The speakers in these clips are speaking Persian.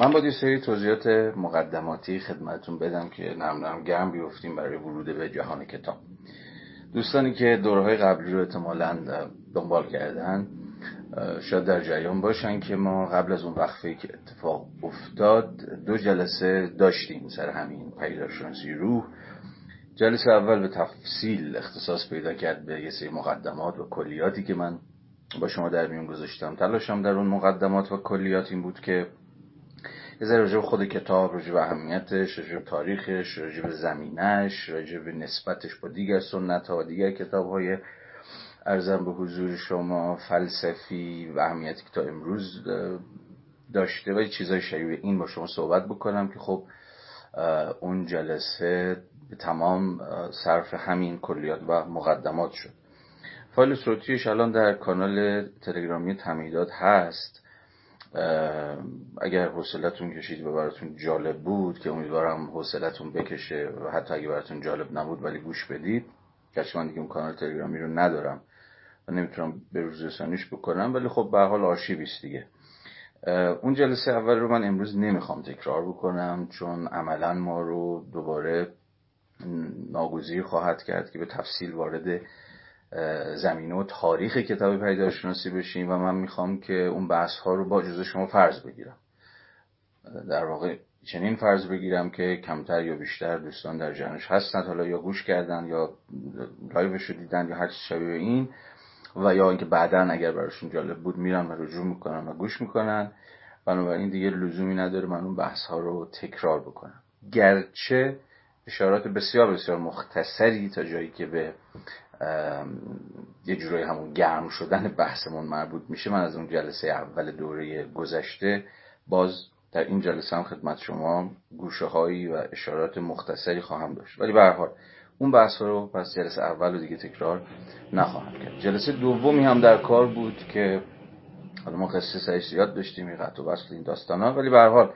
من باید یه سری توضیحات مقدماتی خدمتتون بدم که نرم گرم بیفتیم برای ورود به جهان کتاب. دوستانی که دورهای قبلی رو احتمالا دنبال کردن شاید در جریان باشن که ما قبل از اون وقفه که اتفاق افتاد دو جلسه داشتیم سر همین پیداشناسی روح. جلسه اول به تفصیل اختصاص پیدا کرد به یه سری مقدمات و کلیاتی که من با شما در میون گذاشتم. تلاشم در اون مقدمات و کلیات این بود که یه ذره راجع خود کتاب راجع به اهمیتش راجع به تاریخش راجع به زمینش راجع به نسبتش با دیگر سنت ها و دیگر کتاب های ارزم به حضور شما فلسفی و اهمیتی که تا امروز داشته و چیزای شبیه این با شما صحبت بکنم که خب اون جلسه به تمام صرف همین کلیات و مقدمات شد. فایل صوتیش الان در کانال تلگرامی تمیداد هست. اگر حوصلتون کشید و براتون جالب بود که امیدوارم حوصلتون بکشه و حتی اگه براتون جالب نبود ولی گوش بدید گرچه من دیگه اون کانال تلگرامی رو ندارم و نمی‌تونم به روز بکنم ولی خب به حال آرشیویست دیگه. اون جلسه اول رو من امروز نمی‌خوام تکرار بکنم چون عملا ما رو دوباره ناگزیر خواهد کرد که به تفصیل وارد زمینه و تاریخ کتاب پیداشناسی بشیم و من می‌خوام که اون بحث ها رو با اجازه شما فرض بگیرم. در واقع چنین فرض بگیرم که کمتر یا بیشتر دوستان در جنش هستند حالا یا گوش کردن یا لایوش رو دیدن یا هر چیز شبیه این و یا اینکه بعدا اگر براشون جالب بود میرن و رجوع می‌کنن و گوش می‌کنن. بنابراین دیگه لزومی نداره من اون بحث ها رو تکرار بکنم. گرچه اشارات بسیار بسیار مختصری تا جایی که به یه جورای همون گرم شدن بحثمون مربوط میشه. من از اون جلسه اول دوره گذشته باز در این جلسه هم خدمت شما گوشه هایی و اشارات مختصری خواهم داشت. ولی به حال اون بحث رو پس جلسه اول رو دیگه تکرار نخواهم کرد. جلسه دومی هم در کار بود که حالا ما قصه سرش زیاد داشتیم این قطع و بسط این داستان ها ولی به حال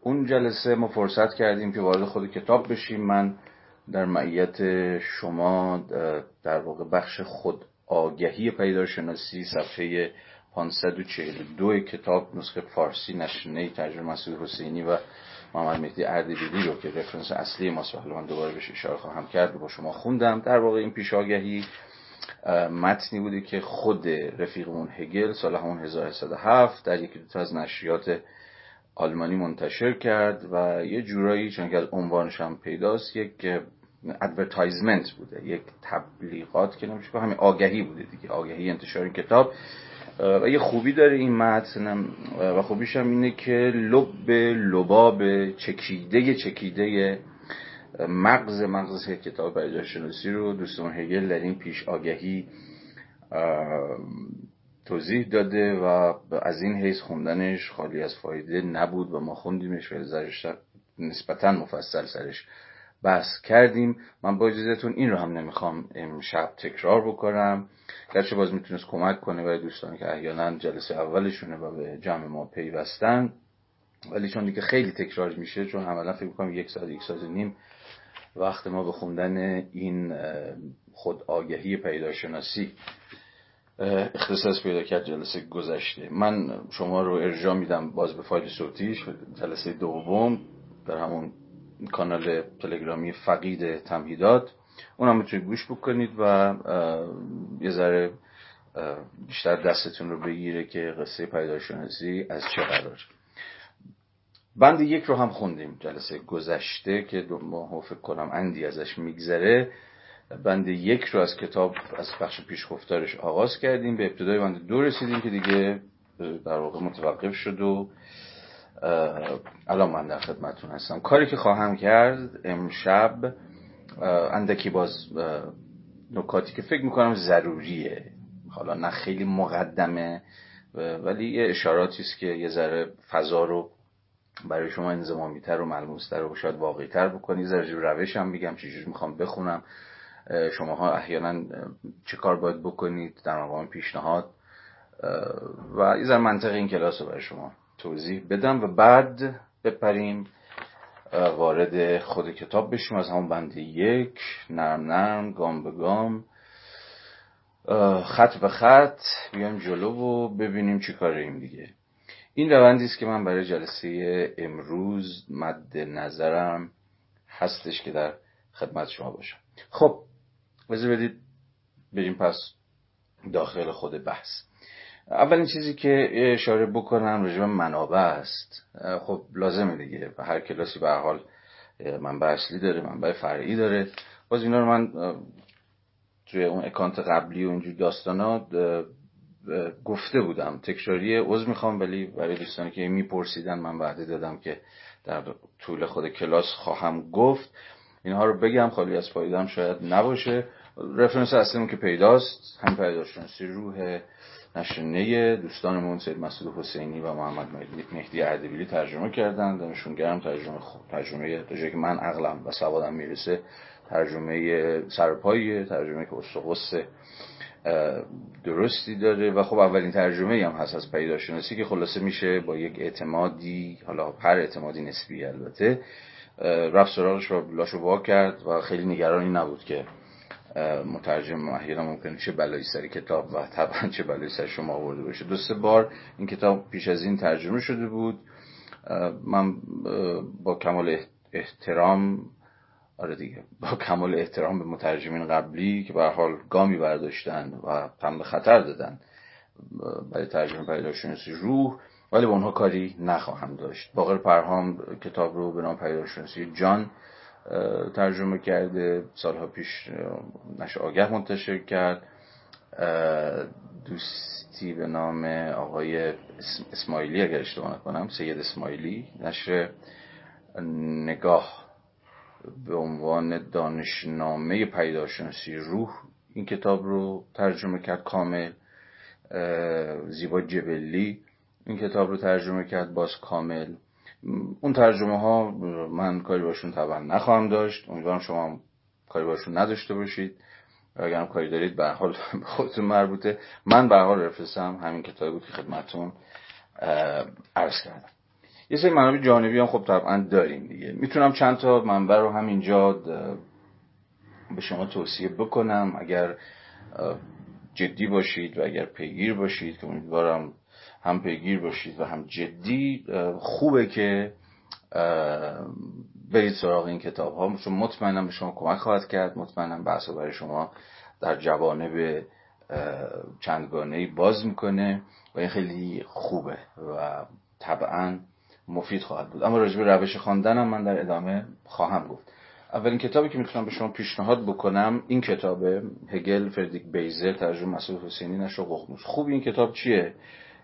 اون جلسه ما فرصت کردیم که وارد خود کتاب بشیم. من در معیت شما در واقع بخش خود آگهی پیداشناسی صفحه 542 کتاب نسخه فارسی نشنه ترجمه مسعود حسینی و محمد مهدی اردبیلی رو که رفرنس اصلی ماست حالا من دوباره بهش اشاره خواهم کرد و با شما خوندم. در واقع این پیش آگهی متنی بوده که خود رفیقمون هگل سال همون 1107 در یکی دو از نشریات آلمانی منتشر کرد و یه جورایی چون که از عنوانش هم پیداست یک advertisement بوده یک تبلیغات که نمیشه همین آگهی بوده دیگه آگهی انتشار کتاب. و یه خوبی داره این متن و خوبیش هم اینه که لب لباب چکیده چکیده مغز مغز کتاب پدیدارشناسی رو دوستان هگل در این پیش آگهی توضیح داده و از این حیث خوندنش خالی از فایده نبود و ما خوندیمش و نسبتا مفصل سرش بحث کردیم. من با اجازهتون این رو هم نمی‌خوام امشب تکرار بکنم. گرچه باز می‌تونست کمک کنه برای دوستانی که احیانا جلسه اولشونه و به جمع ما پیوستن. ولی چون دیگه خیلی تکرار میشه چون عملا فکر می‌کنم یک ساعت یک ساعت نیم وقت ما به خوندن این خود آگهی پیداشناسی اختصاص پیدا کرد جلسه گذشته. من شما رو ارجاع میدم باز به فایل صوتیش جلسه دوم در همون کانال تلگرامی فقید تمهیدات. اونم می‌تونید گوش بکنید و یه ذره بیشتر دستتون رو بگیره که قصه پیداشناسی از چه قرار. بند یک رو هم خوندیم جلسه گذشته که دو ماه فکر کنم اندی ازش میگذره. بند یک رو از کتاب از بخش پیشگفتارش آغاز کردیم. به ابتدای بند دو رسیدیم که دیگه در واقع متوقف شد و الان من در خدمتون هستم. کاری که خواهم کرد امشب اندکی باز نکاتی که فکر می‌کنم ضروریه. حالا نه خیلی مقدمه ولی یه اشاراتی است که یه ذره فضا رو برای شما انزمامیتر و ملموستر و شاید واقعیتر بکنی. ذره روش هم میگم چجوری می‌خوام بخونم. شماها احیانا چه کار باید بکنید در مقام پیشنهاد. و یه منطق این کلاس رو برای شما توضیح بدم و بعد بپریم وارد خود کتاب بشیم. از همون بند یک نرم نرم گام به گام. خط به خط بیایم جلو و ببینیم چی کاریم دیگه. این روندی است که من برای جلسه امروز مد نظرم هستش که در خدمت شما باشم. خب بذار بدید بریم پس داخل خود بحث. اولین چیزی که اشاره بکنم رجوع منابع است. خب لازمه دیگه. هر کلاسی به حال منبع اصلی داره منبع فرعی داره. باز اینا رو من توی اون اکانت قبلی و اینجور داستانات گفته بودم. تکراری عضو می‌خوام ولی برای دوستانی که میپرسیدن من وعده دادم که در طول خود کلاس خواهم گفت. اینها رو بگم خالی از فایده شاید نباشه. رفرنس اصلیمون که پیداست هم پیداشناسی روح نشنه دوستانمون سید مسعود حسینی و محمد مهدی اردبیلی ترجمه کردن. دانشون گرم. ترجمه خوب ترجمه تا که من عقلم و سوادم می‌رسه ترجمه سرپایی ترجمه که استقص درستی داره. و خب اولین ترجمه هم هست از پیداشناسی که خلاصه میشه با یک اعتمادی حالا هر اعتمادی نسبی البته رفت سراغش و لاشو کرد و خیلی نگرانی نبود که مترجم احیانا ممکنه چه بلایی سر کتاب و طبعا چه بلایی سر شما آورده باشه. دو سه بار این کتاب پیش از این ترجمه شده بود. من با کمال احترام آره دیگه با کمال احترام به مترجمین قبلی که به حال گامی برداشتن و پنبه خطر دادن برای ترجمه پیداشناسی روح ولی به اونها کاری نخواهم داشت. باقر پرهام کتاب رو به نام پیداشناسی جان ترجمه کرده. سالها پیش نشه آگه منتشر کرد. دوستی به نام آقای اسماعیلی اگر اشتباه نکنم سید اسماعیلی نشر نگاه به عنوان دانشنامه پیداشناسی روح. این کتاب رو ترجمه کرد کامل زیبا جبلی. این کتاب رو ترجمه کرد باز کامل. اون ترجمه ها من کاری باشون طبعا نخواهم داشت. امیدوارم شما کاری باشون نداشته باشید. اگر کاری دارید به حال خودتون مربوطه. من به حال رفرسم همین کتابی بود که خدمتتون عرض کردم. یه سری منابع جانبی هم خب طبعا داریم دیگه. می‌تونم چند تا منبع رو همینجا به شما توصیه بکنم. اگر جدی باشید و اگر پیگیر باشید که امیدوارم هم پیگیر باشید و هم جدی خوبه که برید سراغ این کتاب ها چون مطمئنم به شما کمک خواهد کرد. مطمئنم بحث برای شما در جوانب چندگانه باز می‌کنه و این خیلی خوبه و طبعا مفید خواهد بود. اما راجع به روش خواندنم من در ادامه خواهم گفت. اولین کتابی که می‌تونم به شما پیشنهاد بکنم این کتاب هگل فردیک بیزر ترجمه مسعود حسینی نشر ققنوس. خوب این کتاب چیه؟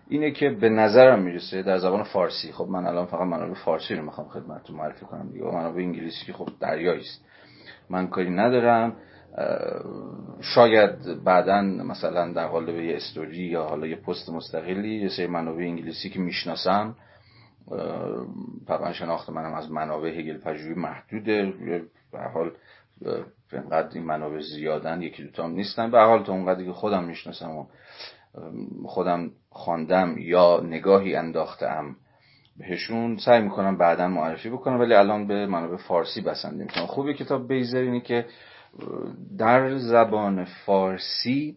اینه که به نظرم می‌رسه در زبان فارسی. خب من الان فقط منابع فارسی رو می‌خوام خدمتتون معرفی کنم دیگه. منابع انگلیسی که خب دریایی است. من کاری ندارم. شاید بعدا مثلا در قالب یه استوری یا حالا یه پست مستقلی یه سری منابع انگلیسی که می‌شناسم طبعا شناخت منم از منابع هگل پژوهی محدوده به حال اینقدر این منابع زیادن یکی دوتا هم نیستن. به حال تا اونقدری که خودم می‌شناسم و خودم خواندم یا نگاهی انداختم بهشون سعی می‌کنم بعدا معرفی بکنم ولی الان به منابع فارسی بسنده می‌کنم خوبی کتاب بیزر اینه که در زبان فارسی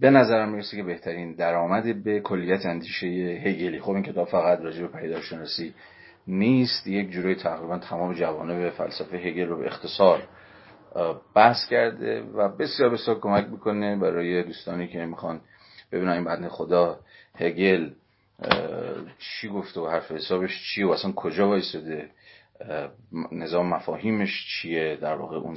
به نظرم می‌رسه که بهترین درآمد به کلیت اندیشه هگلی. خب این کتاب فقط راجع به پیداشناسی نیست یک جوری تقریبا تمام جوانب فلسفه هگل رو به اختصار بحث کرده و بسیار بسیار کمک می‌کنه برای دوستانی که می‌خوان ببینن این بنده خدا هگل چی گفته و حرف حسابش چیه و اصلا کجا وایساده نظام مفاهیمش چیه در واقع اون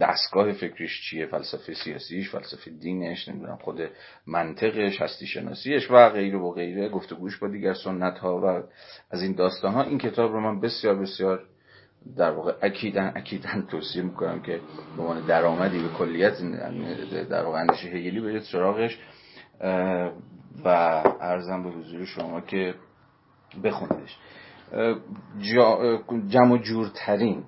دستگاه فکریش چیه فلسفه سیاسیش فلسفه دینش نمی‌دونم خود منطقش هستی شناسیش و غیره و غیره گفتگوش با دیگر سنت ها و از این داستان ها این کتاب رو من بسیار بسیار در واقع اکیدن اکیدن توصیه می‌کنم که به عنوان درآمدی به کلیت در واقع اندیشه هگلی برید سراغش و ارزم به حضور شما که بخوندش جمع جورترین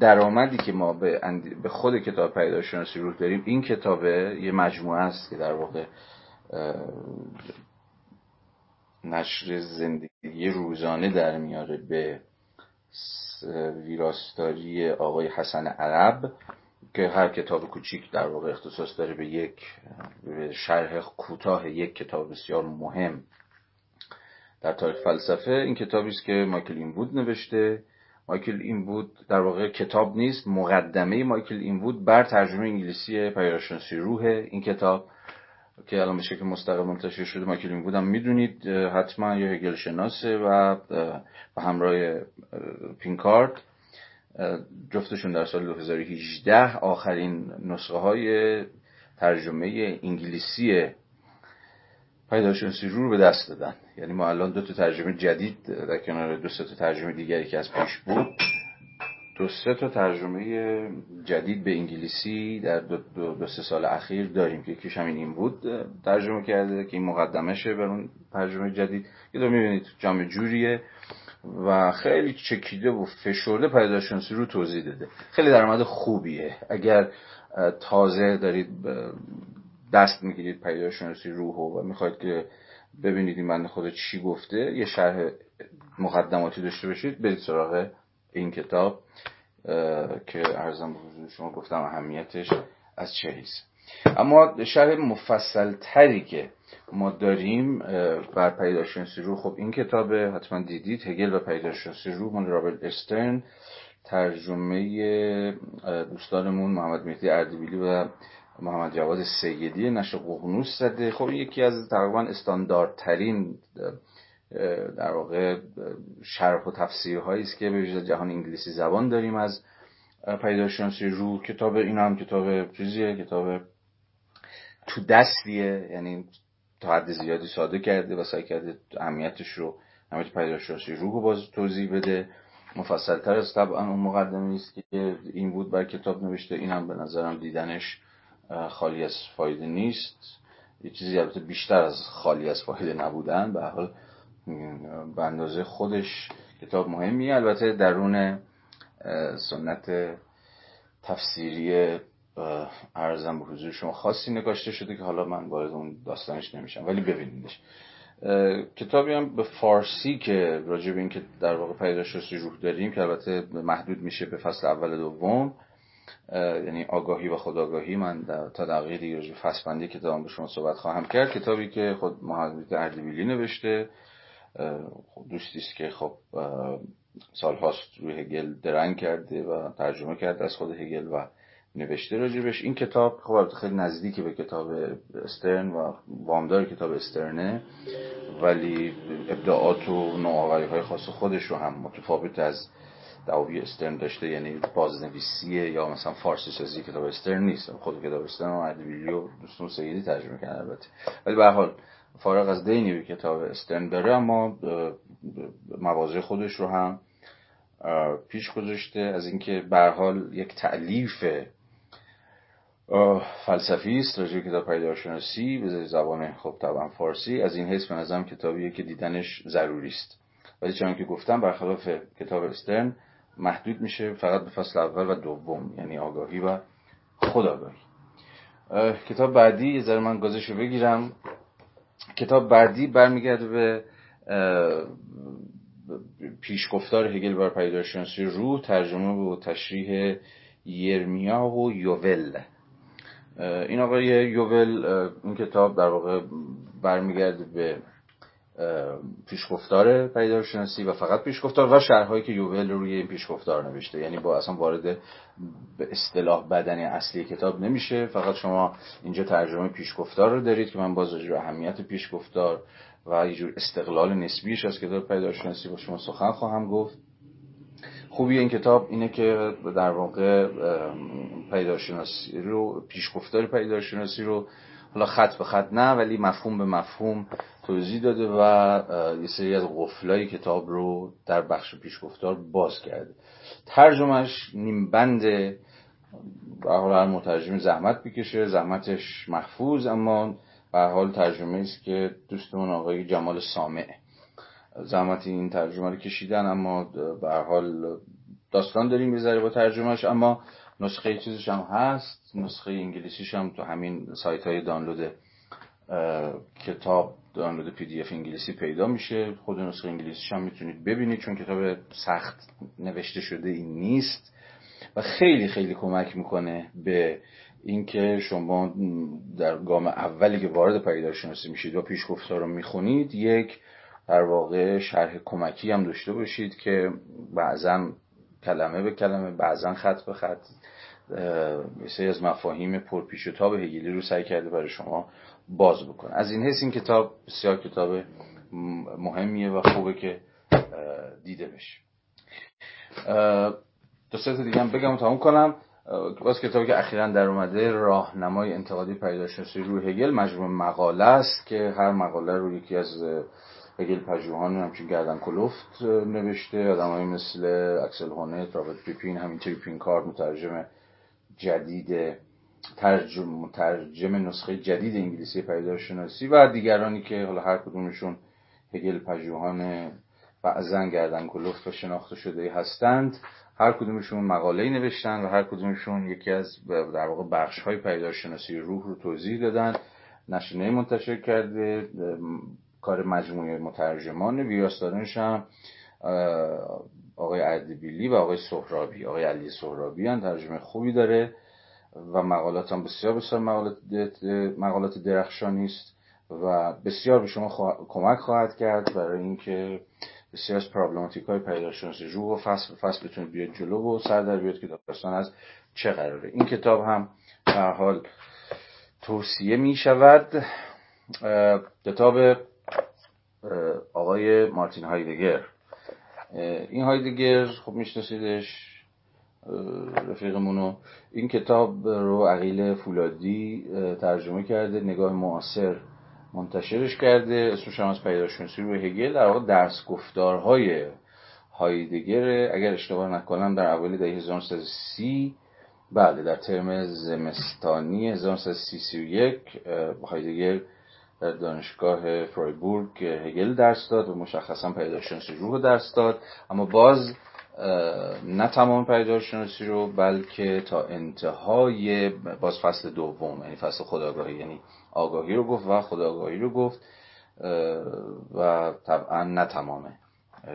درآمدی که ما به, به خود کتاب پیداشناسی روح داریم این کتابه یه مجموعه است که در واقع نشر زندگی روزانه در میاره به ویراستاری آقای حسن عرب که هر کتاب کوچیک در واقع اختصاص داره به یک شرح کوتاه یک کتاب بسیار مهم. در تاریخ فلسفه این کتابی است که مایکل اینوود نوشته. مایکل اینوود در واقع کتاب نیست مقدمه مایکل اینوود بر ترجمه انگلیسی پیداشناسی روح این کتاب. که الان به شکل مستقل منتشر شده مایکل اینوود هم می‌دونید حتما یا هگل شناسه و به همراه پینکارت جفتشون در سال 2018 آخرین نسخه های ترجمه انگلیسی پیداشناسی رو به دست دادن. یعنی ما الان دو تا ترجمه جدید در کنار دو تا ترجمه دیگری که از پیش بود دو سه تا ترجمه جدید به انگلیسی در دو, دو, دو سه سال اخیر داریم که یکیش همین این بود ترجمه کرده که این مقدمشه بر اون ترجمه جدید. که دو می‌بینید جامع جوریه و خیلی چکیده و فشرده پیداشناسی رو توضیح داده. خیلی درآمد خوبیه. اگر تازه دارید دست می‌گیرید پیداشناسی روح و می‌خواید که ببینید این بنده خدا چی گفته یه شرح مقدماتی داشته باشید برید سراغ این کتاب که ارزم به شما گفتم اهمیتش از چه اما شرح مفصل تری که ما داریم بر پیداشناسی روح خب این کتاب حتما دیدید هگل و پیداشناسی روح من رابرت استرن ترجمه دوستانمون محمد مهدی اردبیلی و محمد جواد سیدی نشر ققنوس زده. خب یکی از تقریبا استانداردترین در واقع شرح و تفسیرهایی است که به جهان انگلیسی زبان داریم از پیداشناسی روح کتاب این هم کتاب چیزیه کتاب تو دستیه یعنی تا حد زیادی ساده کرده و سعی کرده اهمیتش رو اهمیت پیداشناسی روح رو باز توضیح بده. مفصل تر از طبعا اون مقدمه است که این بود بر کتاب نوشته. این هم به نظرم دیدنش خالی از فایده نیست. یه چیزی البته بیشتر از خالی از فایده نبودن. به حال به اندازه خودش کتاب مهمیه. البته درون سنت تفسیری ارزم به حضور شما خاصی نگاشته شده که حالا من وارد اون داستانش نمیشم ولی ببینیدش. کتابی هم به فارسی که راجع به این که در واقع پیداشناسی روح داریم که البته محدود میشه به فصل اول دوم. یعنی آگاهی و خداگاهی من در تا دقیقه دیگه راجع فصل بندی کتاب به شما صحبت خواهم کرد. کتابی که خود محمد اردبیلی نوشته. دوستی است که خب سالهاست روی هگل درنگ کرده و ترجمه کرده از خود هگل و نوشته راجبش این کتاب خب خیلی نزدیکی به کتاب استرن و وامدار کتاب استرنه ولی ابداعات و نوآوری های خاص خودش رو هم متفاوت از دعاوی استرن داشته. یعنی بازنویسیه یا مثلا فارسی سازی کتاب استرن نیست. خود کتاب استرن و ادبیلی و دوستون سیدی ترجمه کرده البته. ولی به حال فارغ از دینی به کتاب استرن داره اما مواضع خودش رو هم پیش گذاشته از اینکه به حال یک تعلیف فلسفی است راجع کتاب پیداشناسی به زبان خب طبعا فارسی از این حیث به نظرم کتابیه که دیدنش ضروری است. ولی چون که گفتم برخلاف کتاب استرن محدود میشه فقط به فصل اول و دوم یعنی آگاهی و خودآگاهی کتاب بعدی یه ذره من گذاشت رو بگیرم. کتاب بعدی برمیگرده به پیشگفتار هگل بر پیداشناسی روح ترجمه و تشریح یرمیا و یوول. این آقای یوول این کتاب در واقع برمیگرده به پیشگفتار پیدارشناسی و فقط پیشگفتار و شرحهایی که یوول روی این پیشگفتار نوشته. یعنی با اصلا وارد به اصطلاح بدنی اصلی کتاب نمیشه. فقط شما اینجا ترجمه پیشگفتار رو دارید که من باز رو اهمیت پیشگفتار و یه جور استقلال نسبیش از کتاب پیدارشناسی با شما سخن خواهم گفت. خوبی این کتاب اینه که در واقع پیدارشناسی رو پیشگفتار پیدارشناسی رو حالا خط به خط نه ولی مفهوم به مفهوم توضیح داده و یه سری از قفلای کتاب رو در بخش پیشگفتار باز کرده. ترجمهش نیم بنده به حال هر مترجم زحمت بکشه زحمتش محفوظ اما به حال ترجمه است که دوستمون آقای جمال سامع. زحمت این ترجمه رو کشیدن اما به حال داستان داریم می‌ذاره با ترجمهش اما نسخه چیزش هم هست نسخه انگلیسیش هم تو همین سایت های دانلود کتاب دانلود پی دی اف انگلیسی پیدا میشه. خود نسخه انگلیسیش هم می‌تونید ببینید چون کتاب سخت نوشته شده این نیست و خیلی خیلی کمک می‌کنه به اینکه شما در گام اولی که وارد پیداشناسی میشید و پیشگفتار رو می‌خونید یک در واقع شرح کمکی هم داشته باشید که بعضا کلمه به کلمه بعضا خط به خط یه از مفاهیم پرپیش و تاب هگلی رو سعی کرده برای شما باز بکنه. از این حیث این کتاب بسیار کتاب مهمیه و خوبه که دیده بشه. دو سه دیگه هم بگم تموم کنم. باز کتابی که اخیرا در اومده راهنمای انتقادی پیداشناسی روی هگل مجموع مقاله است که هر مقاله رو یکی از هگل پژوهان همچین گردن کلوفت نوشته. آدمایی مثل اکسل هونت رابرت پیپین همین تریپین کارد مترجم جدید ترجم مترجم نسخه جدید انگلیسی پیداشناسی و دیگرانی که حالا هر کدومشون هگل پژوهان بعضا گردن کلفت و شناخته شده هستند. هر کدومشون مقاله نوشتن و هر کدومشون یکی از در واقع بخش های پیداشناسی روح رو توضیح دادن. نشنه منتشر کرده کار مجموعه مترجمان ویراستادنش هم آقای اردبیلی و آقای سهرابی. آقای علی سهرابی هم ترجمه خوبی داره. و مقالات هم بسیار بسیار مقالات, درخشانی است و بسیار به شما کمک خواهد کرد برای اینکه بسیار از پرابلماتیک های پیداشناسی روح و فصل فصل بتونید بیاد جلو و سر در بیاد که داستان از چه قراره. این کتاب هم در حال توصیه می شود. کتاب آقای مارتین هایدگر. این هایدگر خب میشناسیدش؟ رفیقمونو. این کتاب رو عقیل فولادی ترجمه کرده نگاه معاصر منتشرش کرده. اسمش هم از پیداشناسی روی هگل. در واقع درس گفتارهای هایدگر اگر اشتباه نکنم در اوایل دهه 1930 بله در ترم زمستانی 1931 هایدگر در دانشگاه فرایبورگ هگل درس داد و مشخصا پیداشناسی روح درس داد. اما باز نه تمام پیداشناسی رو بلکه تا انتهای باز فصل دوم یعنی فصل خداگاهی یعنی آگاهی رو گفت و خداگاهی رو گفت و طبعا نه تمامه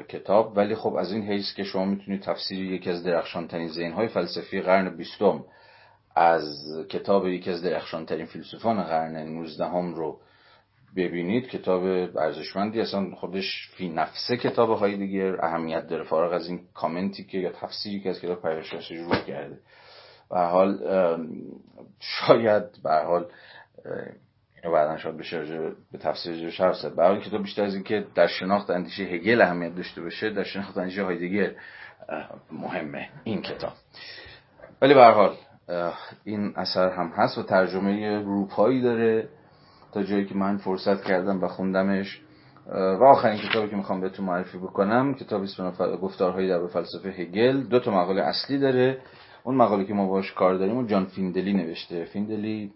کتاب. ولی خب از این حیث که شما می‌تونید تفسیر یکی از درخشانترین ذهنهای فلسفی قرن بیستم از کتاب یکی از درخشانترین فیلسوفان قرن نوزدهم رو ببینید کتاب ارزشمندی اصلا خودش فی نفسه کتاب های دیگر اهمیت داره. فارغ از این کامنتی که یا تفسیری که از کتاب پیرشناسی رو کرده. و حال شاید به حال اینو بعدا شاید بشه به تفسیر جو زد برای کتاب بیشتر از اینکه در شناخت اندیشه هگل اهمیت داشته باشه در شناخت اندیشه هایدگر مهمه این کتاب. ولی به حال این اثر هم هست و ترجمه روپایی داره. تا جایی که من فرصت کردم و خوندمش. و آخرین کتابی که می‌خوام بهتون معرفی بکنم کتابی اسم گفتارهایی در فلسفه هگل. دو تا مقاله اصلی داره. اون مقاله که ما باش کار داریم و جان فیندلی نوشته. فیندلی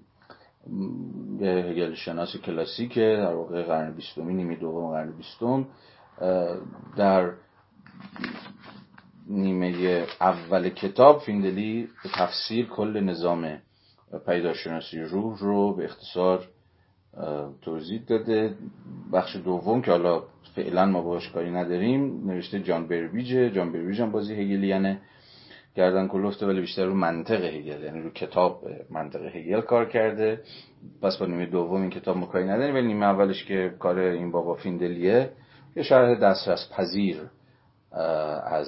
یه هگل شناس کلاسیکه در واقع قرن بیستمی نیمه دوم قرن بیستم. در نیمه اول کتاب فیندلی تفصیل کل نظام پیداشناسی روح رو به اختصار توضیح داده. بخش دوم که حالا فعلا ما باش کاری نداریم نوشته جان برویجه. جان برویج هم بازی هگلیانه گردن کلفته ولی بیشتر رو منطق هگل یعنی رو کتاب منطق هگل کار کرده. پس با نیمه دوم این کتاب ما کاری نداریم ولی نیمه اولش که کار این بابا فیندلیه یه شرح دسترس پذیر از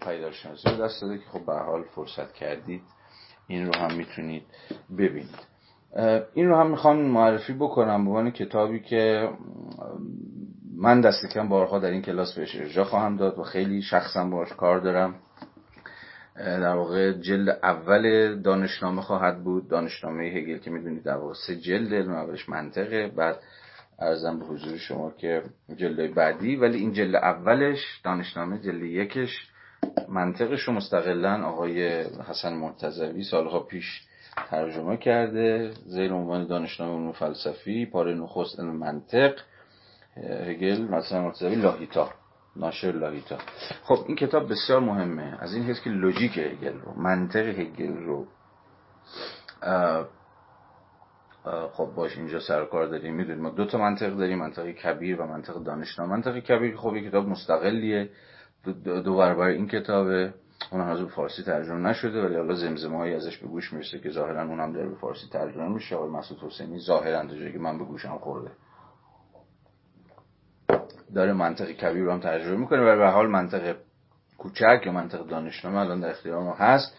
پیدارشناسی دست داده که خب به حال فرصت کردید این رو هم می‌تونید ببینید. این رو هم می‌خوام معرفی بکنم به عنوان کتابی که من دست کم بارها در این کلاس بهش ارجا خواهم داد و خیلی شخصا باش کار دارم. در واقع جلد اول دانشنامه خواهد بود. دانشنامه هگل که می‌دونید در واقع سه جلد اولش منطقه بعد ارزم به حضور شما که جلد بعدی. ولی این جلد اولش دانشنامه جلد یکش منطقش رو مستقلا آقای حسن مرتضوی سالها پیش ترجمه کرده زیر عنوان دانشنامه علوم فلسفی پاره نخست منطق هگل مثلا مرتضوی لاهیتا ناشر لاهیتا. خب این کتاب بسیار مهمه. از این حیث که لوجیک هگل رو منطق هگل رو خب باش اینجا سر کار داریم. می‌دونیم ما دو تا منطق داریم منطق کبیر و منطق دانشنامه. منطق کبیر خب یه کتاب مستقلیه دو برابر این کتابه. اون هنوز به فارسی ترجمه نشده ولی حالا زمزمه هایی ازش به گوش می‌رسه که ظاهرا اونم داره به فارسی ترجمه میشه. آقای مسعود حسینی ظاهرا که من به گوشم خورده. داره منطق کبیر رو هم ترجمه می‌کنه و به حال منطق کوچک یا منطق دانشنامه الان در اختیار ما هست.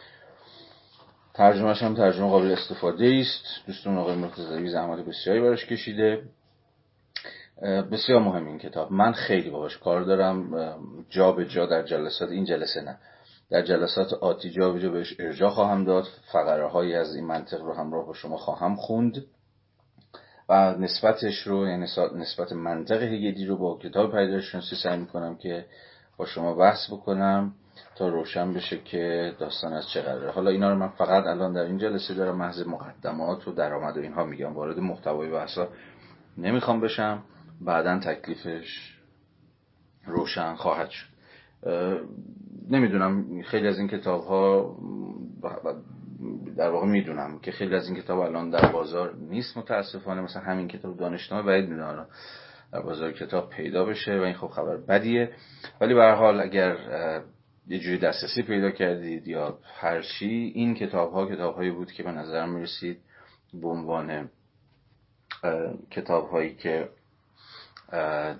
ترجمهش هم ترجمه قابل استفاده است. دوستون آقای مرتضوی زحمت بسیاری براش کشیده. بسیار مهم این کتاب. من خیلی باهاش کار دارم. جا به جا در جلسات این جلسه نه. در جلسات آتی جا به جا بهش ارجاع خواهم داد. فقره از این منطق رو همراه با شما خواهم خوند. و نسبتش رو یعنی نسبت منطق هگلی رو با کتاب پیداشناسی سعی می‌کنم که با شما بحث بکنم تا روشن بشه که داستان از چه قراره. حالا اینا رو من فقط الان در این جلسه دارم محض مقدمات و درآمد و اینها میگم. وارد محتوای بحثا نمی‌خوام بشم. بعدا تکلیفش روشن خواهد شد. نمی‌دونم خیلی از این کتاب ها در واقع می‌دونم که خیلی از این کتاب الان در بازار نیست متاسفانه. مثلا همین کتاب دانشنامه باید می‌دونم در بازار کتاب پیدا بشه و این خب خبر بدیه. ولی به حال اگر یه جوری دسترسی پیدا کردید یا هر چی این کتاب ها کتاب هایی بود که به نظرم می‌رسید به عنوان کتاب هایی که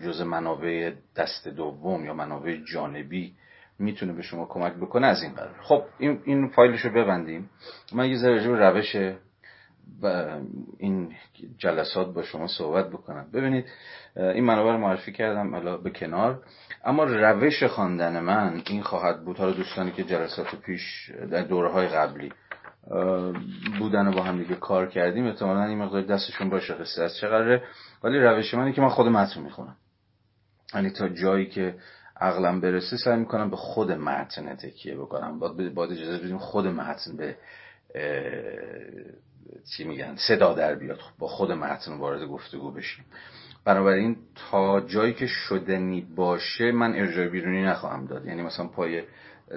جز منابع دست دوم یا منابع جانبی می‌تونه به شما کمک بکنه از این قرار خب این, این فایلش رو ببندیم. من یه ذره روش و این جلسات با شما صحبت بکنم. ببینید این منابع رو معرفی کردم الا به کنار. اما روش خواندن من این خواهد بود. حالا دوستانی که جلسات پیش در دوره های قبلی بودن و با هم دیگه کار کردیم احتمالا این مقدار دستشون باشه قصه از چه ولی روش من که من خود متن می‌خونم. یعنی تا جایی که عقلم برسه سعی می‌کنم به خود متن تکیه بکنم. باید اجازه بدیم خود متن به چی میگن صدا در بیاد با خود متن وارد گفتگو بشیم. بنابراین تا جایی که شدنی باشه من ارجاع بیرونی نخواهم داد. یعنی مثلا پای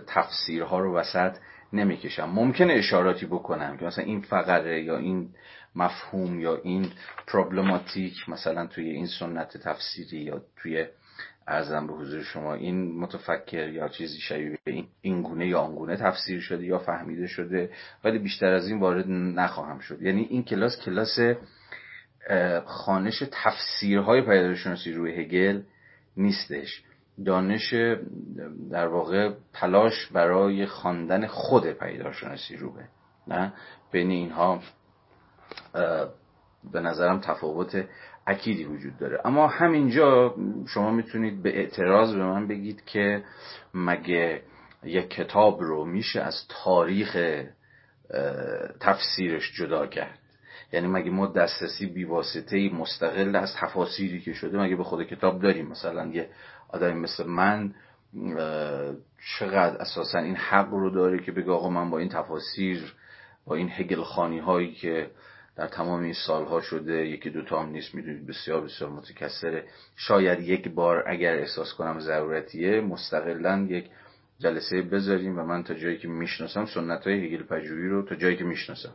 تفسیرها رو وسط نمی‌کشم. ممکن اشاراتی بکنم که مثلا این فقره یا این مفهوم یا این پروبلماتیک مثلا توی این سنت تفسیری یا توی ارزم به حضور شما این متفکر یا چیزی شبیه این این گونه یا آنگونه تفسیر شده یا فهمیده شده ولی بیشتر از این وارد نخواهم شد. یعنی این کلاس کلاس خانش تفسیرهای پیدایشناسی روی هگل نیستش. دانش در واقع تلاش برای خواندن خود پیداشناسی روبه نه؟ بین اینها به نظرم تفاوت اکیدی وجود داره. اما همینجا شما می‌تونید به اعتراض به من بگید که مگه یک کتاب رو میشه از تاریخ تفسیرش جدا کرد؟ یعنی مگه ما دسترسی بیواسطه مستقل از تفاسیری که شده مگه به خود کتاب داریم؟ مثلا یه آدمی مثل من چقدر اساسا این حق رو داره که بگه آقا من با این تفاسیر با این هگل خانی هایی که در تمام این سالها شده. یکی دوتا هم نیست می‌دونید بسیار بسیار متکسره شاید یک بار اگر احساس کنم ضرورتیه مستقلا یک جلسه بذاریم و من تا جایی که می‌شناسم سنت های هگل پژوهی رو تا جایی که می‌شناسم.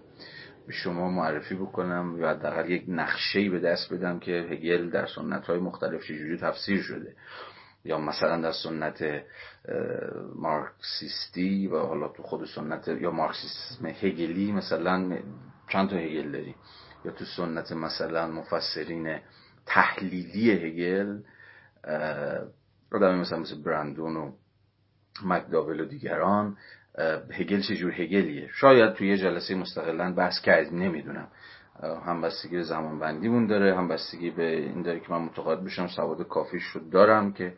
به شما معرفی بکنم یا حداقل یک نقشه به دست بدم که هگل در سنت های مختلف چجوری تفسیر شده. یا مثلا در سنت مارکسیستی و حالا تو خود سنت یا مارکسیسم هگلی مثلا چند تا هگل داریم یا تو سنت مثلا مفسرین تحلیلی هگل آدم مثلا مثل برندون و مکداول و دیگران هگل چجور هگلیه؟ شاید توی یه جلسه مستقلا بحث کردیم نمی‌دونم. هم بستگی به زمان بندیمون داره هم بستگی به این داره که من متقاعد بشم سواد کافی شد دارم که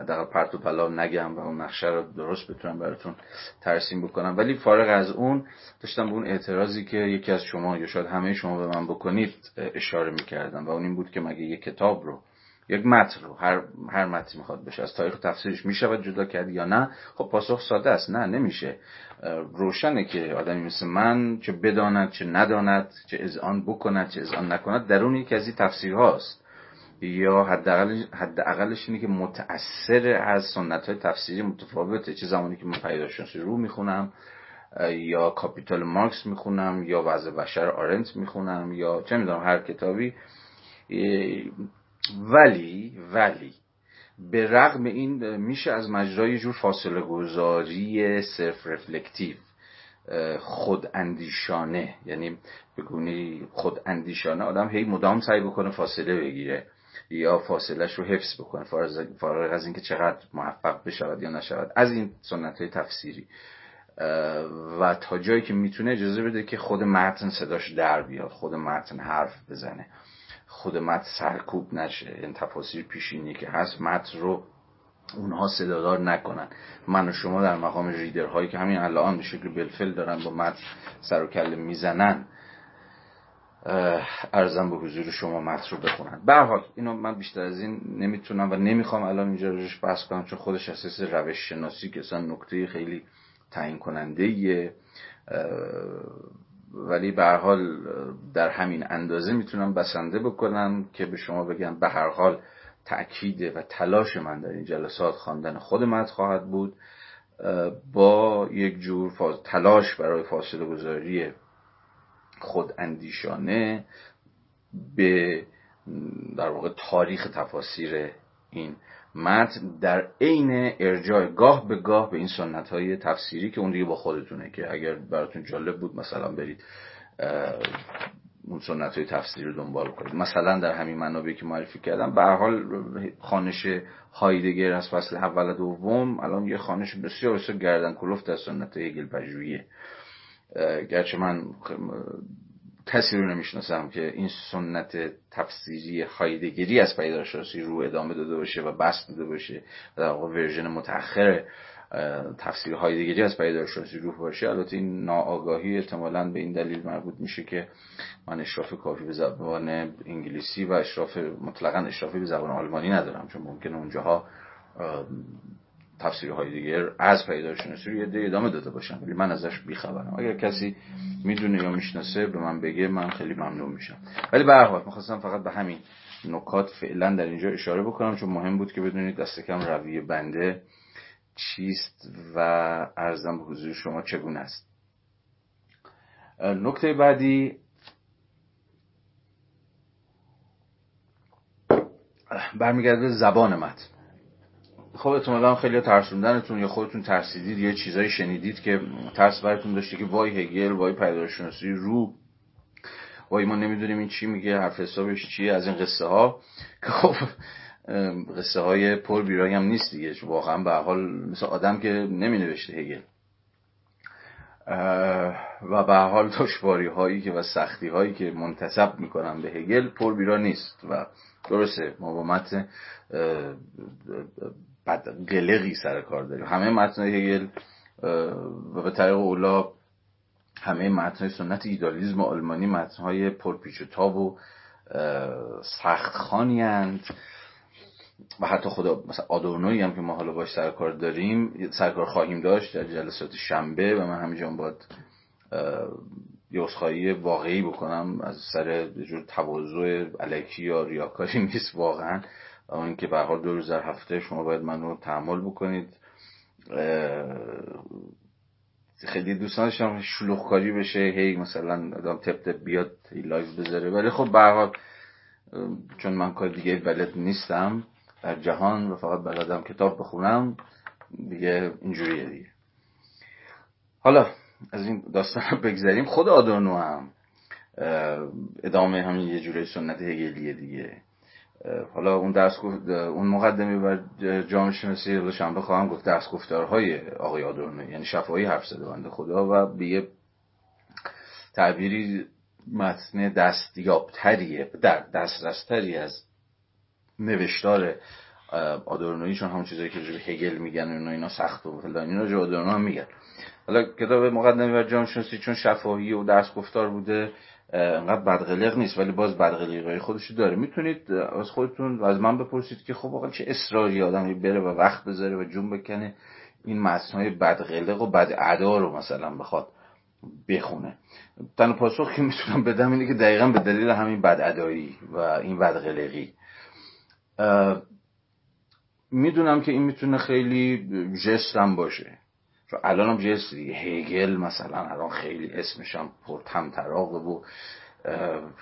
حداقل پرت و پلا نگم و اون نقشه رو درست بتونم براتون ترسیم بکنم. ولی فارغ از اون داشتم به اون اعتراضی که یکی از شما یا شاید همه شما به من بکنید اشاره می‌کردم و اون این بود که مگه یک کتاب رو یک متن رو هر هر متنی می‌خواد بشه از تاریخ تفسیرش می‌شود جدا کرد یا نه خب پاسخ ساده است. نه نمیشه. روشنه که آدمی مثل من چه بداند چه نداند چه آن بکند چه آن نکند. درون یکی از این تفسیرهاست. یا حداقلش اینه که متأثر از سنت های تفسیری متفاوته. چه زمانی که من پیداشناسی رو می‌خونم یا کاپیتال مارکس می‌خونم یا وضع بشر آرنت می‌خونم یا چه می‌دونم هر کتابی. ولی ولی به رغم این میشه از مجرای جور فاصله گذاری صرف رفلکتیو خود اندیشانه یعنی بگونی خود اندیشانه آدم هی مدام سعی بکنه فاصله بگیره. یا فاصلش رو حفظ بکنه فارغ از اینکه چقدر موفق بشود یا نشود از این سنت های تفسیری و تا جایی که می‌تونه اجازه بده که خود متن صداش در بیاد خود متن حرف بزنه خود متن سرکوب نشه این تفاصیل پیشینی که هست متن رو اونها صدادار نکنن. من و شما در مقام ریدرهایی که همین الان به شکل بلفل دارن با متن سر و کله می‌زنن ارزم به حضور شما متن بخونن به حال اینو من بیشتر از این نمی‌تونم و نمی‌خوام الان اینجا روش بحث کنم چون خودش اساس روش شناسی که اصلا نکته خیلی تعیین کننده ولی به حال در همین اندازه می‌تونم بسنده بکنم که به شما بگم به هر حال تأکید و تلاش من در این جلسات خواندن خود مد خواهد بود. با یک جور تلاش برای فاصله گذاری خود اندیشانه به در واقع تاریخ تفاسیر این متن در عین ارجاع گاه به گاه به این سنت های تفسیری که اون دیگه با خودتونه که اگر براتون جالب بود مثلا برید اون سنت های تفسیری رو دنبال کنید. مثلا در همین منابعی که معرفی کردم به حال خانش هایدگر از فصل اول دوم الان یه خانش بسیار بسیار گردن کلفت از سنت هگل پژوهیه گرچه من کسی رو نمی‌شناسم که این سنت تفسیری هایدگری از پیداشناسی رو ادامه داده باشه و بست داده باشه و در واقع ورژن متأخر تفسیر هایدگری از پیداشناسی روح باشه. البته این ناآگاهی احتمالا به این دلیل مربوط میشه که من اشراف کافی به زبان انگلیسی و اشراف مطلقا اشرافی به زبان آلمانی ندارم چون ممکنه اونجاها تفسیرهای دیگر از پیداشناسی رو یه ادامه داده باشم ولی من ازش بیخبرم. اگر کسی می‌دونه یا می‌شناسه به من بگه من خیلی ممنون میشم. ولی به هر حال می‌خواستم فقط به همین نکات فعلا در اینجا اشاره بکنم چون مهم بود که بدونید دست کم رویه بنده چیست و ارزم حضور شما چگونه است. نکته بعدی برمیگرده زبان متن. خب احتمالا خیلی ترسوندنتون یا خودتون ترسیدید یا چیزایی شنیدید که ترس براتون داشته که وای هگل وای پیداشناسی رو. وای ما نمی‌دونیم این چی میگه حرف حسابش چیه از این قصه ها که خب قصه های پر بیرایی هم نیست دیگه. واقعا به حال مثل آدم که نمی نوشته هگل و به حال دشواری هایی که و سختی هایی که منتصب می‌کنن به هگل پر بیرا نیست. و درسته ما با بد قلقی سر کار داریم. همه متن هگل و به طریق اولا همه متن سنت ایدالیزم آلمانی متن های پرپیچ و تاب و سخت خانی و حتی خدا مثلا آدورنوی هم که ما حالا باش سرکار داریم سرکار خواهیم داشت در جلسات شنبه و من همینجا باید یه اصخایی واقعی بکنم از سر جور تواضع علکی یا ریاکاری نیست واقعا. اون که به هر حال دو روز در هفته شما باید منو تحمل بکنید. خیلی دوست نداشتم شلوغ کاری بشه هی مثلا آدم تپ بیاد هی live بذاره. ولی خب به هر حال چون من کار دیگه بلد نیستم در جهان و فقط بلدم کتاب بخونم دیگه اینجوریه دیگه. حالا از این داستان بگذاریم خود آدورنو هم ادامه همین یه جوری سنت هگلیه دیگه. حالا اون درس اون مقدمه بر جامعه شناسی شنبه خواهم گفت درس گفتارهای آقای آدورنو یعنی شفاهی حرف زده بنده خدا و به یه تعبیری متن دستیابتریه در دسترستری از نوشتار آدورنوی چون همون چیزایی که به هگل میگن اینا اینا سخت و فلان اینا آدورنو هم میگن. حالا کتاب مقدمه بر جامعه شناسی چون شفاهی و درس گفتار بوده انقدر بدقلق نیست ولی باز بدقلقی خودشو داره. می‌تونید از خودتون از من بپرسید که خب آقا چه اصراری آدم بره و وقت بذاره و جون بکنه این متنهای بدقلق و بد ادا رو مثلا بخواد بخونه. تن پاسخ که می‌تونم بدم اینه که دقیقا به دلیل همین بد ادایی و این بدقلقی. می‌دونم که این می‌تونه خیلی جستم باشه. چون الان هم جست دیگه. هیگل مثلا الان خیلی اسمش هم پر تمطراقه و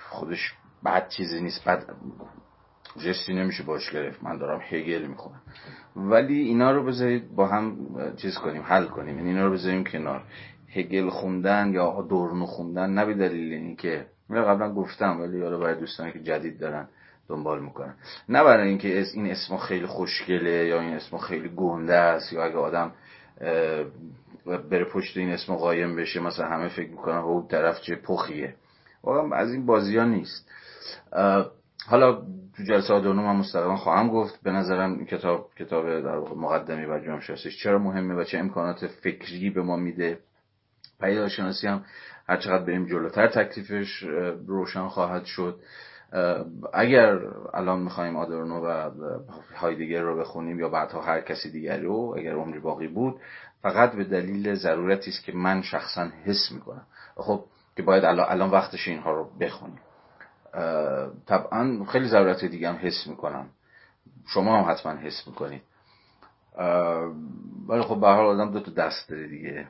خودش بد چیزی نیست. بد جستی نمیشه باش گرفت. من دارم هگل می‌خونم ولی اینا رو بذارید با هم چیز کنیم حل کنیم. یعنی اینا رو بذاریم کنار. هگل خوندن یا دورنو خوندن نه به دلیل اینکه من قبلا گفتم ولی حالا برای دوستانی که جدید دارن دنبال می‌کنن. نه برای اینکه این اسم خیلی خوشگله یا این اسم خیلی گنده است یا اگه آدم بره پشت این اسم قایم بشه مثلا همه فکر می‌کنن اون طرف چه پخیه. واقعا از این بازی ها نیست حالا تو جلسه آدونو من مستقیما خواهم گفت. به نظرم این کتاب کتاب در مقدمی و جامعه چرا مهمه و چه امکانات فکری به ما میده. پیداشناسی هم هر چقدر بریم جلوتر تکلیفش روشن خواهد شد. اگر الان می‌خوایم آدورنو و هایدگر رو بخونیم یا بعدها هر کسی دیگری رو اگر عمری باقی بود فقط به دلیل ضرورتی است که من شخصا حس می‌کنم. خب که باید الان, وقتش اینها رو بخونیم. طبعا خیلی ضرورت دیگه هم حس می‌کنم. شما هم حتما حس می‌کنید. ولی خب به حال آدم دو تا دست داره دیگه.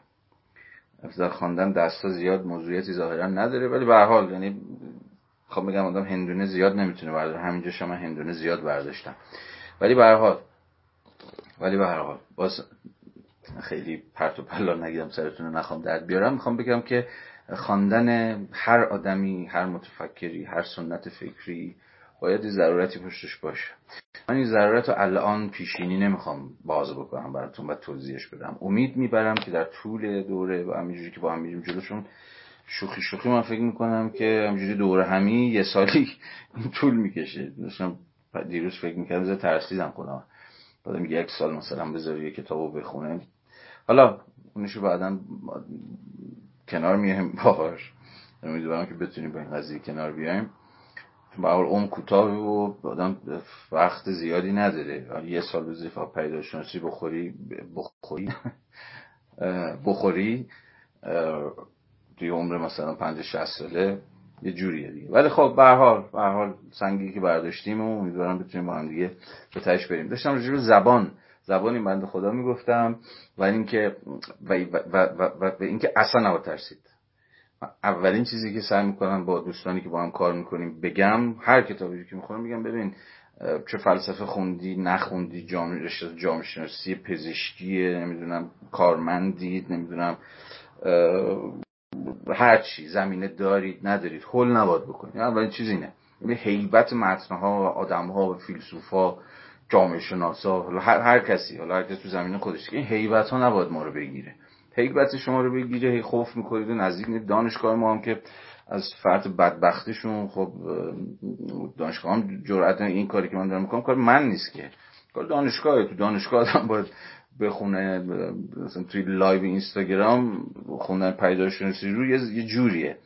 در خواندن دستا زیاد موضوعیتی ظاهرا نداره ولی به حال یعنی خب میگم آدم هندونه زیاد نمی‌تونه برداره. همینجا شما هندونه زیاد برداشتم. ولی به حال ولی به هر حال باز خیلی پرت و پلا نگیدم سرتون رو نخوام درد بیارم. می‌خوام بگم که خواندن هر آدمی هر متفکری هر سنت فکری باید ضرورتی پشتش باشه. من این ضرورت رو الان پیشینی نمی‌خوام باز بکنم براتون و توضیحش بدم. امید می‌برم که در طول دوره و همینجوری که با هم میریم جلوشون شوخی شوخی من فکر می‌کنم که همینجوری دوره همی یه سالی طول می‌کشه. داشتم دیروز فکر می‌کردم زه ترسیدم خودم. بعد یک سال مثلا بذاری یه کتابو بخونه. حالا اونشو بعدا کنار میایم باهاش. امیدوارم که بتونیم با این قضیه کنار بیایم. به حال اون کوتاه و آدم وقت زیادی نداره. یه سال بذاری فقط پیداشناسی بخوری بخوری بخوری. توی عمر مثلا پنج شست ساله یه جوریه دیگه. ولی خب به به حال سنگی که برداشتیم و امیدوارم بتونیم با هم دیگه به تهش بریم. داشتم راجع زبان زبانی بنده خدا می‌گفتم و اینکه و, و, و, و, اینکه اصلا نباید ترسید. اولین چیزی که سعی می‌کنم با دوستانی که با هم کار می‌کنیم بگم هر کتابی که می‌خونم میگم ببین چه فلسفه خوندی نخوندی جامعه جامعه شناسی پزشکی نمی‌دونم کارمندید نمی‌دونم هر چی زمینه دارید ندارید حل نباید بکنید. اولین چیز اینه. یعنی حیبت متنها آدمها و فیلسوفا جامعه شناسا هر, هر کسی حالا هر کسی تو زمینه خودش. این حیبت ها نباید ما رو بگیره. حیبت شما رو بگیره هی خوف می‌کنید و نزدیک دانشگاه ما هم که از فرد بدبختشون خب دانشگاه هم جرأت این کاری که من دارم می‌کنم کار من نیست که. کار دانشگاه تو دانشگاه هم باید بخونه مثلا توی live اینستاگرام خوندن پدیدارشناسی رو یه جوریه.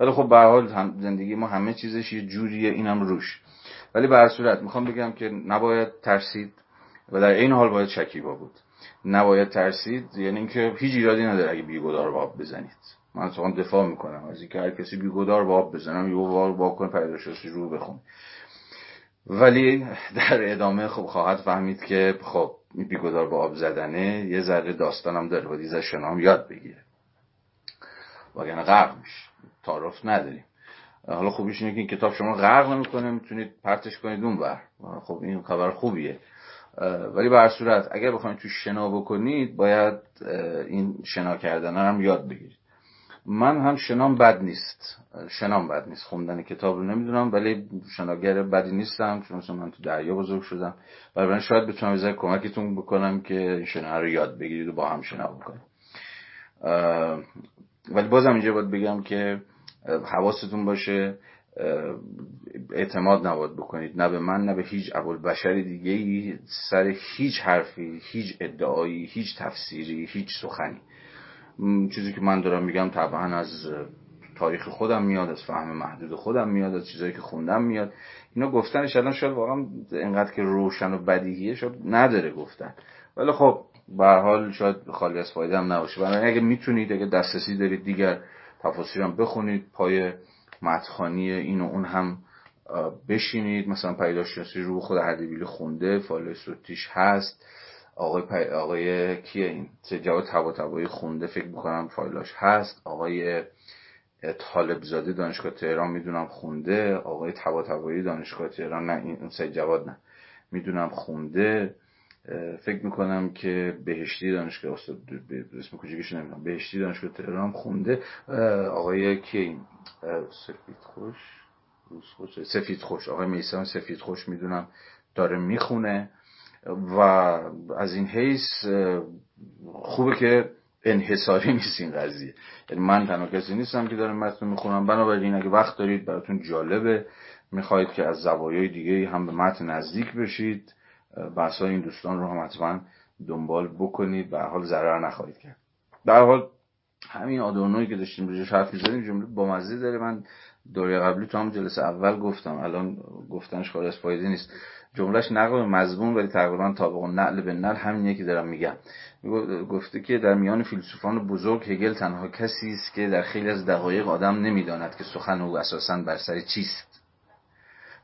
ولی خب به هر حال زندگی ما همه چیزش یه جوریه اینم روش. ولی به صورت می‌خوام بگم که نباید ترسید و در این حال باید شکیبا بود. نباید ترسید یعنی اینکه هیچ ایرادی نداره اگه بیگدار به آب بزنید. من اتفاقا دفاع می‌کنم از اینکه هر کسی بیگدار به آب بزنه یه بار واکن پدیدارشناسی رو بخون. ولی در ادامه خب خواهد فهمید که خب بیگدار به آب زدنه یه ذره داستانم داره باید از شنام یاد بگیره. وگرنه غرق میشه. تعارف نداریم. حالا خوبیش اینه که این کتاب شما غرق نمی‌کنه می‌تونید پرتش کنید اون بر خب این خبر خوبیه. ولی به هر صورت اگر بخواید تو شنا بکنید باید این شنا کردن هم یاد بگیرید. من هم شنام بد نیست. شنام بد نیست. خوندن کتاب رو نمی‌دونم ولی شناگر بدی نیستم چون من تو دریا بزرگ شدم. و شاید بتونم یه کمکتون بکنم که این شنا رو یاد بگیرید و با هم شنا بکنید ولی بازم اینجا باید بگم که حواستون باشه اعتماد نباید بکنید. نه به من نه به هیچ اول بشر دیگه سر هیچ حرفی هیچ ادعایی هیچ تفسیری هیچ سخنی. چیزی که من دارم میگم طبعا از تاریخ خودم میاد از فهم محدود خودم میاد از چیزایی که خوندم میاد. اینا گفتنش الان شاید واقعا اینقدر که روشن و بدیهیه شاید نداره گفتن. ولی خب به حال شاید خالی از فایده هم نباشه. برای اگه می‌تونید اگه دسترسی دارید دیگر تفاصیل پخونید پای متخانی این و اون هم بشینید. مثلا پیداشناسی رو خود اردبیل خونده فایل صوتیش هست. آقای پی... آقای کیه این؟ جواد تبا خونده فکر می‌کنم فایلاش هست. آقای طالب زاده دانشگاه تهران می‌دونم خونده. آقای تبا دانشگاه تهران نه این سید جواد نه. می‌دونم خونده. فکر می‌کنم که بهشتی دانشگاه استاد اسم کوچیکش نمی‌دونم. بهشتی دانشگاه تهران خونده. آقای کی سفید خوش. سفید خوش. آقای میسان سفید خوش می‌دونم داره می‌خونه. و از این حیث خوبه که انحصاری نیست این قضیه. یعنی من تنها کسی نیستم که دارم متن می‌خونم. بنابراین اگه وقت دارید براتون جالبه می‌خواهید که از زوایای دیگه هم به متن نزدیک بشید. بحث این دوستان رو هم حتما دنبال بکنید. به حال ضرر نخواهید کرد. در حال همین آدورنوی که داشتیم روش حرف می‌زدیم جمله با مزه داره. من دوره قبلی تو هم جلسه اول گفتم. الان گفتنش از فایده نیست. جملهش نقل مضمون ولی تقریبا طابق نقل به نقل همینیه که دارم میگم. گفته که در میان فیلسوفان بزرگ هگل تنها کسی است که در خیلی از دقایق آدم نمی‌داند که سخن او اساسا بر سر چیست.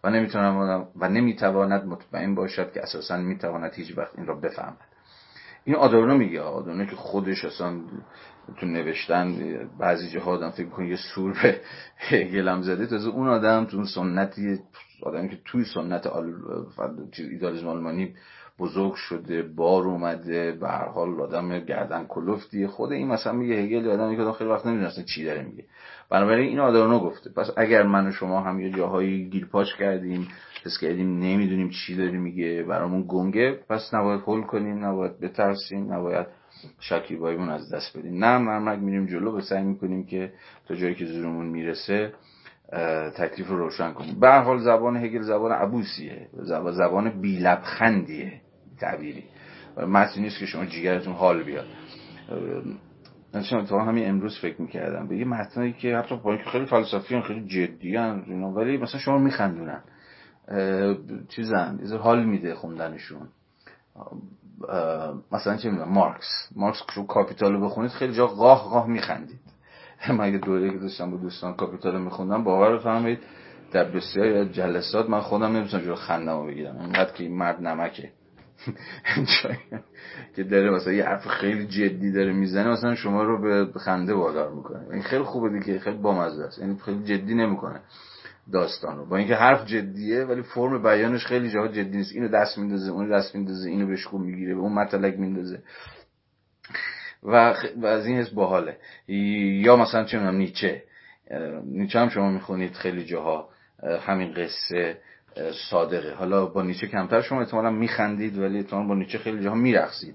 و نمی‌تواند و نمی‌تواند مطمئن باشد که اساسا می‌تواند هیچ وقت این را بفهمد. این آدورنو میگه. آدورنو که خودش اصلا تو نوشتن بعضی جاها فکر کنه یه سور به هگل زده. تازه اون آدم تو سنتی آدمی که توی سنت آل... ایدالیسم آلمانی بزرگ شده بار اومده به هر حال آدم گردن کلفتیه خود این مثلا میگه هگل آدمی که خیلی وقت نمی‌دونسته چی داره میگه. بنابراین این آدورنو گفته. پس اگر من و شما هم یه جاهایی گیرپاش کردیم حس کردیم نمی‌دونیم چی داره میگه برامون گنگه پس نباید حل کنیم نباید بترسیم نباید شکیباییمون از دست بدیم. نه مرمک میریم جلو به سعی می‌کنیم که تا جایی که زورمون می‌رسه تکلیف رو روشن کنیم. به حال زبان هگل زبان عبوسیه. زبان بیلبخندیه تعبیری. متنی نیست که شما جیگرتون حال بیاد. من تا همین امروز فکر می‌کردم. به یه متنایی که حتی با اینکه خیلی فلسفی خیلی جدی ولی مثلا شما میخندونن. چیزن حال میده خوندنشون. مثلا چه می‌دونم مارکس. مارکس رو کاپیتالو بخونید خیلی جا قاه قاه میخندید. من یه دوره که داشتم با دوستان کاپیتالو میخوندم باور بفرمایید. در بسیاری جلسات من خودم نمی‌تونم جلو خندم بگیرم. اینقدر که این مرد نمکه. که داره مثلا یه حرف خیلی جدی داره می‌زنه مثلا شما رو به خنده وادار می‌کنه. این خیلی خوبه دیگه خیلی بامزه است. یعنی خیلی جدی نمی‌کنه داستان رو. با اینکه حرف جدیه ولی فرم بیانش خیلی جاها جدی نیست. اینو دست میندازه اونو دست میندازه اینو نیشگون می‌گیره به اون متلک میندازه. و, و از این حس باحاله. یا مثلا چه می‌دونم نیچه. نیچه هم شما می‌خونید خیلی جاها همین قصه صادقه. حالا با نیچه کمتر شما احتمالا میخندید ولی احتمالا با نیچه خیلی جاها میرقصید.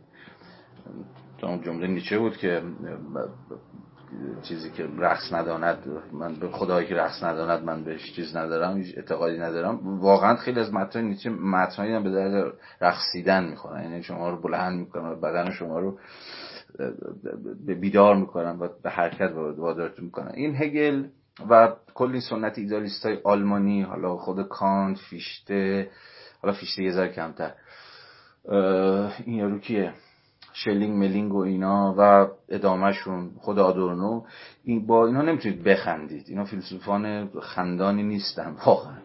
تا جمله نیچه بود که چیزی که رقص نداند من به خدایی که رقص نداند من بهش چیز ندارم اعتقادی ندارم. واقعا خیلی از متن نیچه متنایی هم به درد رقصیدن می‌خورن. یعنی شما رو بلند می‌کنن بدن شما رو بیدار می‌کنن و به حرکت وادارتون می‌کنن. این هگل و کلی سنت ایدالیست های آلمانی حالا خود کانت فیشته حالا فیشته یه ذره کمتر. این یارو کیه؟ شلینگ ملینگ و اینا و ادامهشون خود آدورنو. این با اینا نمی‌تونید بخندید. اینا فیلسوفان خندانی نیستن واقعا.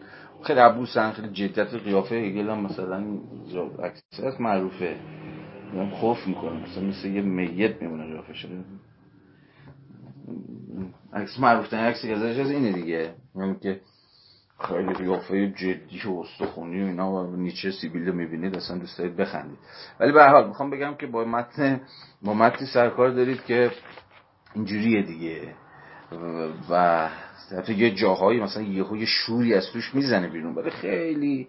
خیلی عبوسن خیلی جدیت قیافه هگل هم مثلا اکثرت معروفه. هم خوف می‌کنه. مثلا مثل یه میت میمونه قیافه عکس معروف ترین عکسی که ازش از اینه دیگه. یعنی که خیلی قیافه جدی و استخونی و اینا و نیچه سیبیل رو می‌بینید اصلا دوست دارید بخندید. ولی به حال می‌خوام بگم که با متن با متنی سرکار دارید که اینجوریه دیگه. و حتی یه جاهایی مثلا یه یه شوری از توش می‌زنه بیرون. ولی خیلی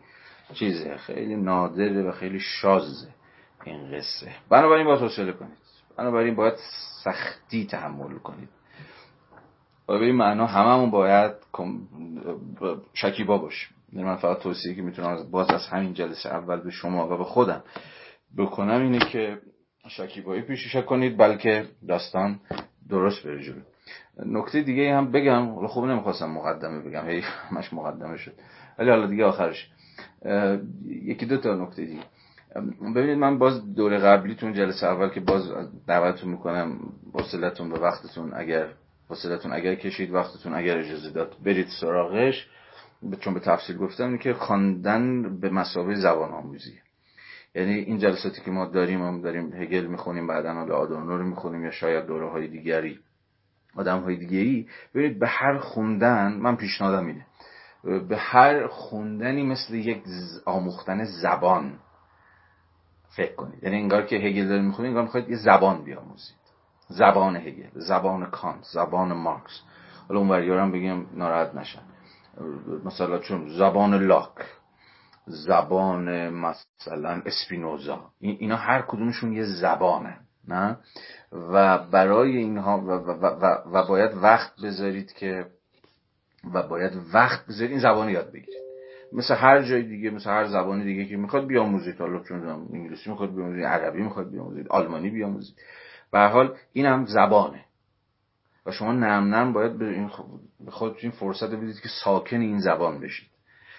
چیزه خیلی نادره و خیلی شازه. این قصه. بنابراین باید حوصله کنید. بنابراین باید سختی تحمل کنید. و به این معنا هممون باید شکیبا باشیم. یعنی من فقط توصیه که می‌تونم باز از همین جلسه اول به شما و به خودم بکنم اینه که شکیبایی پیشش کنید بلکه داستان درست بره جلو. نکته دیگه هم بگم. خوب نمی‌خواستم مقدمه بگم. هی مش مقدمه شد. ولی حالا دیگه آخرش. یکی دو تا نکته دیگه. ببینید من باز دوره قبلی تون جلسه اول که باز دعوتتون می‌کنم وصلتون به وقتتون اگر فاصلتون اگر کشید وقتتون اگر اجازه داد برید سراغش. چون به تفصیل گفتم که خواندن به مسابقه زبان آموزی. یعنی این جلساتی که ما داریم هم داریم هگل می‌خونیم بعدا حالا آدورنو رو می‌خونیم یا شاید دوره های دیگری آدم های دیگری ببینید به هر خوندن من پیشنهادم اینه. به هر خوندنی مثل یک آموختن زبان فکر کنید. یعنی انگار که هگل داره می‌خونید انگار می‌خواید یه زبان بیاموزید. زبان هگل زبان کانت زبان مارکس. حالا اون هم بگیم ناراحت نشن. مثلا چون زبان لاک زبان مثلا اسپینوزا اینا هر کدومشون یه زبانه نه؟ و برای اینها و, و, و, و باید وقت بذارید که و باید وقت بذارید این زبان یاد بگیرید. مثل هر جای دیگه مثل هر زبان دیگه که می‌خواد بیاموزید حالا چون انگلیسی می‌خواد بیاموزید عربی می‌خواد بیاموزید آلمانی بیاموزید به حال این هم زبانه. و شما نم نم باید به این خودتون فرصت بدید که ساکن این زبان بشید.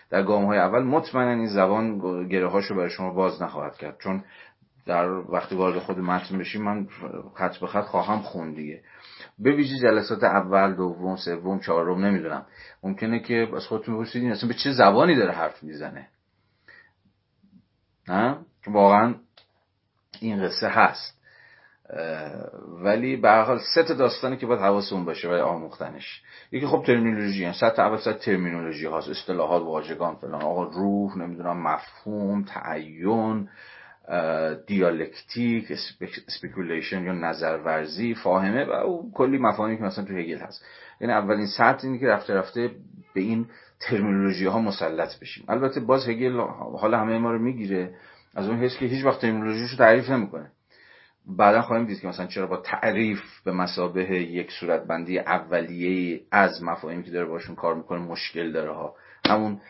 در گام های اول مطمئنا این زبان گره هاشو برای شما باز نخواهد کرد. چون در وقتی وارد خود متن بشیم من خط به خط خواهم خون دیگه. به ویژه جلسات اول دوم سوم چهارم نمی‌دونم. ممکنه که از خودتون بپرسید این اصلا به چه زبانی داره حرف می‌زنه. نه؟ واقعا این قصه هست. ولی به حال سه تا داستانی که باید حواسمون باشه برای آموختنش. یکی خب ترمینولوژی هست. سطح اول سطح ترمینولوژی هاست اصطلاحات واژگان فلان. آقا روح نمی‌دونم مفهوم تعین. دیالکتیک speculation یا نظرورزی فاهمه و او کلی مفاهیمی که مثلا تو هگل هست. یعنی اولین سطح اینه که رفته رفته به این ترمینولوژی ها مسلط بشیم. البته باز هگل حالا همه ما رو می‌گیره. از اون حس که هیچ وقت ترمینولوژیش رو تعریف نمی‌کنه. بعدا خواهیم دید که مثلا چرا با تعریف به مثابه یک صورتبندی اولیه از مفاهیمی که داره باشون کار می‌کنه مشکل داره ها. همون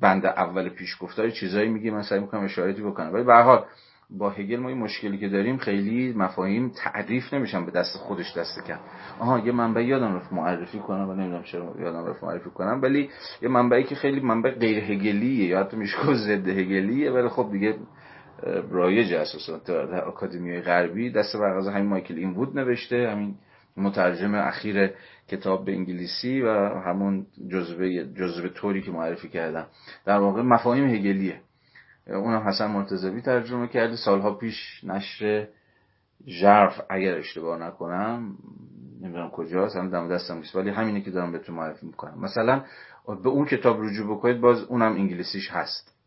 بند اول پیش گفتاری چیزایی میگه من سعی می‌کنم اشارتی بکنم. ولی به حال با هگل ما این مشکلی که داریم خیلی مفاهیم تعریف نمیشن به دست خودش دست کم. آها یه منبع یادم رفت معرفی کنم و نمی‌دونم چرا یادم رفت معرفی کنم ولی یه منبعی که خیلی منبع غیر هگلیه یا حتی میشه ضد هگلیه ولی خب دیگه رایج اساسا در آکادمی غربی دست بر همین مایکل این بود نوشته همین مترجم اخیر کتاب به انگلیسی و همون جزوه جزوه توری که معرفی کردم. در واقع مفاهیم هگلیه. اونم حسن مرتضوی ترجمه کرده. سالها پیش نشر ژرف اگر اشتباه نکنم نمی‌دونم کجاست هم دم دستم نیست ولی همینه که دارم بهتون معرفی می‌کنم. مثلا به اون کتاب رجوع بکنید باز اونم انگلیسیش هست.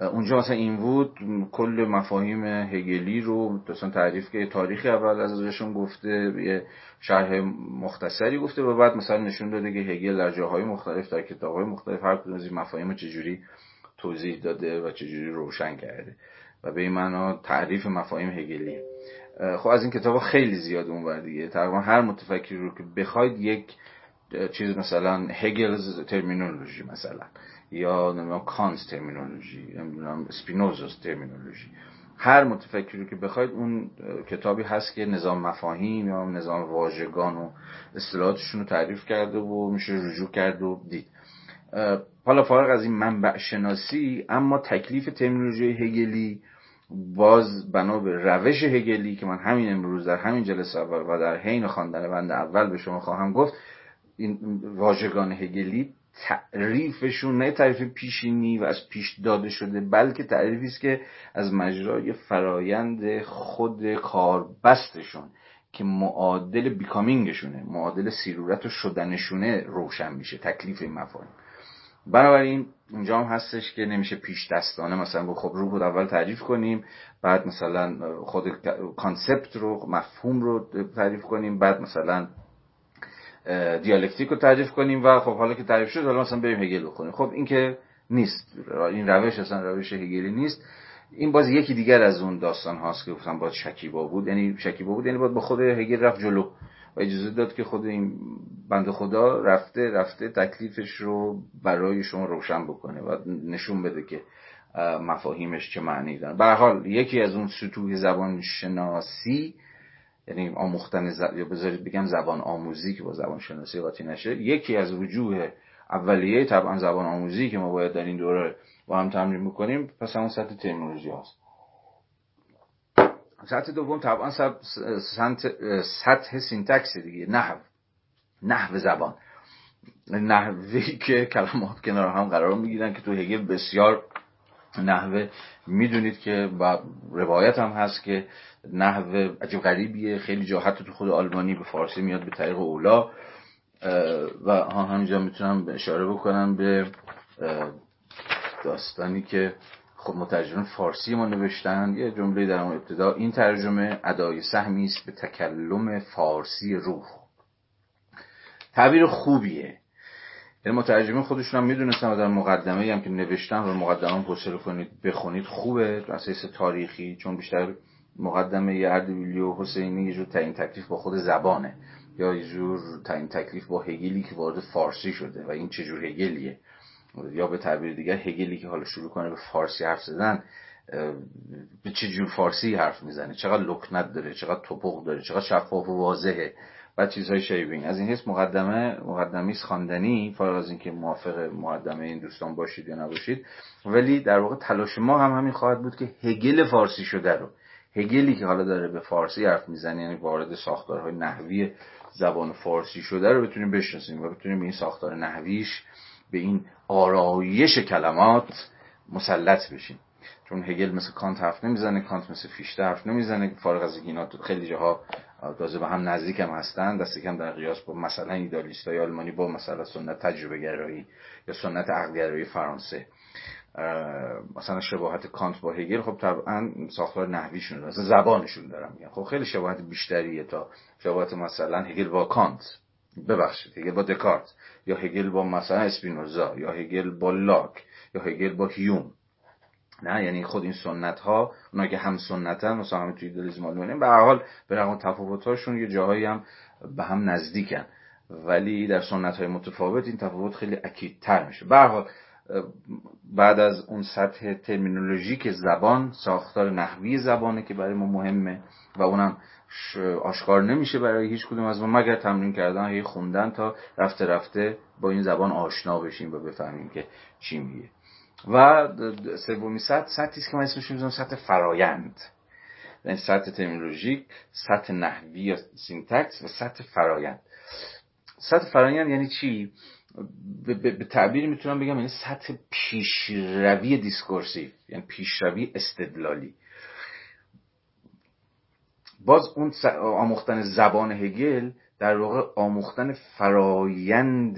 اونجا مثلا این بود کل مفاهیم هگلی رو مثلا تعریف که تاریخی اول ازشون گفته یه شرح مختصری گفته و بعد مثلا نشون داده که هگل در جاهای مختلف در کتابهای مختلف هر کدوم از این مفاهیم چجوری توضیح داده و چجوری روشن کرده و به این معنا تعریف مفاهیم هگلی. خب از این کتاب خیلی زیاد اون دیگه. تقریبا هر متفکری رو که بخواید یک چیز مثلا هگلز ترمینولوژی مثلا. یا نمی‌دونم کانز ترمینولوژی نمی‌دونم اسپینوزوس ترمینولوژی. هر متفکری که بخواید اون کتابی هست که نظام مفاهیم یا نظام واژگان و اصطلاحاتشون رو تعریف کرده و میشه رجوع کرد و دید. حالا فارغ از این منبع شناسی اما تکلیف ترمینولوژی هگلی باز بنا به روش هگلی که من همین امروز در همین جلسه اول و در حین خواندن بند اول به شما خواهم گفت این واژگان هگلی تعریفشون نه تعریف پیشینی و از پیش داده شده بلکه تعریفی است که از مجرای فرایند خود کاربستشون که معادل becoming شونه معادل صیرورت و شدنشونه روشن میشه تکلیف این مفاهیم. بنابراین اونجا هم هستش که نمیشه پیش‌دستانه مثلا خب رو بود اول تعریف کنیم بعد مثلا خود concept رو مفهوم رو تعریف کنیم بعد مثلا دیالکتیک رو تعریف کنیم و خب حالا که تعریف شد حالا مثلا بریم هگل بخونیم خب این که نیست. این روش اصلا روش هگلی نیست. این باز یکی دیگر از اون داستان هاست که گفتم باید شکیبا بود. یعنی شکیبا بود یعنی باید با خود هگل رفت جلو. و اجازه داد که خود این بند خدا رفته رفته تکلیفش رو برای شما روشن بکنه و نشون بده که مفاهیمش چه معنی دارن. به حال یکی از اون سطوح زبان شناسی یعنی آموختن ز... یا بذارید بگم زبان آموزی که با زبان شناسی قاطی نشه یکی از وجوه اولیه طبعا زبان آموزی که ما باید در این دوره با هم تمرین بکنیم پس همون سطح ترمینولوژی هست سطح دوم طبعا سطح syntax دیگه نحو. نحو زبان. نحوی که کلمات کنار هم قرار می‌گیرن که تو هگل بسیار نحوه. می‌دونید که با روایت هم هست که نحوه عجیب غریبیه. خیلی جا حتی تو خود آلمانی به فارسی میاد به طریق اولی. و همینجا می‌تونم اشاره بکنم به داستانی که خب مترجم فارسی ما نوشتن. یه جمله در ابتدا. این ترجمه ادای سهمی است به تکلم فارسی روح. تعبیر خوبیه. یعنی مترجمین خودشون هم می‌دونستن و در مقدمه هم که نوشتن و مقدمه حوصله کنید بخونید خوبه؟ اساس تاریخی چون بیشتر مقدمه اردبیلی حسینی یه جور تعیین تکلیف با خود زبانه. یا یه جور تعیین تکلیف با هگلی که وارد فارسی شده و این چه جور هگلیه. یا به تعبیر دیگر هگلی که حالا شروع کنه به فارسی حرف زدن به چه جور فارسی حرف می‌زنه؟ چقدر لکنت داره؟ چقدر توپق داره؟ چقدر شفاف و واضحه؟ و چیزهای شیبین از این حس مقدمه مقدمی خواندنی فارغ از اینکه موافق مقدمه این دوستان باشید یا نباشید ولی در واقع تلاش ما هم همین خواهد بود که هگل فارسی شده رو هگلی که حالا داره به فارسی حرف می‌زنه یعنی وارد ساختارهای نحوی زبان فارسی شده رو بتونیم بشناسیم و بتونیم این ساختار نحویش به این آرایش کلمات مسلط بشیم. چون هگل مثل کانت حرف نمی‌زنه کانت مثل فیشته حرف نمی‌زنه فارغ از اینا خیلی جاها تازه به هم نزدیک هم هستن دست کم در قیاس با مثلا ایدالیستای آلمانی با مثلا سنت تجربه گرایی یا سنت عقل گرایی فرانسه مثلا شباهت کانت با هگل خب طبعا ساختار نحویشون مثلا زبانشون دارم میگم. خب خیلی شباهت بیشتریه تا شباهت مثلا هگل با کانت. ببخشید هگل با دکارت یا هگل با مثلا اسپینوزا یا هگل با لاک یا هگل با هیوم. نه یعنی خود این سنت ها اونا که هم سنتن مثلا همه توی ایدالیسم آلمانی به هر حال به رغم تفاوت هاشون یه جاهایی هم به هم نزدیکن. ولی در سنت های متفاوت این تفاوت خیلی اکیدتر میشه. به هر حال بعد از اون سطح ترمینولوژیک زبان ساختار نحوی زبانه که برای ما مهمه و اونم آشکار نمیشه برای هیچ کدوم از ما مگر تمرین کردن هی خوندن تا رفته رفته با این زبان آشنا بشیم و بفهمیم که چی میگه. و سومی سطح سطحی که من اسمش می‌ذارم سطح فرایند. یعنی سطح ترمینولوژیک سطح نحوی یا syntax و سطح فرایند. سطح فرایند یعنی چی؟ به تعبیر می‌تونم بگم یعنی سطح پیشروی discursive یعنی پیشروی استدلالی. باز اون آموختن زبان هگل در واقع آموختن فرایند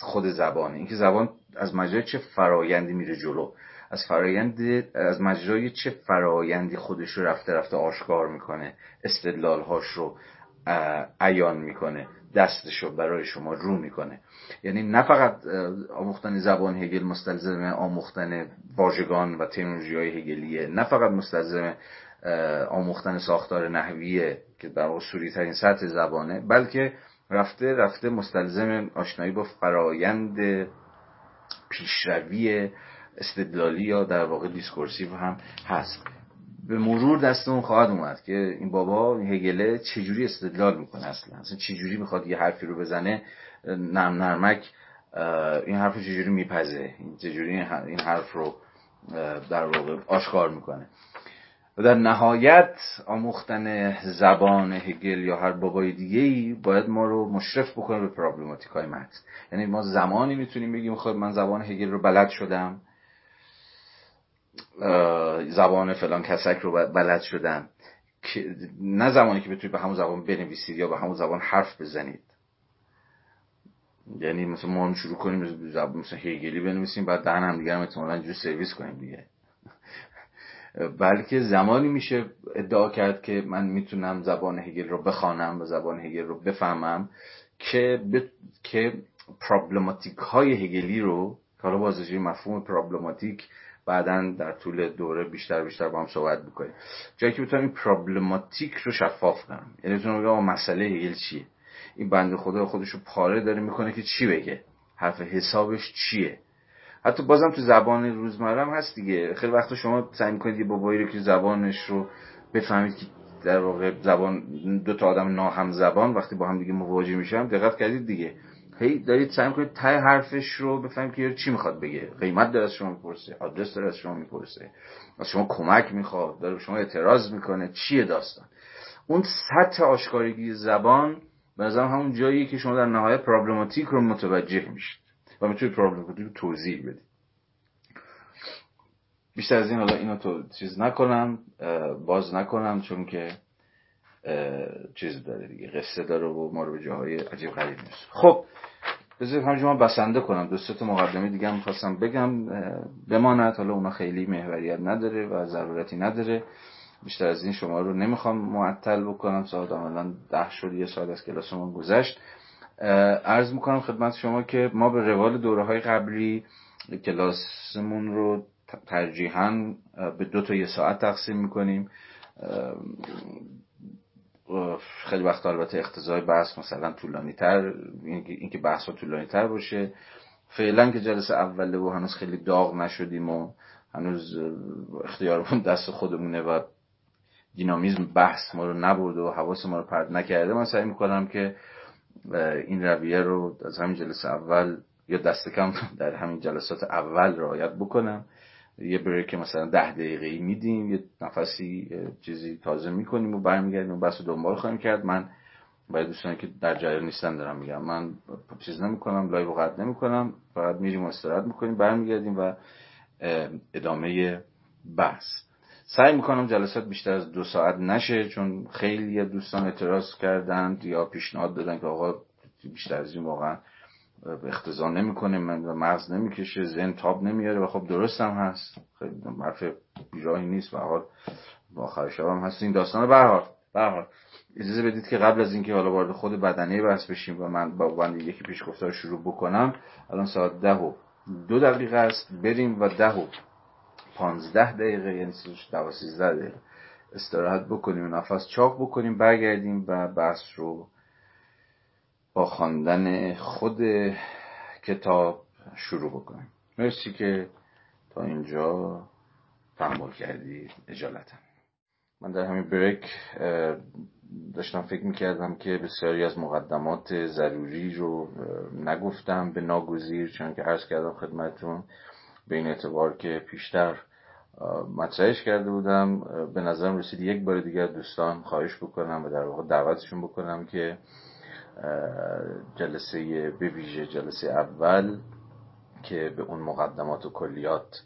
خود زبانه. اینکه زبان از مجرای چه فرایندی میره جلو؟ از فرایند از مجرای چه فرایندی خودش رو رفته رفته آشکار می‌کنه استدلال هاش رو عیان می‌کنه دستش رو برای شما رو می‌کنه؟ یعنی نه فقط آموختن زبان هگل مستلزم آموختن واژگان و ترمینولوژی های هگلیه نه فقط مستلزم آموختن ساختار نحویه که در صوری ترین سطح زبانه بلکه رفته رفته مستلزم آشنایی با فرایند پیشروی استدلالی یا در واقع discursive هم هست. به مرور دستمون خواهد اومد که این بابا هگله چجوری استدلال می‌کنه اصلا؟ اصلا چجوری می‌خواد یه حرفی رو بزنه؟ نرم نرمک این حرف چجوری میپزه؟ چجوری این حرف رو در واقع آشکار می‌کنه؟ و در نهایت آموختن زبان هگل یا هر بابای دیگه ای باید ما رو مشرف بکنه به پرابلماتیک های یعنی ما زمانی می‌تونیم بگیم خب من زبان هگل رو بلد شدم زبان فلان کسک رو بلد شدم. نه زمانی که بتونید به همون زبان بنویسید یا به همون زبان حرف بزنید. یعنی مثلا ما شروع کنیم مثلا هگلی بنویسیم بعد دهن هم دیگه هم احتمالاً سرویس کنیم دیگه. بلکه زمانی میشه ادعا کرد که من می‌تونم زبان هگل رو بخوانم و زبان هگل رو بفهمم که ب... که پرابلماتیک های هگلی رو حالا بازش مفهوم پرابلماتیک بعدا در طول دوره بیشتر بیشتر با هم صحبت بکنیم جایی که بتونم این پرابلماتیک رو شفاف کنم. یعنی بتونم بگم مسئله هگل چیه؟ این بنده خدا خودش رو پاره داره می‌کنه که چی بگه؟ حرف حسابش چیه؟ حتی بازم تو زبان روزمره هم هست دیگه. خیلی وقت شما سعی می‌کنید یه بابایی رو که زبانش رو بفهمید که در واقع زبان دو تا آدم ناهم زبان وقتی با هم دیگه مواجه میشن دقت کردید دیگه. هی دارید سعی می‌کنید ته حرفش رو بفهمید که چی می‌خواد بگه. قیمت داره از شما می‌پرسه آدرس داره از شما می‌پرسه از شما کمک می‌خواد داره شما اعتراض می‌کنه چیه داستان؟ اون سطح آشکارگی زبان به همون جایی که شما در نهایت پرابلماتیک رو متوجه میشید. می‌تونید پرابلماتیک رو توضیح بدید بیشتر از این حالا اینو تو چیز نکنم باز نکنم چون که چیز داره دیگه قصه داره و ما رو به جاهای عجیب غریب میشه خب بذارید همینجا بسنده کنم. دو تا مقدمه دیگه هم خواستم بگم بماند. حالا اونا خیلی محوریت نداره و ضرورتی نداره. بیشتر از این شما رو نمی‌خوام معطل بکنم. ساعت عملا ده شد یه ساعت از کلاسمون گذشت. عرض می‌کنم خدمت شما که ما به روال دوره های قبلی کلاسمون رو ترجیحاً به دو تا یه ساعت تقسیم می‌کنیم. خیلی وقت البته اختزای بحث مثلا طولانی تر اینکه بحث ها طولانی تر باشه. فعلا که جلسه اوله و هنوز خیلی داغ نشدیم و هنوز اختیارمون دست خودمونه و دینامیزم بحث ما رو نبرده و حواس ما رو پرد نکرده من سعی می‌کنم که این رویه رو از همین جلسه اول یا دست کم در همین جلسات اول رعایت بکنم. یه بریک مثلا ده دقیقه میدیم یه نفسی چیزی تازه می‌کنیم و برمیگردیم و بس دنبال خواهیم کرد. من باید دوستانی که در جریان نیستن دارم میگم من چیز نمی‌کنم لایو قطع نمی‌کنم فقط میریم و استراحت می‌کنیم برمیگردیم و ادامه بحث. سعی می‌کنم جلسات بیشتر از دو ساعت نشه چون خیلی دوستان اعتراض کردند یا پیشنهاد دادن که آقا بیشتر از این واقعا اقتضا نمی‌کنه و مغز نمی‌کشه ذهن تاب نمیاره و خب درست هم هست. خیلی حرف بیراهی نیست و حال آخر شب هم هست. این داستان به اجازه بدید که قبل از اینکه حالا وارد خود بدنه بحث بشیم و من با بند یکی پیش گفتار شروع بکنم الان ساعت ده و دو دقیقه است. بریم و ده و پانزده دقیقه یعنی دو سیزده دقیقه. استراحت بکنیم و نفس چاق بکنیم برگردیم و بحث رو با خواندن خود کتاب شروع بکنیم. مرسی که تا اینجا تحمل کردید اجالتا. من در همین بریک داشتم فکر می‌کردم که بسیاری از مقدمات ضروری رو نگفتم به ناگزیر چون که عرض کردم خدمتون به این اعتبار که پیشتر مطرحش کرده بودم. به نظرم رسید یک بار دیگر دوستان خواهش بکنم و در واقع دعوتشون بکنم که جلسه به ویژه جلسه اول که به اون مقدمات و کلیات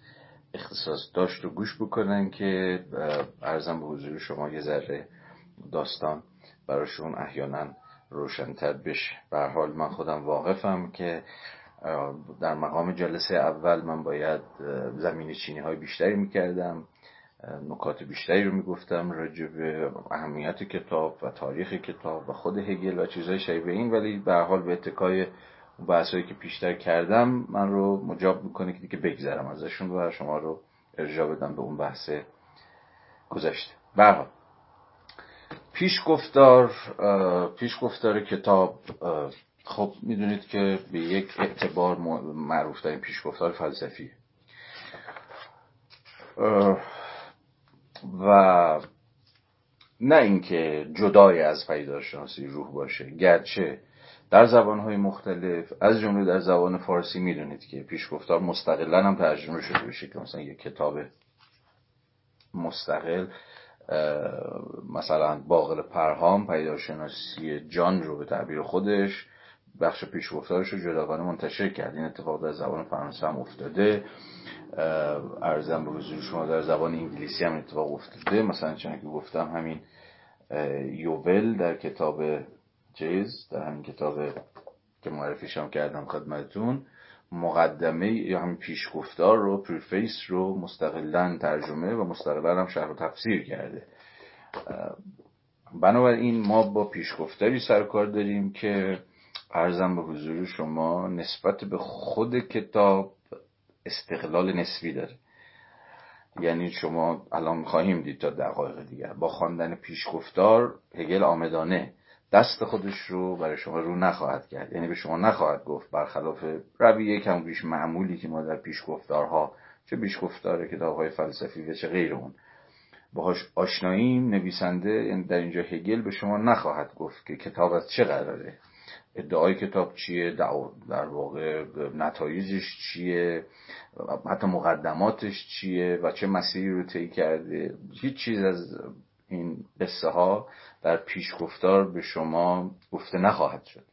اختصاص داشت و گوش بکنن که ارزم به حضور شما یه ذره داستان براشون احیانا روشنتر بشه. به حال من خودم واقفم که در مقام جلسه اول من باید زمین چینی های بیشتری می‌کردم نکات بیشتری رو می‌گفتم راجع به اهمیت کتاب و تاریخ کتاب و خود هگل و چیزهای شبیه این. ولی به حال به اتکای بحثایی که پیشتر کردم من رو مجاب می‌کنه که دیگه بگذرم ازشون و شما رو ارجاع بدم به اون بحث گذشته. برحال پیش گفتار پیش گفتار کتاب خب می‌دونید که به یک اعتبار معروف ترین پیش گفتار فلسفی. و نه اینکه جدای از پیداشناسی روح باشه گرچه در زبانهای مختلف از جمله در زبان فارسی می‌دونید که پیشگفتار مستقلا هم ترجمه شده بشه که مثلا یک کتاب مستقل مثلا باقل پرهام پیداشناسی جان رو به تعبیر خودش بخش پیشگفتارش رو جداگانه منتشر کرد. این اتفاق در زبان فرانسه هم افتاده. ارزم به حضور شما در زبان انگلیسی هم اتفاق افتاده. مثلا چون که گفتم همین یوول در کتاب چیز در همین کتاب که معرفیشم کردم خدمتتون مقدمه یا همین پیشگفتار رو پریفیس رو مستقلا ترجمه و مستقلا هم شرح و تفسیر کرده. بنابراین ما با پیشگفتاری سرکار داریم که ارزم به حضور شما نسبت به خود کتاب استقلال نسبی داره. یعنی شما الان خواهیم دید تا دقایق دیگر. با خواندن پیشگفتار هگل آمدانه دست خودش رو برای شما رو نخواهد کرد. یعنی به شما نخواهد گفت برخلاف رویه کم بیش معمولی که ما در پیشگفتارها چه پیشگفتار کتاب های فلسفی و چه غیر اون باهاش آشناییم نویسنده یعنی در اینجا هگل به شما نخواهد گفت که کتاب از چه قراره. ادعای کتاب چیه در واقع نتایجش چیه حتی مقدماتش چیه و چه مسیری رو طی کرده. هیچ چیز از این قصه ها در پیشگفتار به شما گفته نخواهد شد.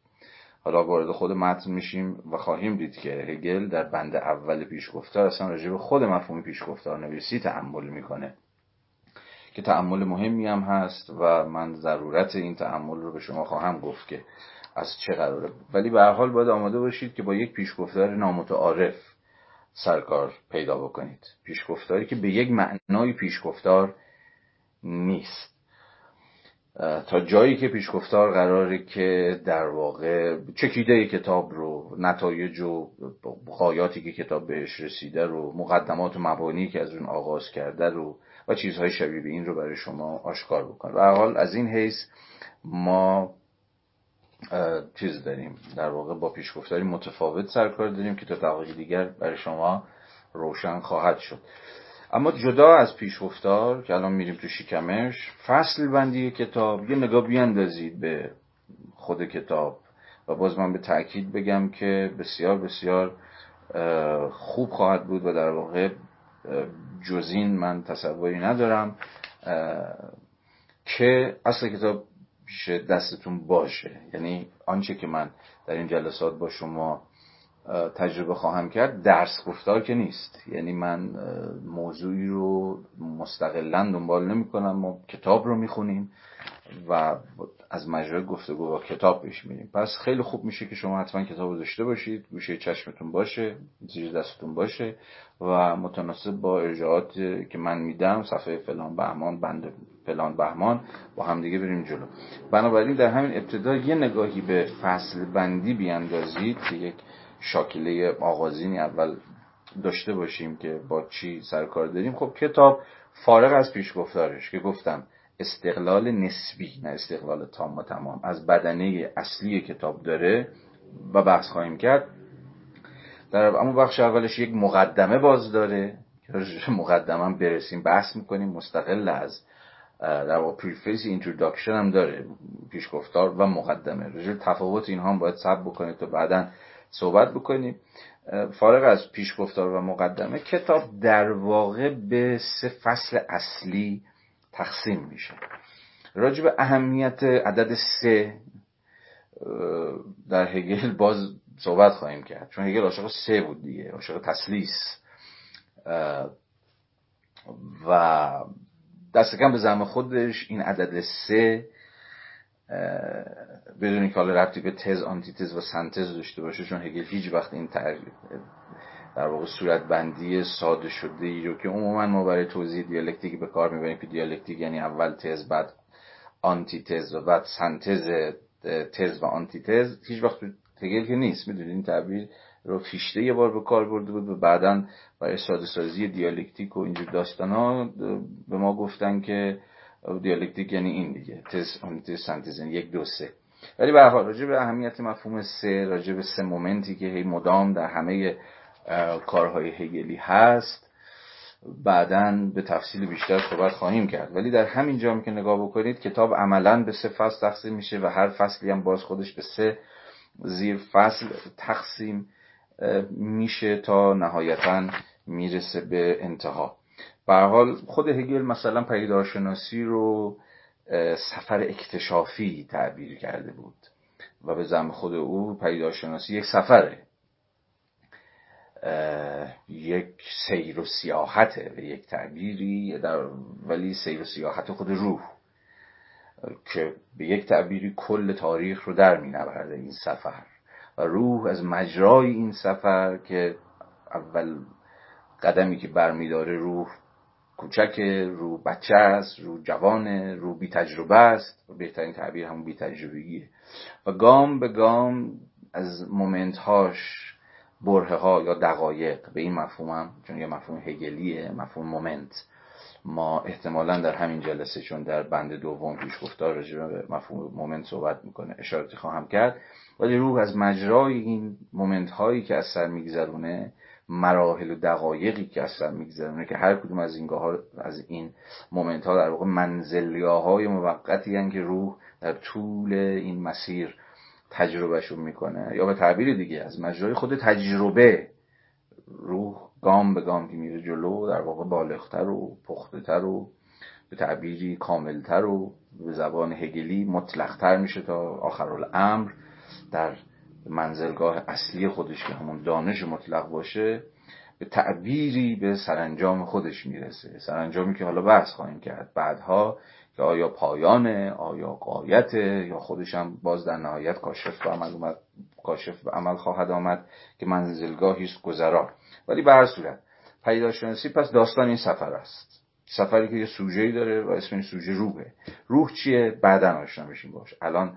حالا وارد خود متن میشیم و خواهیم دید که هگل در بند اول پیشگفتار اصلا راجع به خود مفهوم پیشگفتار نویسی تعمل می‌کنه. که تعمل مهمی هم هست و من ضرورت این تعمل رو به شما خواهم گفت که از چه قراره. ولی به هر حال باید آماده باشید که با یک پیشگفتار نامتعارف سرکار پیدا بکنید. پیشگفتاری که به یک معنای پیشگفتار نیست. تا جایی که پیشگفتار قراره که در واقع چکیده کتاب رو نتایج و قایاتی که کتاب بهش رسیده رو مقدمات و مبانی که از اون آغاز کرده رو و چیزهای شبیه به این رو برای شما آشکار بکنه. و حال از این حیث ما چیز داریم. در واقع با پیشگفتاری متفاوت سرکار داریم که تا دقایق دیگر برای شما روشن خواهد شد. اما جدا از پیشگفتار که الان میریم تو شکمش فصل بندی کتاب یه نگاه بیاندازید به خود کتاب و باز من به تاکید بگم که بسیار بسیار خوب خواهد بود و در واقع جزین من تصوری ندارم که اصل کتاب پیش دستتون باشه. یعنی آنچه که من در این جلسات با شما تجربه خواهم کرد درس گفتار که نیست. یعنی من موضوعی رو مستقلا دنبال نمی کنم ما کتاب رو می‌خونیم و از مجرای گفتگو با کتاب پیش میریم. پس خیلی خوب میشه که شما حتما کتاب داشته باشید. گوشه چشمتون باشه زیر دستتون باشه و متناسب با ارجاعات که من میدم صفحه فلان بهمان بند فلان بهمان با همدیگه بریم جلو. بنابراین در همین ابتدا یه نگاهی به فصل بندی بیاندازید که یک شاکله آغازینی اول داشته باشیم که با چی سر کار داریم. خب کتاب فارغ از پیشگفتارش که گفتم استقلال نسبی نه استقلال تام و تمام. از بدنه اصلی کتاب داره و بحث خواهیم کرد. در اما بخش اولش یک مقدمه باز داره که مقدمه برسیم بحث می‌کنیم. مستقل از در واقع preface introduction هم داره پیشگفتار و مقدمه. راجع به تفاوت اینها هم باید صبر بکنید تا بعدا صحبت بکنیم. فارغ از پیشگفتار و مقدمه کتاب در واقع به سه فصل اصلی تقسیم میشه. راجع به اهمیت عدد سه در هگل باز صحبت خواهیم کرد. چون هگل عاشق سه بود دیگه عاشق تسلیس. و دست کم به زم خودش این عدد سه بدون که حالا ربطی به تز آنتیتز و سنتز داشته باشه چون هگل هیچ وقت این در واقع صورت بندی ساده شده ای رو که عموما ما برای توضیح دیالکتیک به کار می‌بریم که دیالکتیک یعنی اول تز بعد آنتیتز و بعد سنتز تز و آنتیتز. هیچ وقت هگل که نیست می‌دونید؟ این تعبیر رو فیشته یه بار به کار برده بود و بعدا برای ساده سازی دیالکتیک و اینجور داستان ها به ما گفتن که دیالکتیک یعنی این دیگه تز آنتیتز سنتز یعنی یک دو سه. ولی به حال راجع به اهمیت مفهوم سه راجع به سه moment ی که هی مدام در همه کارهای هگلی هست. بعدا به تفصیل بیشتر صحبت خواهیم کرد. ولی در همین جام که نگاه بکنید کتاب عملا به سه فصل تقسیم میشه و هر فصلی هم باز خودش به سه زیر فصل تقسیم میشه تا نهایتا می‌رسه به انتها. به حال خود هگل مثلا پیدارشناسی رو سفر اکتشافی تعبیر کرده بود و به زم خود او پیدارشناسی یک سفره. یک سیر و سیاحته به یک تعبیری در ولی سیر و سیاحت خود روح که به یک تعبیری کل تاریخ رو در می نبرده این سفر. و روح از مجرای این سفر که اول قدمی که برمیداره روح کوچک رو بچه است رو جوان رو بی تجربه است. و بهترین تعبیر همون بی تجربگیه. و گام به گام از moment هاش بره ها یا دقایق. به این مفهوم هم چون یه مفهوم هگلیه مفهوم moment. ما احتمالا در همین جلسه چون در بند دوم پیش گفتار راجع مفهوم moment صحبت می‌کنه اشارتی خواهم کرد. ولی روح از مجرای این moment هایی که از سر میگذرونه مراحل و دقایقی که از سر میگذرونه که هر کدوم از این از این moment ها در واقع منزلگاه‌های موقتی که روح در طول این مسیر تجربهشون می‌کنه یا به تعبیر دیگه از مجرای خود تجربه روح گام به گام که میره جلو در واقع بالغتر و پختهتر و به تعبیری کاملتر و به زبان هگلی مطلقتر میشه تا آخر الامر در منزلگاه اصلی خودش که همون دانش مطلق باشه به تعبیری به سرانجام خودش می‌رسه. سرانجامی که حالا بحث خواهیم کرد. بعدها که آیا پایانه آیا قایته یا خودش هم باز در نهایت کاشف به عمل اومد کاشف به عمل خواهد آمد که منزلگاهی است گذرا. ولی به هر صورت پیداشناسی پس داستان این سفر است. سفری که یه سوژه داره و اسم این سوژه روحه. روح چیه؟ بعدا آشنا بشیم باش. الان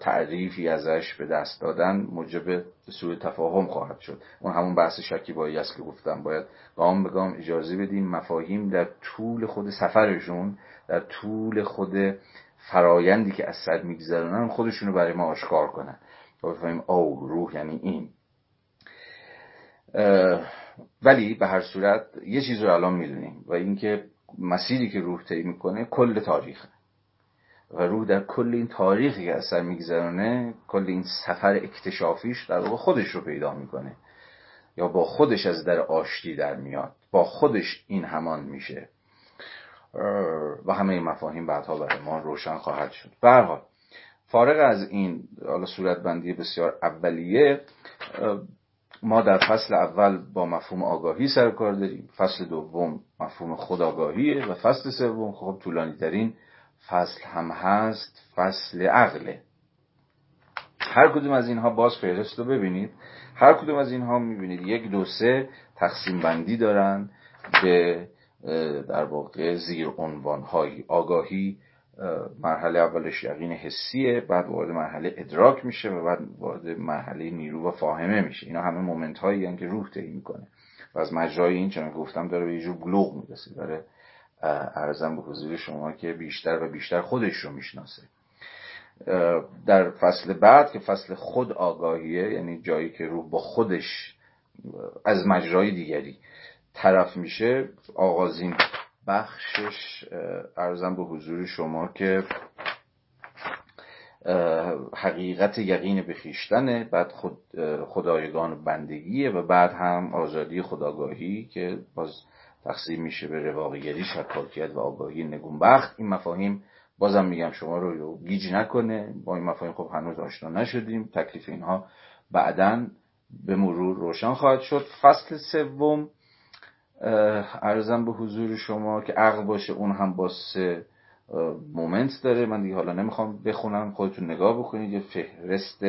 تعریفی ازش به دست دادن موجب سوء تفاهم خواهد شد. اون همون بحث شکیبایی است که گفتم. باید گام به گام اجازه بدیم مفاهیم در طول خود سفرشون در طول خود فرایندی که از سر میگذرونن خودشون رو برای ما آشکار کنن. و بفهمیم او روح یعنی این. ولی به هر صورت یه چیز رو الان می‌دونیم و اینکه مسیری که روح طی می‌کنه کل تاریخه. و روح در کل این تاریخی که از سر میگذرانه کل این سفر اکتشافیش در واقع خودش رو پیدا می‌کنه. یا با خودش از در آشتی در میاد. با خودش این همان میشه. و همه این مفاهیم بعدها برای ما روشن خواهد شد. برحال فارغ از این حالا صورتبندی بسیار اولیه ما در فصل اول با مفهوم آگاهی سر کار داریم. فصل دوم مفهوم خداگاهیه و فصل سوم خب طولانی ترین فصل هم هست فصل عقله. هر کدوم از اینها باز فهرست رو ببینید. هر کدوم از اینها می‌بینید یک دو سه تقسیم بندی دارن به در واقع زیر عنوان های آگاهی مرحله اولش یقین حسیه بعد وارد مرحله ادراک میشه و بعد وارد مرحله نیرو و فاهمه میشه. اینا همه مومنت هایی که روح طی می‌کنه. و از مجرای این چنان گفتم داره به یه جور بلوغ می‌رسه داره ارزم به حضور شما که بیشتر و بیشتر خودش رو می‌شناسه. در فصل بعد که فصل خود آگاهیه یعنی جایی که روح با خودش از مجرای دیگری طرف میشه. آغازین بخشش ارزم به حضور شما که حقیقت یقین به خیشتنه بعد خود خدایگان بندگیه و بعد هم آزادی خداگاهی که باز تقسیم میشه به رواقیگری شکاکیت و آگاهی نگونبخت. این مفاهیم بازم میگم شما رو گیج نکنه. با این مفاهیم خب هنوز آشنا نشدیم. تکلیف اینها بعدا به مرور روشن خواهد شد. فصل سوم ارزم به حضور شما که عقل باشه اون هم با سه مومنت داره. من دیگه حالا نمی‌خوام بخونم خودتون نگاه بکنید. یه فهرست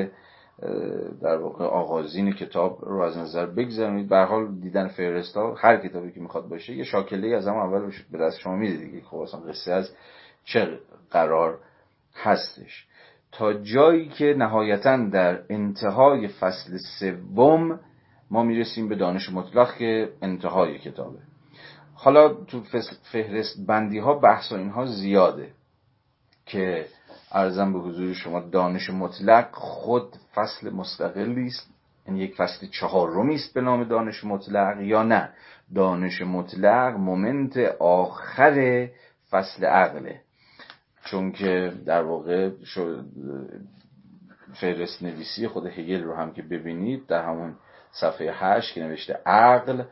در واقع آغازین کتاب رو از نظر بگذارید به حال دیدن فهرست ها هر کتابی که می‌خواد باشه یه شاکله از هم اول به دست شما میده دیگه. خب اصلا قصه از چه قرار هستش. تا جایی که نهایتا در انتهای فصل سوم ما می‌رسیم به دانش مطلق که انتهای کتابه. حالا تو فهرست بندی ها بحث و اینها زیاده که ارزم به حضور شما دانش مطلق خود فصل مستقلی است. یعنی یک فصل چهارمی است به نام دانش مطلق یا نه؟ دانش مطلق moment آخر فصل عقله چون که در واقع فهرست نویسی خود هگل رو هم که ببینید در همون صفحه هشت که نوشته عقل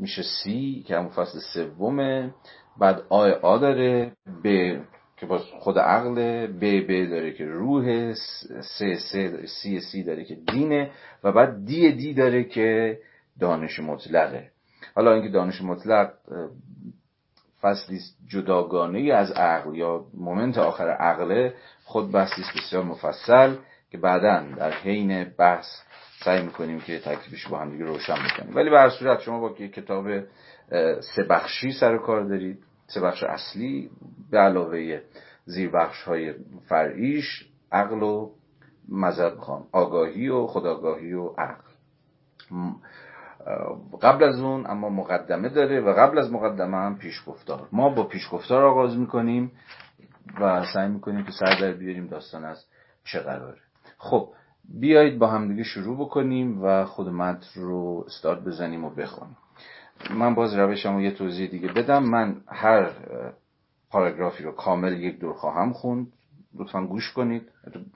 میشه C که همون فصل سومه. بعد A A داره ب که باز خود عقل B B داره که روح س س C C داره که دینه. و بعد دی دی داره که دانش مطلقه. حالا اینکه دانش مطلق فصلی جداگانه از عقل یا مومنت آخر عقله خود بحثی بسیار مفصل که بعدا در حین بحث سعی می‌کنیم که تکلیفش با هم دیگه روشن بکنیم. ولی به هر صورت شما با که کتاب سه بخشی سر کار دارید. سه بخش اصلی به علاوه زیر بخش های فرعیش عقل و مذهب خان آگاهی و خداگاهی و عقل. قبل از اون اما مقدمه داره و قبل از مقدمه هم پیشگفتار. ما با پیشگفتار آغاز می‌کنیم و سعی می‌کنیم که سر در بیاریم داستان از چه قراره. خب بیایید با همدیگه شروع بکنیم و خود متن رو استارت بزنیم و بخونیم. من باز روشم یه توضیح دیگه بدم. من هر پاراگرافی رو کامل یک دور خواهم خوند. لطفا گوش کنید.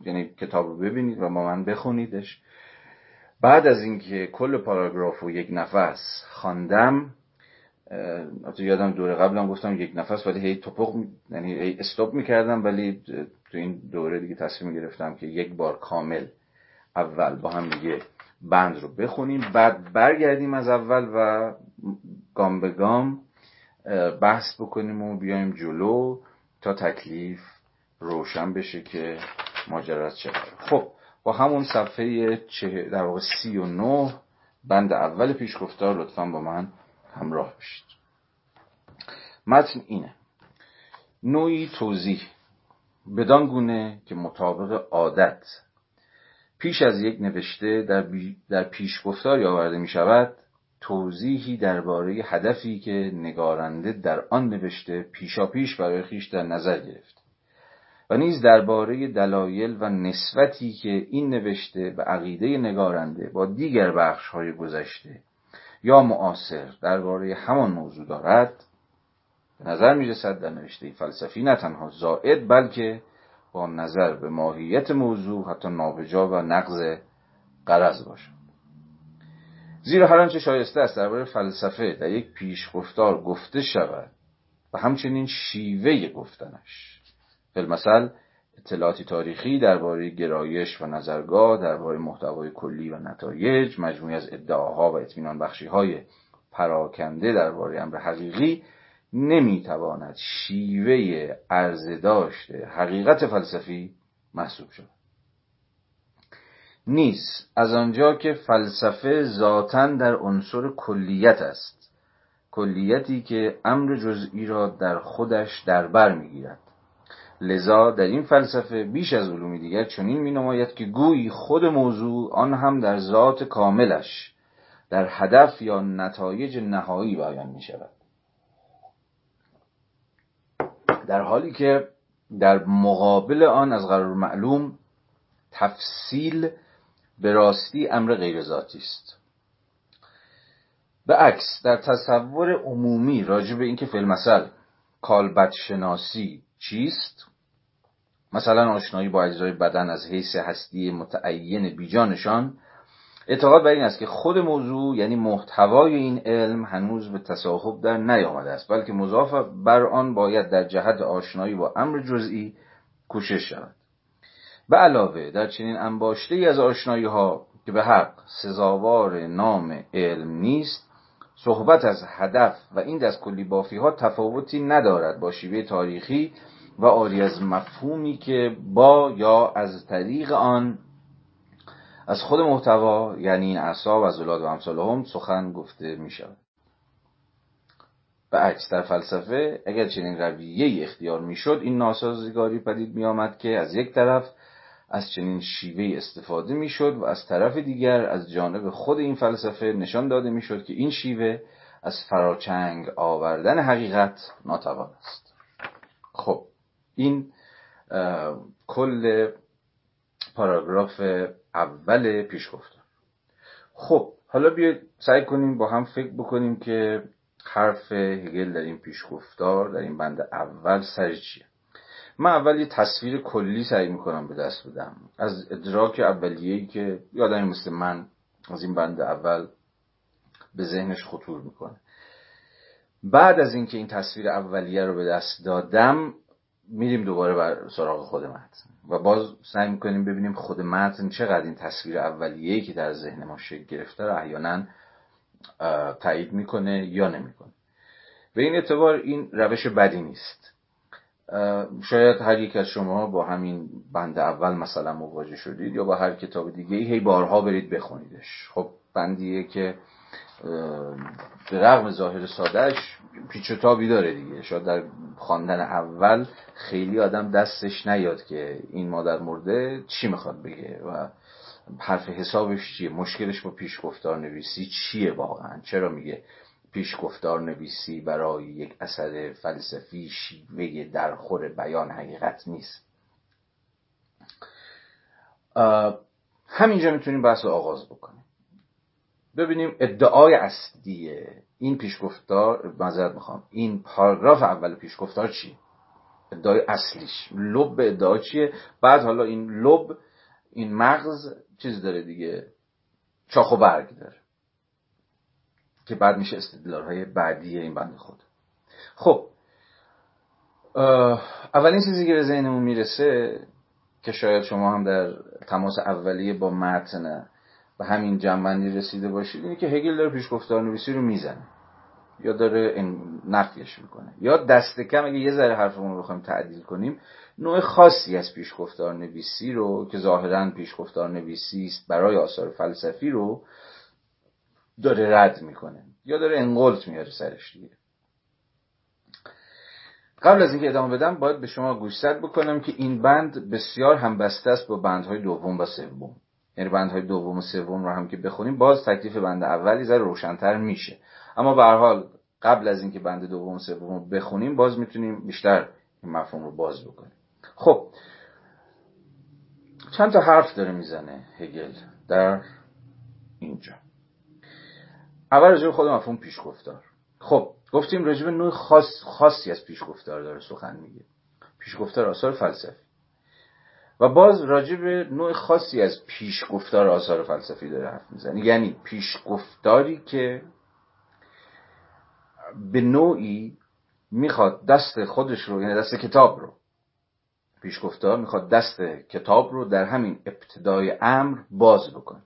یعنی کتاب رو ببینید و با من بخونیدش. بعد از اینکه کل پاراگراف رو یک نفس خواندم یادم دوره قبلم گفتم یک نفس ولی هی توپق یعنی هی استوب می‌کردم ولی تو این دوره دیگه تصمیم گرفتم که یک بار کامل اول با هم دیگه بند رو بخونیم. بعد برگردیم از اول و گام به گام بحث بکنیم و بیایم جلو تا تکلیف روشن بشه که ماجرا چه خب با همون صفحه در واقع سی و نه بند اول پیشگفتار لطفا با من همراه بشید متن اینه. نوعی توضیح بدان گونه که مطابق عادت پیش از یک نوشته در, بی در پیشگفتاری آورده می شود توضیحی درباره هدفی که نگارنده در آن نوشته پیشا پیش برای خیش در نظر گرفت و نیز درباره دلایل و نسبتی که این نوشته به عقیده نگارنده با دیگر بخش های گذشته یا معاصر درباره همان موضوع دارد به نظر می رسد در نوشته فلسفی نه تنها زائد بلکه نظر به ماهیت موضوع حتی نابجا و نقض قرض باشد زیرا هر آنچه شایسته است درباره فلسفه در یک پیشگفتار گفته شود و همچنین شیوه گفتنش. فیلمثل اطلاعاتی تاریخی درباره گرایش و نظرگاه درباره محتوای کلی و نتایج مجموعی از ادعاها و اطمینان بخشی های پراکنده درباره امر حقیقی نمی‌تواند شیوه عرضه داشته حقیقت فلسفی محسوب شود. نیست. از آنجا که فلسفه ذاتا در عنصر کلیت است. کلیتی که امر جزئی را در خودش در بر می‌گیرد. لذا در این فلسفه بیش از علوم دیگر چنین می نماید که گویی خود موضوع آن هم در ذات کاملش در هدف یا نتایج نهایی بیان می شود در حالی که در مقابل آن از قرار معلوم تفصیل به راستی امر غیر ذاتی است. به عکس در تصور عمومی راجع به اینکه فیلم مثل کالبد شناسی چیست مثلا آشنایی با اجزای بدن از حیث هستی متعین بیجانشان اعتقاد بر این است که خود موضوع یعنی محتوای این علم هنوز به تصاحب در نیامده است بلکه مضاف بر آن باید در جهت آشنایی با امر جزئی کوشش شود. به علاوه در چنین انباشته ای از آشنایی ها که به حق سزاوار نام علم نیست صحبت از هدف و این دست کلی بافی ها تفاوتی ندارد با شیوه تاریخی و آری از مفهومی که با یا از طریق آن از خود محتوا یعنی این اعصاب و زلاد و هم سخن گفته می شود به عکس در فلسفه اگر چنین رویه اختیار می شد این ناسازگاری پدید می آمد که از یک طرف از چنین شیوه استفاده می شد و از طرف دیگر از جانب خود این فلسفه نشان داده می شد که این شیوه از فراچنگ آوردن حقیقت ناتوان است. خب این کل پاراگراف اول پیش گفتم خب حالا بیاید سعی کنیم با هم فکر بکنیم که حرف هگل در این پیشگفتار در این بند اول سر چیه. من اول یه تصویر کلی سعی می‌کنم به دست بدم. از ادراک اولیه‌ای که یادمی مثل من از این بند اول به ذهنش خطور می‌کنه. بعد از اینکه این تصویر اولیه رو به دست دادم میریم دوباره بر سراغ خود متن. و باز سعی می‌کنیم ببینیم خود متن چقدر این تصویر اولیه‌ای که در ذهن ما شکل گرفته رو احیانا تایید می‌کنه یا نمی‌کنه. به این اعتبار این روش بدی نیست. شاید هر یک از شما با همین بند اول مثلا مواجه شدید یا با هر کتاب دیگه هی بارها برید بخونیدش. خب بندیه که به رغم ظاهر سادهش پیچ تابی داره دیگه. شاید در خواندن اول خیلی آدم دستش نیاد که این مادر مرده چی می‌خواد بگه و حرف حسابش چیه؟ مشکلش با پیشگفتار نویسی چیه واقعا؟ چرا میگه پیشگفتار نویسی برای یک اثر فلسفی شیوه درخور بیان حقیقت نیست؟ همینجا می‌تونیم بحث رو آغاز بکنیم. ببینیم ادعای اصلی این پیشگفتار معذرت می‌خوام این پاراگراف اول پیشگفتار چی؟ ادعای اصلیش. لب ادعا چیه؟ بعد حالا این لب این مغز چیز داره دیگه چاخ و برگ داره که بعد میشه استدلال های بعدی این بند خود. خب اولین چیزی که به ذهنمون می‌رسه که شاید شما هم در تماس اولیه با متن به همین جنبندی رسیده باشید اینه که هگل داره پیشگفتار نویسی رو می‌زنه. یا داره نفیش می‌کنه. یا دست کم اگه یه ذره حرفمون رو بخوایم تعدیل کنیم نوع خاصی از پیشگفتار نویسی رو که ظاهرا پیشگفتار نویسی است برای آثار فلسفی رو داره رد می‌کنه یا داره انقلت میاره سرش دیگه. قبل از اینکه ادامه بدم باید به شما گوشزد بکنم که این بند بسیار هم بسته است با بندهای دوم و سوم. یعنی بندهای دوم و سوم رو هم که بخونیم باز تکلیف بند اولی ذره روشنتر میشه. اما به هر حال قبل از اینکه بند دوم و سوم رو بخونیم باز می‌تونیم بیشتر این مفهوم رو باز بکنیم. خب چند تا حرف داره می‌زنه هگل در اینجا. اول راجع خود مفهوم پیشگفتار. خب گفتیم راجع نوع خاص خاصی از پیشگفتار داره سخن میگه. پیشگفتار آثار فلسفی. و باز راجع به نوع خاصی از پیشگفتار آثار فلسفی داره حرف می‌زنه. یعنی پیشگفتاری که به نوعی می‌خواد دست خودش رو یعنی دست کتاب رو پیشگفتار می‌خواد دست کتاب رو در همین ابتدای امر باز بکنه.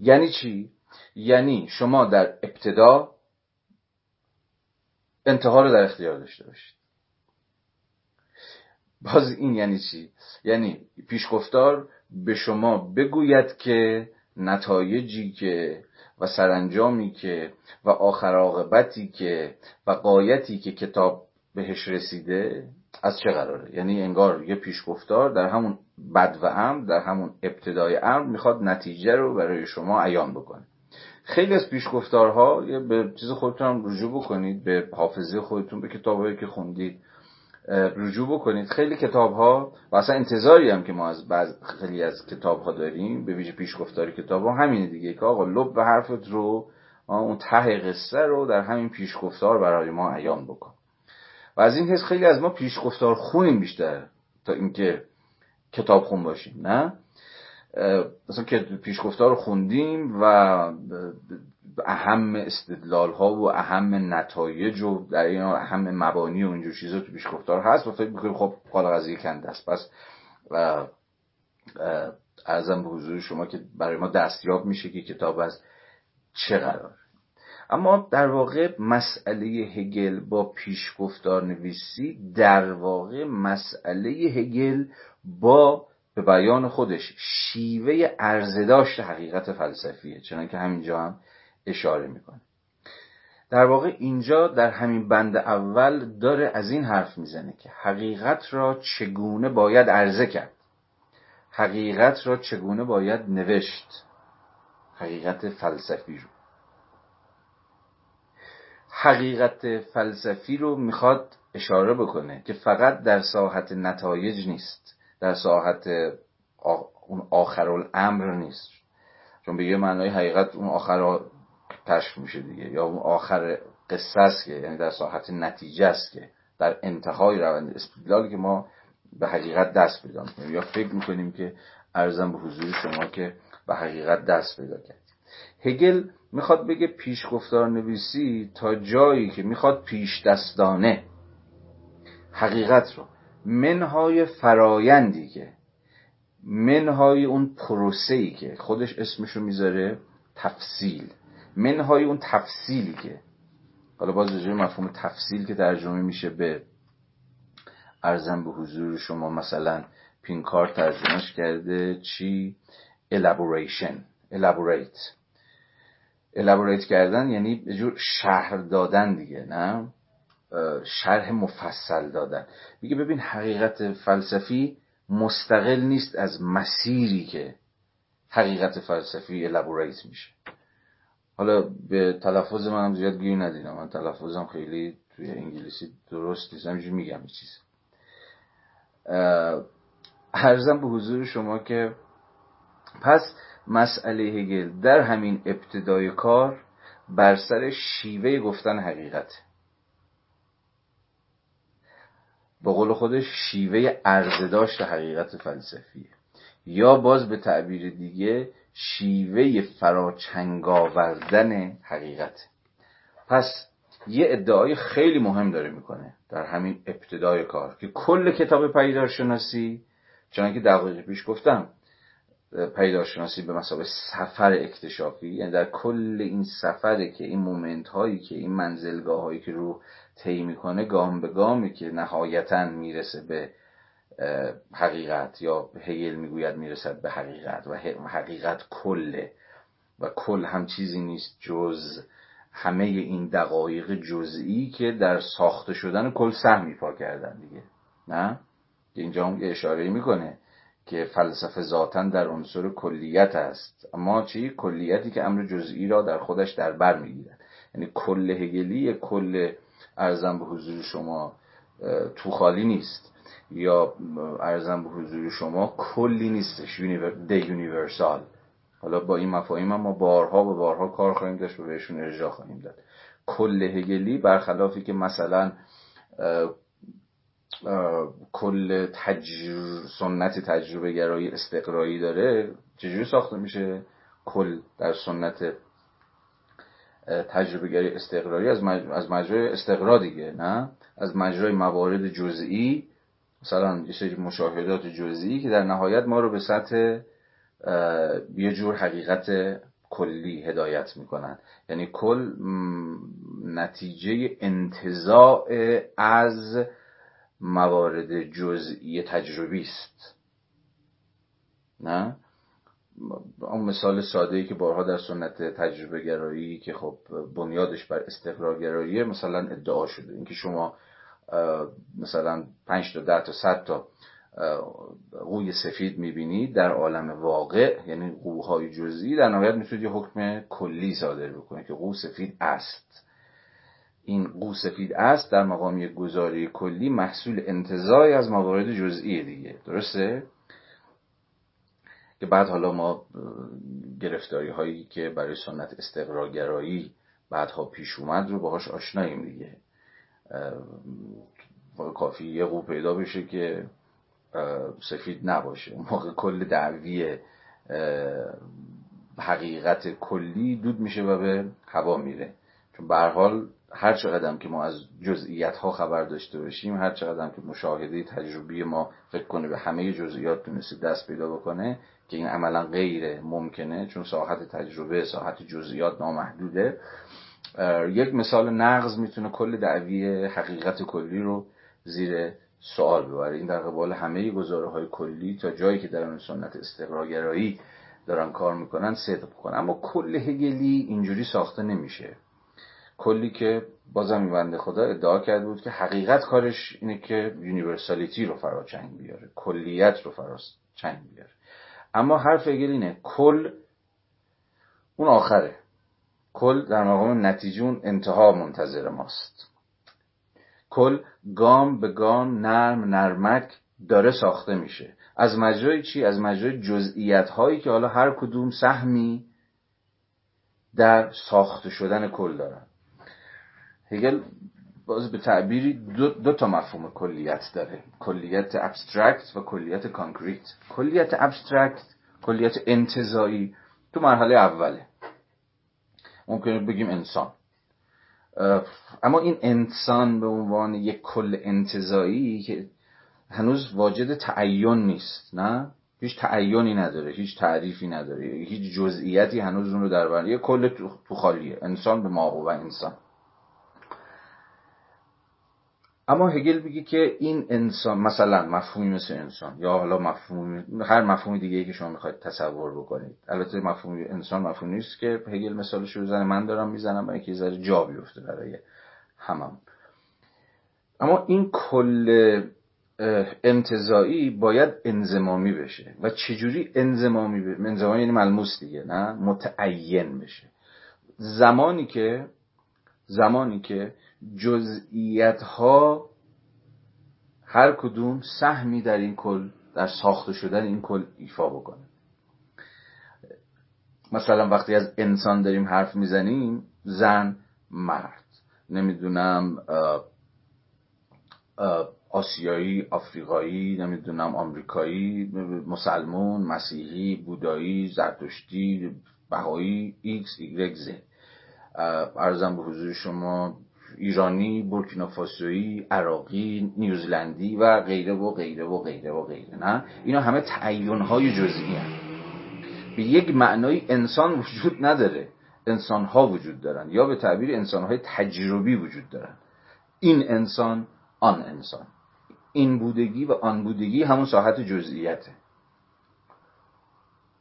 یعنی چی؟ یعنی شما در ابتدا انتها رو در اختیار داشته باشید. باز این یعنی چی؟ یعنی پیشگفتار به شما بگوید که نتایجی که و سرانجامی که و آخر عاقبتی که و قایتی که کتاب بهش رسیده از چه قراره یعنی انگار یه پیشگفتار در همون بد و امر در همون ابتدای امر می‌خواد نتیجه رو برای شما عیان بکنه خیلی از پیشگفتارها به چیز خودتون هم رجوع بکنید به حافظه خودتون به کتابهایی که خوندید رجوع بکنید. خیلی کتاب ها و اصلا انتظاری هم که ما از بعض خیلی از کتاب ها داریم به ویژه پیشگفتاری کتاب ها همینه دیگه که آقا لب به حرفت رو اون ته قصه رو در همین پیشگفتار برای ما عیان بکن. و از این حس خیلی از ما پیشگفتار خونیم بیشتر تا اینکه کتاب خون باشیم نه؟ مثلا که پیشگفتار رو خوندیم و اهم استدلال ها و اهم نتایج و در این اهم مبانی و اینجور چیزا تو پیشگفتار هست و فکر می‌کنیم خب قال قضیه کنده است. پس ارزم به حضور شما که برای ما دستیاب میشه که کتاب از چه قرار اما در واقع مسئله هگل با پیشگفتار نویسی در واقع مسئله هگل با به بیان خودش شیوه ارزداشت حقیقت فلسفیه چنانکه همینجا هم اشاره می‌کنه. در واقع اینجا در همین بند اول داره از این حرف می‌زنه که حقیقت را چگونه باید عرضه کرد. حقیقت را چگونه باید نوشت. حقیقت فلسفی رو. حقیقت فلسفی رو می‌خواد اشاره بکنه که فقط در ساحت نتایج نیست. در ساحت اون آخر الامر نیست. چون به یه معنای حقیقت اون آخر کشف میشه دیگه یا اون آخر قصه است که یعنی در ساحت نتیجه است که در انتهای روند استدلالی که ما به حقیقت دست پیدا می‌کنیم. یا فکر می‌کنیم که ارزم به حضور شما که به حقیقت دست پیدا کردیم. هگل می‌خواد بگه پیشگفتار نویسی تا جایی که می‌خواد پیش دستانه حقیقت رو منهای فرایندی که منهای اون پروسه‌ای که خودش اسمشو می‌ذاره تفصیل. منهای اون تفصیلی که حالا باز رجوع مفهوم تفصیل که ترجمه میشه به ارزم به حضور شما مثلا پینکار ترجمهش کرده چی؟ elaboration elaborate. elaborate کردن یعنی جور شهر دادن دیگه نه؟ شرح مفصل دادن. میگه ببین حقیقت فلسفی مستقل نیست از مسیری که حقیقت فلسفی الابوریت میشه. حالا به تلفظ منم زیاد گیر ندیدم. من تلفظم خیلی توی انگلیسی درست نیست. همینجور میگم چیز ارزم به حضور شما که پس مسئله هگل در همین ابتدای کار بر سر شیوه گفتن حقیقت با قول خودش شیوه ارزداشت حقیقت فلسفیه. یا باز به تعبیر دیگه شیوه فراچنگ آوردن حقیقت. پس یه ادعای خیلی مهم داره می‌کنه در همین ابتدای کار که کل کتاب پیدارشناسی چون که دقیقه پیش گفتم پیدارشناسی به مسابقه سفر اکتشافی یعنی در کل این سفره که این مومنت هایی که این منزلگاه هایی که رو طی می‌کنه گام به گامی که نهایتا می‌رسه به حقیقت یا هیل می‌گوید می‌رسد به حقیقت و حقیقت کله و کل هم چیزی نیست جز همه این دقایق جزئی که در ساخته شدن کل سهم ایفا کردن دیگه. نه؟ اینجا هم یه اشاره می‌کنه که فلسفه ذاتا در عنصر کلیت است. اما چی؟ کلیتی که امر جزئی را در خودش در بر می‌گیرد. یعنی کل هگلی کل ارزم به حضور شما تو خالی نیست. یا ارزم به حضور شما کلی نیستش ده یونیورسال. حالا با این مفاهیم ما بارها و بارها کار خواهیم داشت و بهشون ارجاع خواهیم داد. کل هگلی برخلافی که مثلا کل تجر... سنت تجربه گرایی استقرایی داره چجوری ساخته میشه؟ کل در سنت تجربه گرایی استقرایی از. از مجرای استقرا دیگه نه؟ از مجرای موارد جزئی مثلا یه سری مشاهدات جزئی که در نهایت ما رو به سطح یه جور حقیقت کلی هدایت می‌کنن. یعنی کل نتیجه انتظاع از موارد جزئی تجربی است. نه؟ اون مثال ساده ای که بارها در سنت تجربه گرایی که خب بنیادش بر استقرار گراییه مثلا ادعا شده. اینکه شما مثلا 5 تا 10 تا 100 تا قوی سفید می‌بینید در عالم واقع یعنی قوهای جزئی در نهایت می‌تونید یه حکم کلی صادر بکنید که قو سفید است. این قو سفید است در مقام یک گزاره کلی محصول انتظاری از موارد جزئی دیگه. درسته؟ که بعد حالا ما گرفتاری هایی که برای سنت استقرارگرایی بعدها پیش اومد رو باهاش آشناییم دیگه. کافی یه قو پیدا بشه که سفید نباشه. موقع کل دعوی حقیقت کلی دود میشه و به هوا میره. چون به حال هر چقدر که ما از جزئیات ها خبر داشته باشیم هر چقدر که مشاهده تجربی ما فکر کنه به همه جزئیات تونسته دست پیدا بکنه که این عملا غیر ممکنه چون ساحت تجربه ساحت جزئیات نامحدوده. یک مثال نقض می‌تونه کل دعوی حقیقت کلی رو زیر سوال ببره. این در قبال همه گزاره های کلی تا جایی که در اون سنت استقراگرایی دارن کار می‌کنن صدق کنن اما کل هگلی اینجوری ساخته نمیشه. کلی که بازم این بنده خدا ادعا کرده بود که حقیقت کارش اینه که universality رو فرا چنگ بیاره. کلیت رو فرا چنگ بیاره. اما حرف هگل اینه. کل اون آخره. کل در مقام نتیجه اون انتها منتظر ماست. کل گام به گام نرم نرمک داره ساخته میشه. از مجرای چی؟ از مجرای جزئیت هایی که حالا هر کدوم سهمی در ساخته شدن کل دارن. هگل باز به تعبیری دو, دو تا مفهوم کلیت داره. کلیت abstract و کلیت concrete کلیت ابسترکت کلیت انتظایی تو مرحله اوله ممکنه بگیم انسان. اما این انسان به عنوان یک کل انتظایی که هنوز واجد تعین نیست نه؟ هیچ تعینی نداره هیچ تعریفی نداره هیچ جزئیاتی هنوز اون رو در یه کل تو خالیه. انسان به ما و انسان. اما هگل میگه که این انسان مثلا مفهومی مثل انسان یا حالا مفهوم هر مفهومی دیگه که شما می‌خواید تصور بکنید. البته مفهوم انسان مفهومی نیست که هگل مثالش رو بزنه. من دارم می‌زنم برای اینکه ذره جا بیفته برای همم. اما این کل انتظایی باید انزمامی بشه. و چجوری انزمامی بشه انزمامی یعنی ملموس دیگه نه؟ متعین بشه. زمانی که زمانی که جزئیت ها هر کدوم سهمی در این کل در ساخته شدن این کل ایفا بکنه. مثلا وقتی از انسان داریم حرف می‌زنیم زن مرد. نمی‌دونم آسیایی آفریقایی نمی‌دونم آمریکایی مسلمون مسیحی بودایی زرتشتی بهایی ایکس ایگرگ زد. عرضم به حضور شما ایرانی بورکینافاسویی عراقی نیوزلندی و غیره و غیره و غیره و غیره نه؟ اینا همه تعین های جزئی به یک معنای انسان وجود نداره. انسان ها وجود دارن یا به تعبیر انسان های تجربی وجود دارن. این انسان آن انسان. این بودگی و آن بودگی همون ساحت جزئیته.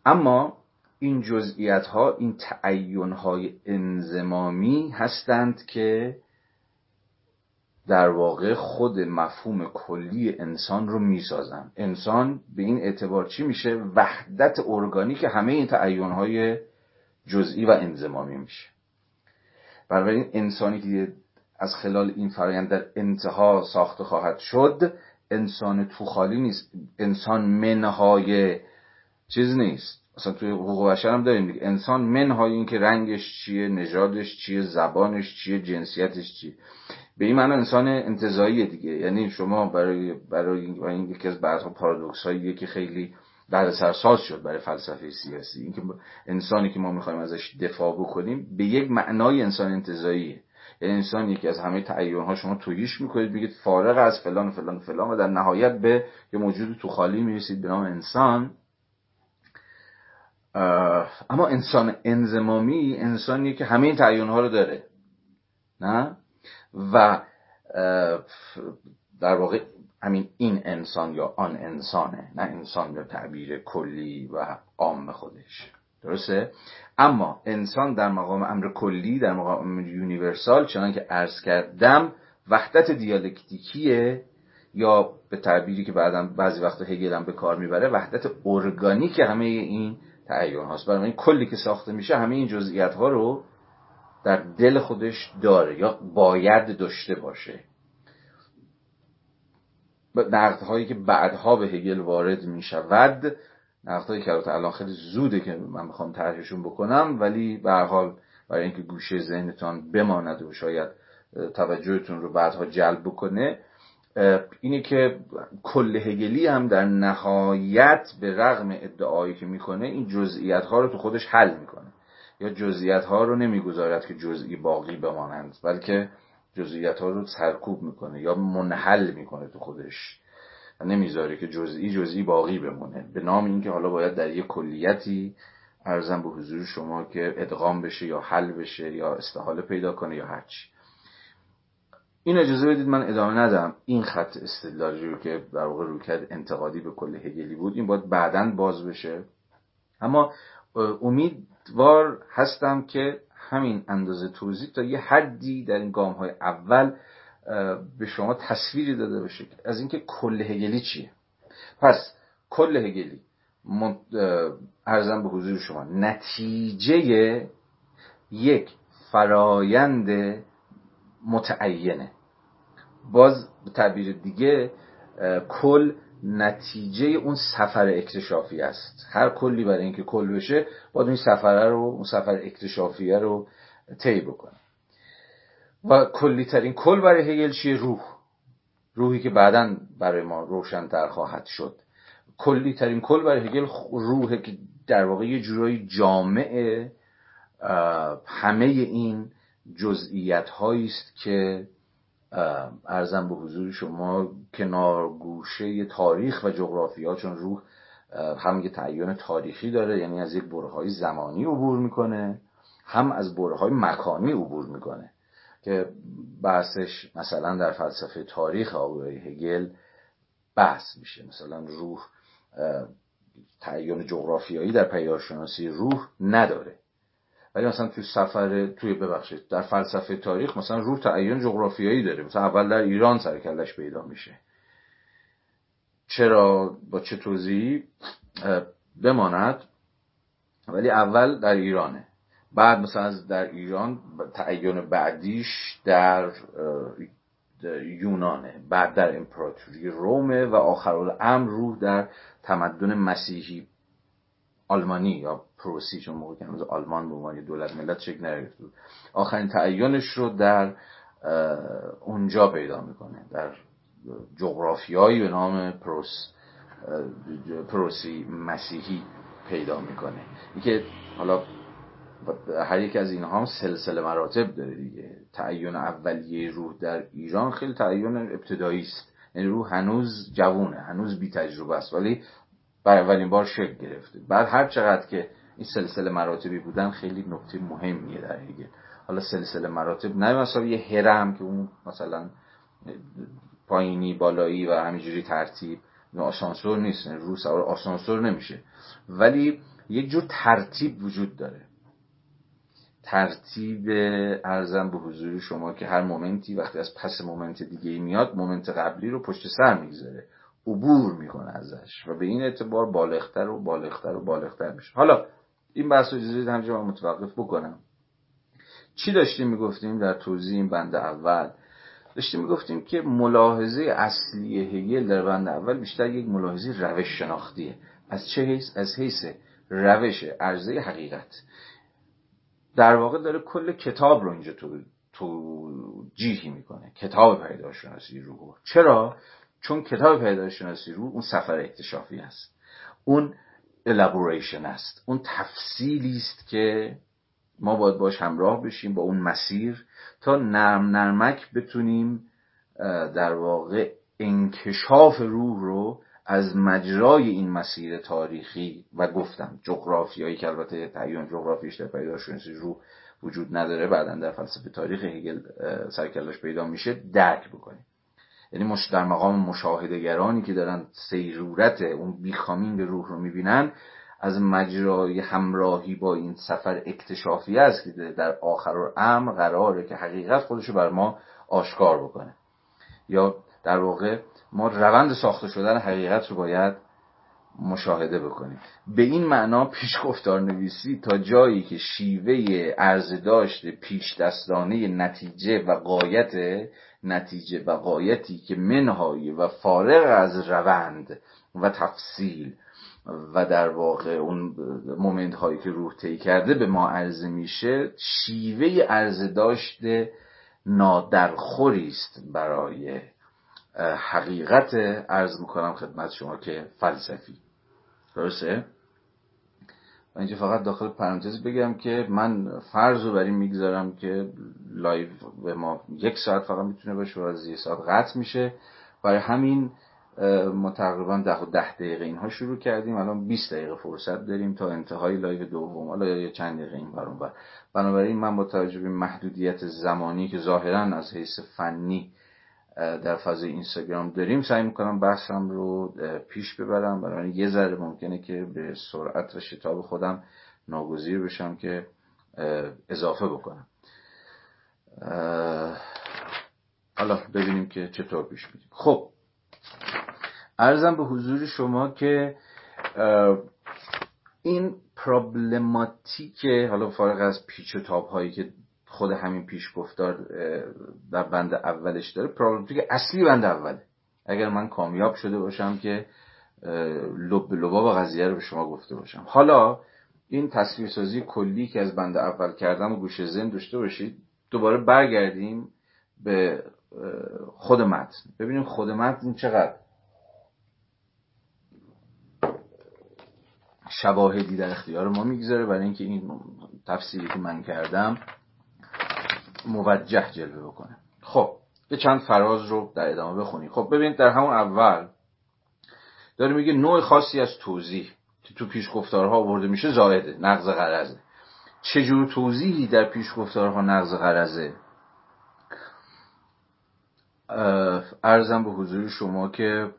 اما این جزئیت ها این تعین های انزمامی هستند که در واقع خود مفهوم کلی انسان رو می‌سازن انسان به این اعتبار چی میشه؟ وحدت ارگانیک همه این های جزئی و انزمامی میشه. بنابراین انسانی که از خلال این فرایند در انتها ساخته خواهد شد انسان تو خالی نیست. انسان منهای چیز نیست. مثلا توی حقوق بشر هم داریم دیگه. انسان منهای این که رنگش چیه نژادش چیه زبانش چیه جنسیتش چیه. به این معنی انسان انتظاییه دیگه. یعنی شما برای برای این یکی از بعض پارادوکس هاییه که خیلی بعد سرساز شد برای فلسفه سیاسی. اینکه انسانی که ما می‌خوایم ازش دفاع بکنیم به یک معنای انسان انتظاییه یعنی انسان یکی از همه تعیین ها شما توییش می‌کنید میگید فارغ از فلان و فلان و فلان و در نهایت به یه موجود تو خالی می‌رسید به نام انسان. اما انسان انزمامی انسانیه که همه این تعیین ها رو داره. نه؟ و در واقع همین این انسان یا آن انسانه نه انسان به تعبیر کلی و عام خودش. درسته؟ اما انسان در مقام امر کلی در مقام امر universal چنان که عرض کردم وحدت دیالکتیکیه یا به تعبیری که بعدا بعضی وقت هگل به کار می‌بره وحدت ارگانیک همه این تعین هاست. برای کلی که ساخته میشه همه این جزئیات ها رو در دل خودش داره یا باید داشته باشه. نقد هایی که بعدها به هگل وارد می شود نقد هایی که الان خیلی زوده که من می‌خوام طرحشون بکنم ولی به حال برای اینکه گوشه ذهنتان بماند و شاید توجهتون رو بعدها جلب بکنه اینه که کل هگلی هم در نهایت به رغم ادعایی که می‌کنه این جزئیات ها رو تو خودش حل می‌کنه. یا جزئیات ها رو نمی‌گذارد که جزئی باقی بمانند بلکه جزئیات ها رو سرکوب می‌کنه یا منحل می‌کنه تو خودش و نمی‌ذاره که جزئی جزئی باقی بمونه. به نام اینکه حالا باید در یک کلیتی ارزم به حضور شما که ادغام بشه یا حل بشه یا استحاله پیدا کنه یا هرچی این اجازه بدید من ادامه ندم. این خط استدلالی رو که در واقع روکرد انتقادی به کل هگلی بود این باید بعدا باز بشه. اما امیدوار هستم که همین اندازه توضیح تا یه حدی در این گام های اول به شما تصویری داده بشه از اینکه کل هگلی چیه. پس کل هگلی ارزم به حضور شما نتیجه یک فرایند متعینه. باز به تعبیر دیگه کل نتیجه اون سفر اکتشافی است. هر کلی برای اینکه کل بشه باید این سفره رو اون سفر اکتشافیه رو طی بکنه. و کلی ترین کل برای هگل چیه؟ روح. روحی که بعدا برای ما روشنتر خواهد شد. کلی ترین کل برای هگل روحه که در واقع یه جورایی جامعه همه این جزئیات است که ارزم به حضور شما کنار گوشه تاریخ و جغرافیا چون روح هم یه تعیین تاریخی داره یعنی از یک برهای زمانی عبور می‌کنه هم از برهای مکانی عبور می‌کنه که بحثش مثلا در فلسفه تاریخ آقای هگل بحث میشه. مثلا روح تعیین جغرافیایی در پیارشناسی روح نداره. ولی مثلا توی سفر توی ببخشید در فلسفه تاریخ مثلا روح تعین جغرافیایی داره. مثلا اول در ایران سرکلش پیدا میشه. چرا؟ با چه توضیحی؟ بماند. ولی اول در ایرانه. بعد مثلا در ایران تعین بعدیش در یونانه. بعد در امپراتوری رومه و آخر الامر روح در تمدن مسیحی آلمانی یا پروسی چون موقع که آلمان به عنوان دولت ملت شکل نگرفته بود. آخرین تعینش رو در اونجا پیدا می‌کنه در جغرافیایی به نام پروس پروسی مسیحی پیدا می‌کنه. اینکه حالا هر یک از اینها هم سلسله مراتب داره دیگه. تعین اولیه روح در ایران خیلی تعین ابتدایی است. یعنی روح هنوز جوونه هنوز بی تجربه است ولی برای اولین بار شکل گرفته. بعد هر چقدر که این سلسله مراتبی بودن خیلی نکته مهمیه در هگل حالا سلسله مراتب نه مثلا یه هرم که اون مثلا پایینی بالایی و همینجوری ترتیب آسانسور نیست رو سوار آسانسور نمیشه. ولی یک جور ترتیب وجود داره. ترتیب عرضم به حضور شما که هر moment ی وقتی از پس moment دیگه میاد moment قبلی رو پشت سر می‌گذاره. عبور می‌کنه ازش و به این اعتبار بالغتر و بالغتر و بالغتر میشه. حالا این بحث رو اجازه همینجا متوقف بکنم. چی داشتیم می‌گفتیم در توضیح این بند اول؟ داشتیم می‌گفتیم که ملاحظه اصلی هگل در بند اول بیشتر یک ملاحظه روش شناختیه. از چه حیث؟ از حیث روش عرضه حقیقت. در واقع داره کل کتاب رو اینجا تو توجیهی می‌کنه. کتاب پیداشناسی روح. چرا؟ چون کتاب پیداشناسی روح اون سفر اکتشافی است اون الابوریشن است. اون تفصیلی است که ما باید باش همراه بشیم با اون مسیر تا نرم نرمک بتونیم در واقع انکشاف روح رو از مجرای این مسیر تاریخی و گفتم جغرافیایی که البته تعیین جغرافیش در پیداشناسی روح وجود نداره بعدا در فلسفه تاریخ هگل سرکلش پیدا میشه درک بکنیم. یعنی در مقام مشاهدگرانی که دارن سیرورت اون بیخامینگ روح رو می‌بینن از مجرای همراهی با این سفر اکتشافی است که در آخر امر قراره که حقیقت خودشو بر ما آشکار بکنه. یا در واقع ما روند ساخته شدن حقیقت رو باید مشاهده بکنیم به این معنا پیش گفتار نویسی تا جایی که شیوه ارز داشته پیش دستانه نتیجه و قایت نتیجه و قایتی که منهای و فارغ از روند و تفصیل و در واقع اون moment هایی که روح طی کرده به ما عرضه میشه شیوه عرضه داشته نادرخوری است برای حقیقت. عرض می‌کنم خدمت شما که فلسفی. درسته؟ و اینجا فقط داخل پرانتز بگم که من فرض رو بر این می‌گذارم که live به ما یک ساعت فقط می‌تونه باشه و از یک ساعت قطع میشه. برای همین ما تقریبا ده ده دقیقه اینها شروع کردیم. الان 20 دقیقه فرصت داریم تا انتهای live دوم حالا یا چند دقیقه این‌ور اون‌ور بنابراین من با توجه به محدودیت زمانی که ظاهرا از حیث فنی در فضای اینستاگرام داریم. سعی می‌کنم بحثم رو پیش ببرم. برای یه ذره ممکنه که به سرعت و شتاب خودم ناگزیر بشم که اضافه بکنم. حالا ببینیم که چطور پیش میریم. خب ارزم به حضور شما که این پرابلماتیک حالا فارغ از پیچ و تاب هایی که خود همین پیش گفتار در بند اولش داره. پرابلماتیک اصلی بند اوله. اگر من کامیاب شده باشم که لب لباب قضیه رو به شما گفته باشم. حالا این تصویرسازی کلی که از بند اول کردم و گوشه زن داشته باشید دوباره برگردیم به خود متن. ببینیم خود متن چقدر شواهدی در اختیار ما می‌گذاره. برای اینکه این تفسیری که من کردم موجه جلوه بکنه. خب یه چند فراز رو در ادامه بخونیم. خب ببینید در همون اول داره میگه نوع خاصی از توضیح که تو پیشگفتارها آورده میشه زائده نقض غرضه. چجور توضیحی در پیشگفتارها نقض غرضه؟ ارزم به حضور شما که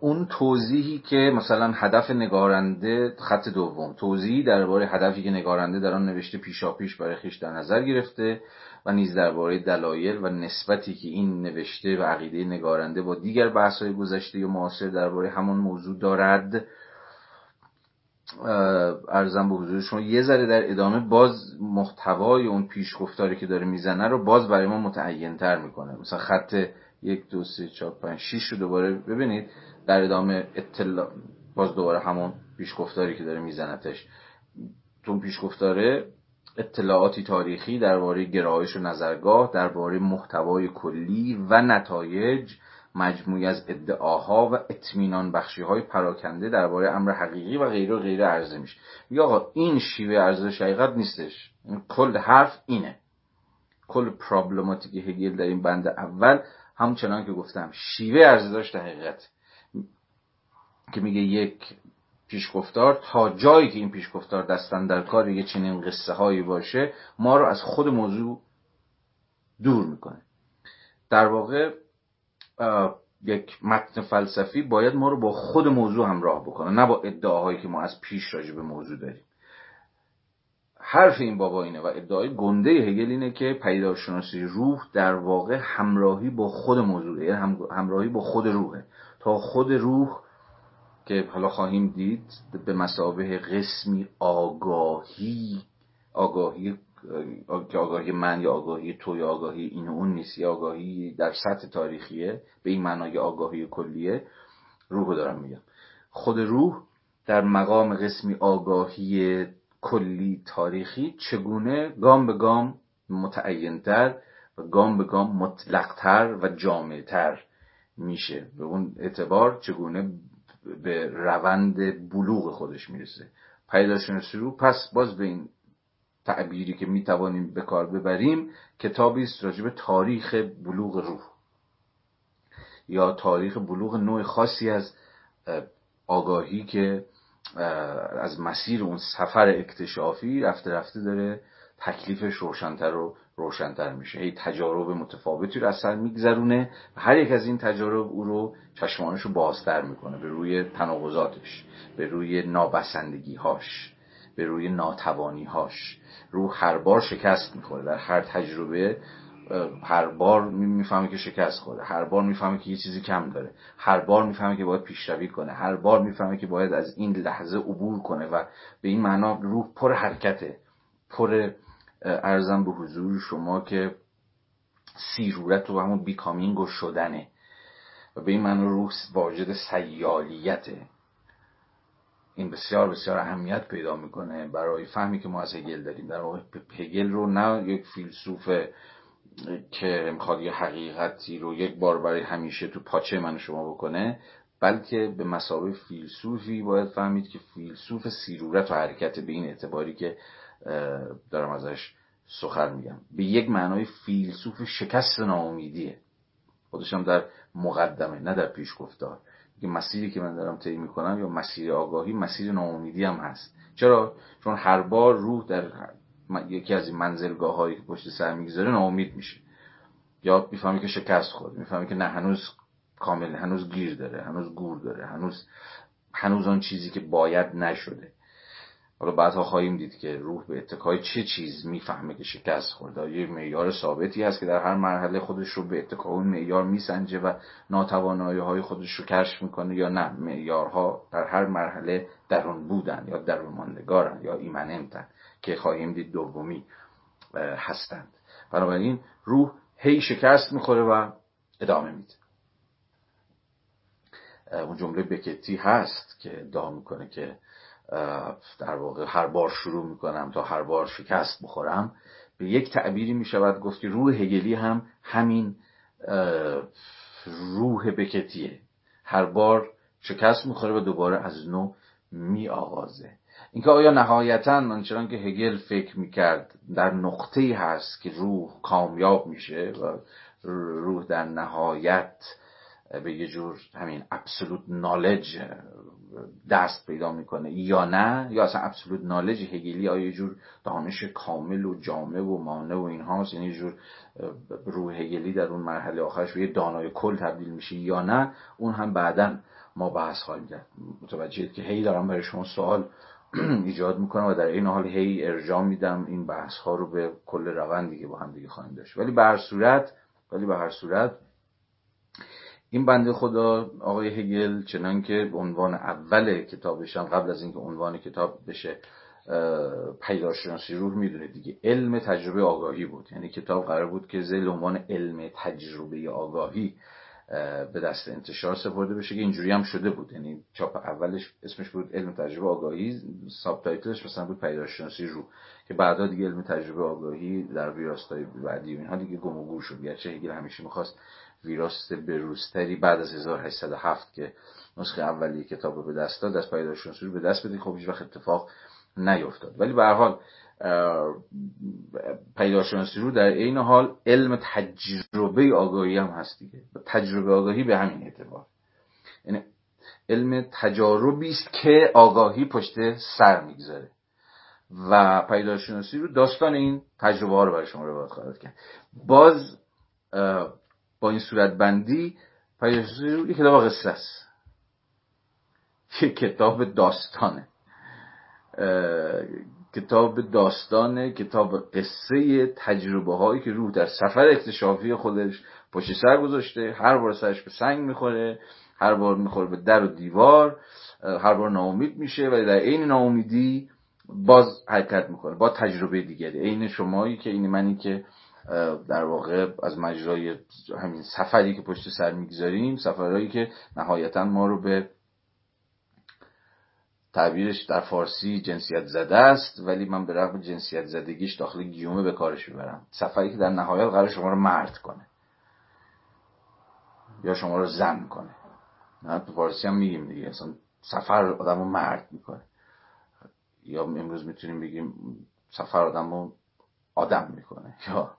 اون توضیحی که مثلا هدف نگارنده خط دوم توضیحی درباره هدفی که نگارنده در آن نوشته پیشا پیش برای خیش در نظر گرفته و نیز درباره دلایل و نسبتی که این نوشته و عقیده نگارنده با دیگر بحث‌های گذشته و معاصر درباره همون موضوع دارد ارزم به حضور شما یه ذره در ادامه باز محتوای اون پیشگفتاری که داره می‌زنه رو باز برای ما متعین تر می‌کنه. مثلا خط یک دو سه چهار پنج شیش رو دوباره ببینید. در ادامه اطلاع باز دوباره همون پیشگفتاری که داره میزنتش. تو پیشگفتاره اطلاعاتی تاریخی درباره گرایش و نظرگاه درباره محتوای کلی و نتایج مجموعی از ادعاها و اطمینان بخشی های پراکنده درباره امر حقیقی و غیره و غیره عرضه میشه. میگه آقا این شیوه ارزش حقیقت نیستش. کل حرف اینه. کل پرابلماتیک هگل در این بند اول همچنان که گفتم شیوه ارزش داشت حقیقت. که میگه یک پیشگفتار تا جایی که این پیشگفتار دستن در کار یه چنین قصه هایی باشه ما رو از خود موضوع دور می‌کنه. در واقع یک متن فلسفی باید ما رو با خود موضوع همراه بکنه نه با ادعاهایی که ما از پیش راجع به موضوع داریم. حرف این بابا اینه و ادعای گنده هگل اینه که پیداشناسی روح در واقع همراهی با خود موضوعه یعنی همراهی با خود روحه. تا خود روح که حالا خواهیم دید به مسابه قسمی آگاهی آگاهی که آگاهی من یا آگاهی تو یا آگاهی این و اون نیست یا آگاهی در سطح تاریخیه به این معنای آگاهی کلیه روح دارم میگم. خود روح در مقام قسمی آگاهی کلی تاریخی چگونه گام به گام متعینتر و گام به گام مطلقتر و جامعتر میشه به اون اعتبار چگونه به روند بلوغ خودش می‌رسه. پیداشناسی رو پس باز به این تعبیری که می‌توانیم به کار ببریم کتابی است راجع به تاریخ بلوغ روح. یا تاریخ بلوغ نوع خاصی از آگاهی که از مسیر اون سفر اکتشافی رفته رفته داره تکلیفش روشنتر و روشنتر میشه. هی تجارب متفاوتی رو از سر میگذرونه و هر یک از این تجارب او رو چشمانش رو بازتر می‌کنه به روی تناقضاتش به روی نابسندگی هاش به روی ناتوانی هاش رو هر بار شکست می‌خوره. در هر تجربه هر بار می‌فهمه که شکست خورده هر بار می‌فهمه که یه چیزی کم داره هر بار می‌فهمه که باید پیشروی کنه هر بار می‌فهمه که باید از این لحظه عبور کنه و به این معنا روح پر حرکته پر ارزم به حضور شما که سیرورت و همون بیکامینگ و شدنه و به این معنا روح واجد سیالیته. این بسیار بسیار اهمیت پیدا می‌کنه برای فهمی که ما از هگل داریم. در واقع هگل رو نه یک فیلسوف که می‌خواد یه حقیقتی رو یک بار برای همیشه تو پاچه من شما بکنه بلکه به مسابه فیلسوفی باید فهمید که فیلسوف سیرورت و حرکت به این اعتباری که دارم ازش سخن میگم به یک معنای فیلسوف شکست ناامیدیه. خودشم در مقدمه نه در پیش گفتار که مسیری که من دارم طی می‌کنم یا مسیر آگاهی مسیر ناامیدی هم هست. چرا؟ چون هر بار روح در یکی از این منزلگاه هایی که پشت سر می‌گذاره ناامید میشه. یا می‌فهمی که شکست خورد می‌فهمی که نه هنوز کامل هنوز گیر داره هنوز گور داره هنوز هنوز آن چیزی که باید نشده. حالا بعدها خواهیم دید که روح به اتکای چه چیز می‌فهمه که شکست خورده. یه معیار ثابتی هست که در هر مرحله خودش رو به اتکای اون معیار میسنجه و ناتوانایی های خودش رو کشف می‌کنه یا نه. معیارها در هر مرحله درون بودن یا درون ماندگارن یا ایمننتن که خواهیم دید دومی هستند. بنابراین روح هی شکست می‌خوره و ادامه میده. اون جمله بکتی هست که ادعا می‌کنه که در واقع هر بار شروع می‌کنم تا هر بار شکست بخورم به یک تعبیری می‌شود گفت که روح هگلی هم همین روح بکتیه. هر بار شکست می‌خوره و دوباره از نو می آغازه اینکه آیا نهایتا آنچنان که هگل فکر می‌کرد در نقطه هست که روح کامیاب میشه و روح در نهایت به یه جور همین ابسولوت نالج دست پیدا می‌کنه. یا نه یا اصلا ابسولوت نالج هگلی آیا یه جور دانش کامل و جامع و مانع و اینهاست یعنی جور روح هگلی در اون مرحله آخرش به یه دانای کل تبدیل میشه یا نه اون هم بعدا ما بحث خواهیم کرد. متوجهید که هی دارم برای شما سوال ایجاد می‌کنم و در این حال هی ارجاع میدم این بحث ها رو به کل روندی که با هم دیگه خواهیم داشت. ولی به هر صورت ولی به هر صورت این بنده خدا آقای هگل چنان که عنوان اول کتابشان قبل از اینکه عنوان کتاب بشه پیداشناسی روح می‌دونه دیگه. علم تجربه آگاهی بود. یعنی کتاب قرار بود که زیل عنوان علم تجربه آگاهی به دست انتشار سپرده بشه که اینجوری هم شده بود. یعنی چاپ اولش اسمش بود علم تجربه آگاهی ساب تایتلش مثلا بود پیداشناسی رو که بعدا دیگه علم تجربه آگاهی در ویراستای بعدی و اینها دیگه گم و گور شد. گرچه هگل همیشه می‌خواست ویراست بروستری بعد از 1807 که نسخه اولی کتاب به دست داد از رو به دست بده خب هیچ وقت اتفاق نیفتاد. ولی به هر حال پیداشناسی رو در این حال علم تجربه آگاهی هم هست دیگه. تجربه آگاهی به همین اعتبار. یعنی علم تجاربی است که آگاهی پشت سر می‌گذاره. و پیداشناسی رو داستان این تجربه ها رو برای شما روایت خواهد کرد. باز با این صورت بندی یه کتاب قصه است. یه کتاب داستانه. کتاب داستانه کتاب قصه تجربه هایی که روح در سفر اکتشافی خودش پشت سر گذاشته هر بار سرش به سنگ می‌خوره هر بار می‌خوره به در و دیوار هر بار ناامید میشه و در عین ناامیدی باز حرکت می‌کنه با تجربه دیگری. عین شمایی که این منی که در واقع از مجرای همین سفری که پشت سر می‌گذاریم سفرهایی که نهایتا ما رو به تعبیرش در فارسی جنسیت زده است ولی من به رغم جنسیت زدگیش داخل گیومه به کارش می‌برم. سفری که در نهایت قرار شما رو مرد کنه. یا شما رو زن کنه. نه تو فارسی هم میگیم دیگه. اصلا سفر آدم رو مرد می‌کنه. یا امروز می‌تونیم بگیم سفر آدم رو آدم می‌کنه. یا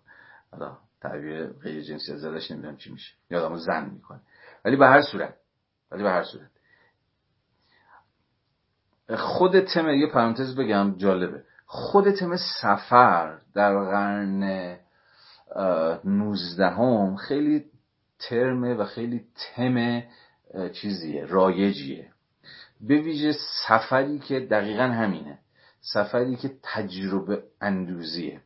تعبیر غیر جنسیت زدش نمی‌دونم چی میشه. یا آدم رو زن می‌کنه. ولی به هر صورت ولی به هر صورت. خود تم یه پرانتز بگم جالبه. خود تم سفر در قرن نوزدهم خیلی ترمه و خیلی تم چیزیه رایجیه. به ویژه سفری که دقیقا همینه. سفری که تجربه اندوزیه.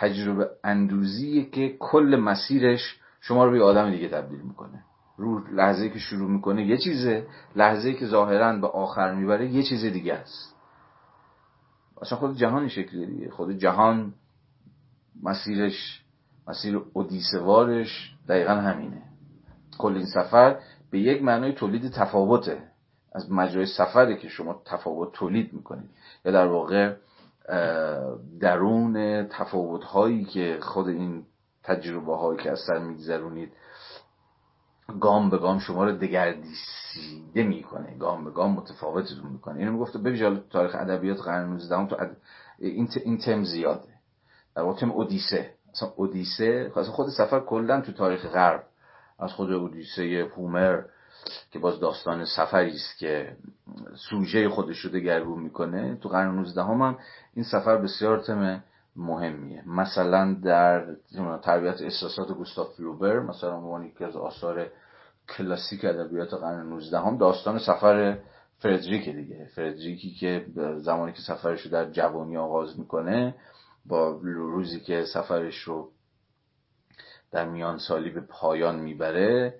تجربه اندوزیه که کل مسیرش شما رو به آدم دیگه تبدیل می‌کنه. رو لحظه که شروع می‌کنه یه چیزه لحظه که ظاهرا به آخر می‌بره یه چیز دیگه است. اصلا خود جهان شکلی دیگه. خود جهان مسیرش مسیر اودیسوارش دقیقا همینه. کل این سفر به یک معنای تولید تفاوته. از مجرای سفره که شما تفاوت تولید می‌کنید. یا در واقع درون تفاوت هایی که خود این تجربه هایی که از سر میگذرونید گام به گام شما رو دگردیسیده می‌کنه گام به گام متفاوتتون می‌کنه. اینو می‌گفته ببین تاریخ ادبیات قرن 19 تو این, این تم زیاده. در واقع تم اودیسه. اصلا اودیسه خود سفر کلا تو تاریخ غرب از خود اودیسه هومر که باز داستان سفری است که سوژه خودش رو دگرگون می‌کنه. تو قرن 19 هم, این سفر بسیار تم مهمیه. مثلا در تربیت احساسات گوستاف فلوبر مثلا عنوان یکی از آثار کلاسیک ادبیات قرن 19 هم داستان سفر فردریک دیگه. فردریکی که زمانی که سفرش رو در جوانی آغاز می‌کنه با روزی که سفرش رو در میان سالی به پایان می‌بره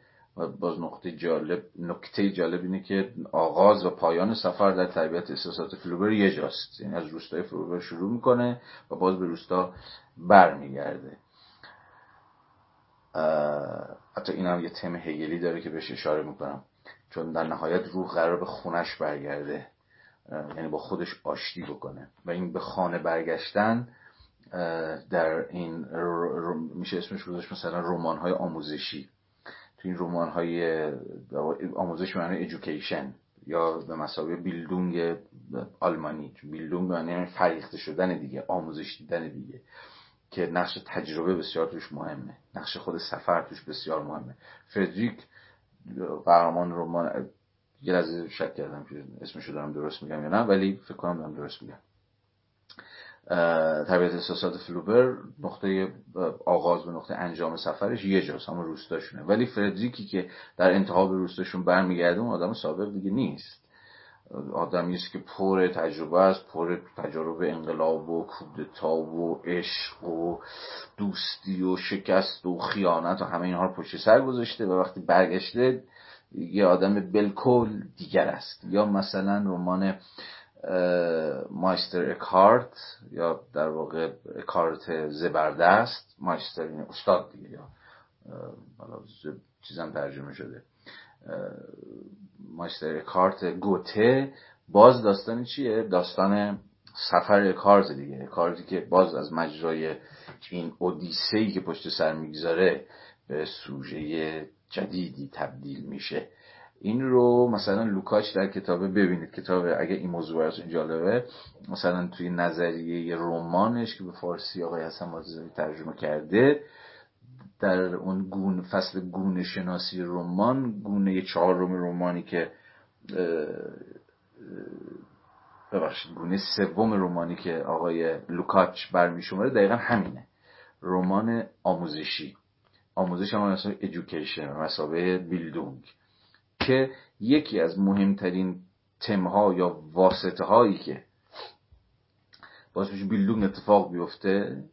باز نقطه جالب نکته جالب اینه که آغاز و پایان سفر در تربیت احساسات فلوبر یه جاست. یعنی از روستای فلوبر شروع می‌کنه و باز به روستا برمیگرده. حتی این هم یه تم هگلی داره که بهش اشاره می‌کنم. چون در نهایت روح قرار به خونش برگرده. یعنی با خودش آشتی بکنه. و این به خانه برگشتن در این میشه اسمش گذاشت مثلا رمان های آموزشی. تو این رمان های آموزش معنی ایژوکیشن یا به مسابقه بیلدونگ آلمانی. بیلدونگ معنی فریخته شدن دیگه آموزش دیدن دیگه. که نقش تجربه بسیار توش مهمه. نقش خود سفر توش بسیار مهمه. فردریک قهرمان رمان یه لحظه شک کردم که اسمشو دارم درست میگم یا نه ولی فکر کنم دارم درست میگم. تربیت احساسات فلوبر نقطه آغاز و نقطه انجام سفرش یه جاست همون روستاشونه. ولی فردریکی که در انتها به روستاشون برمیگرده اون آدم سابق دیگه نیست. آدمی است که پر تجربه است پر تجارب انقلاب و کودتا و عشق و دوستی و شکست و خیانت و همه اینها رو پشت سر گذاشته و وقتی برگشته یه آدم بلکل دیگر است. یا مثلا رمان مایستر اکارت یا در واقع اکارت زبردست. مایستر این استاد دیگه یا چیزم ترجمه شده. مایستر اکارت گوته. باز داستان چیه؟ داستان سفر اکارت دیگه. اکارتی که باز از مجرای این اودیسهی که پشت سر می‌گذاره به سوژه جدیدی تبدیل میشه. این رو مثلا لوکاچ در کتابه ببینید. کتاب اگه این موضوع براتون جالبه مثلا توی نظریه رمانش که به فارسی آقای حسن مازداری ترجمه کرده در اون گون فصل گونه شناسی رمان گونه چهارم رمانی که ببخشید گونه سوم رمانی که آقای لوکاچ برمیشماره دقیقا همینه. رمان آموزشی. آموزش هم مثلا ایژوکیشن مسابقه بیلدونگ. که یکی از مهمترین تمها یا واسطه هایی که باعث میشه بیلدونگ اتفاق بیفته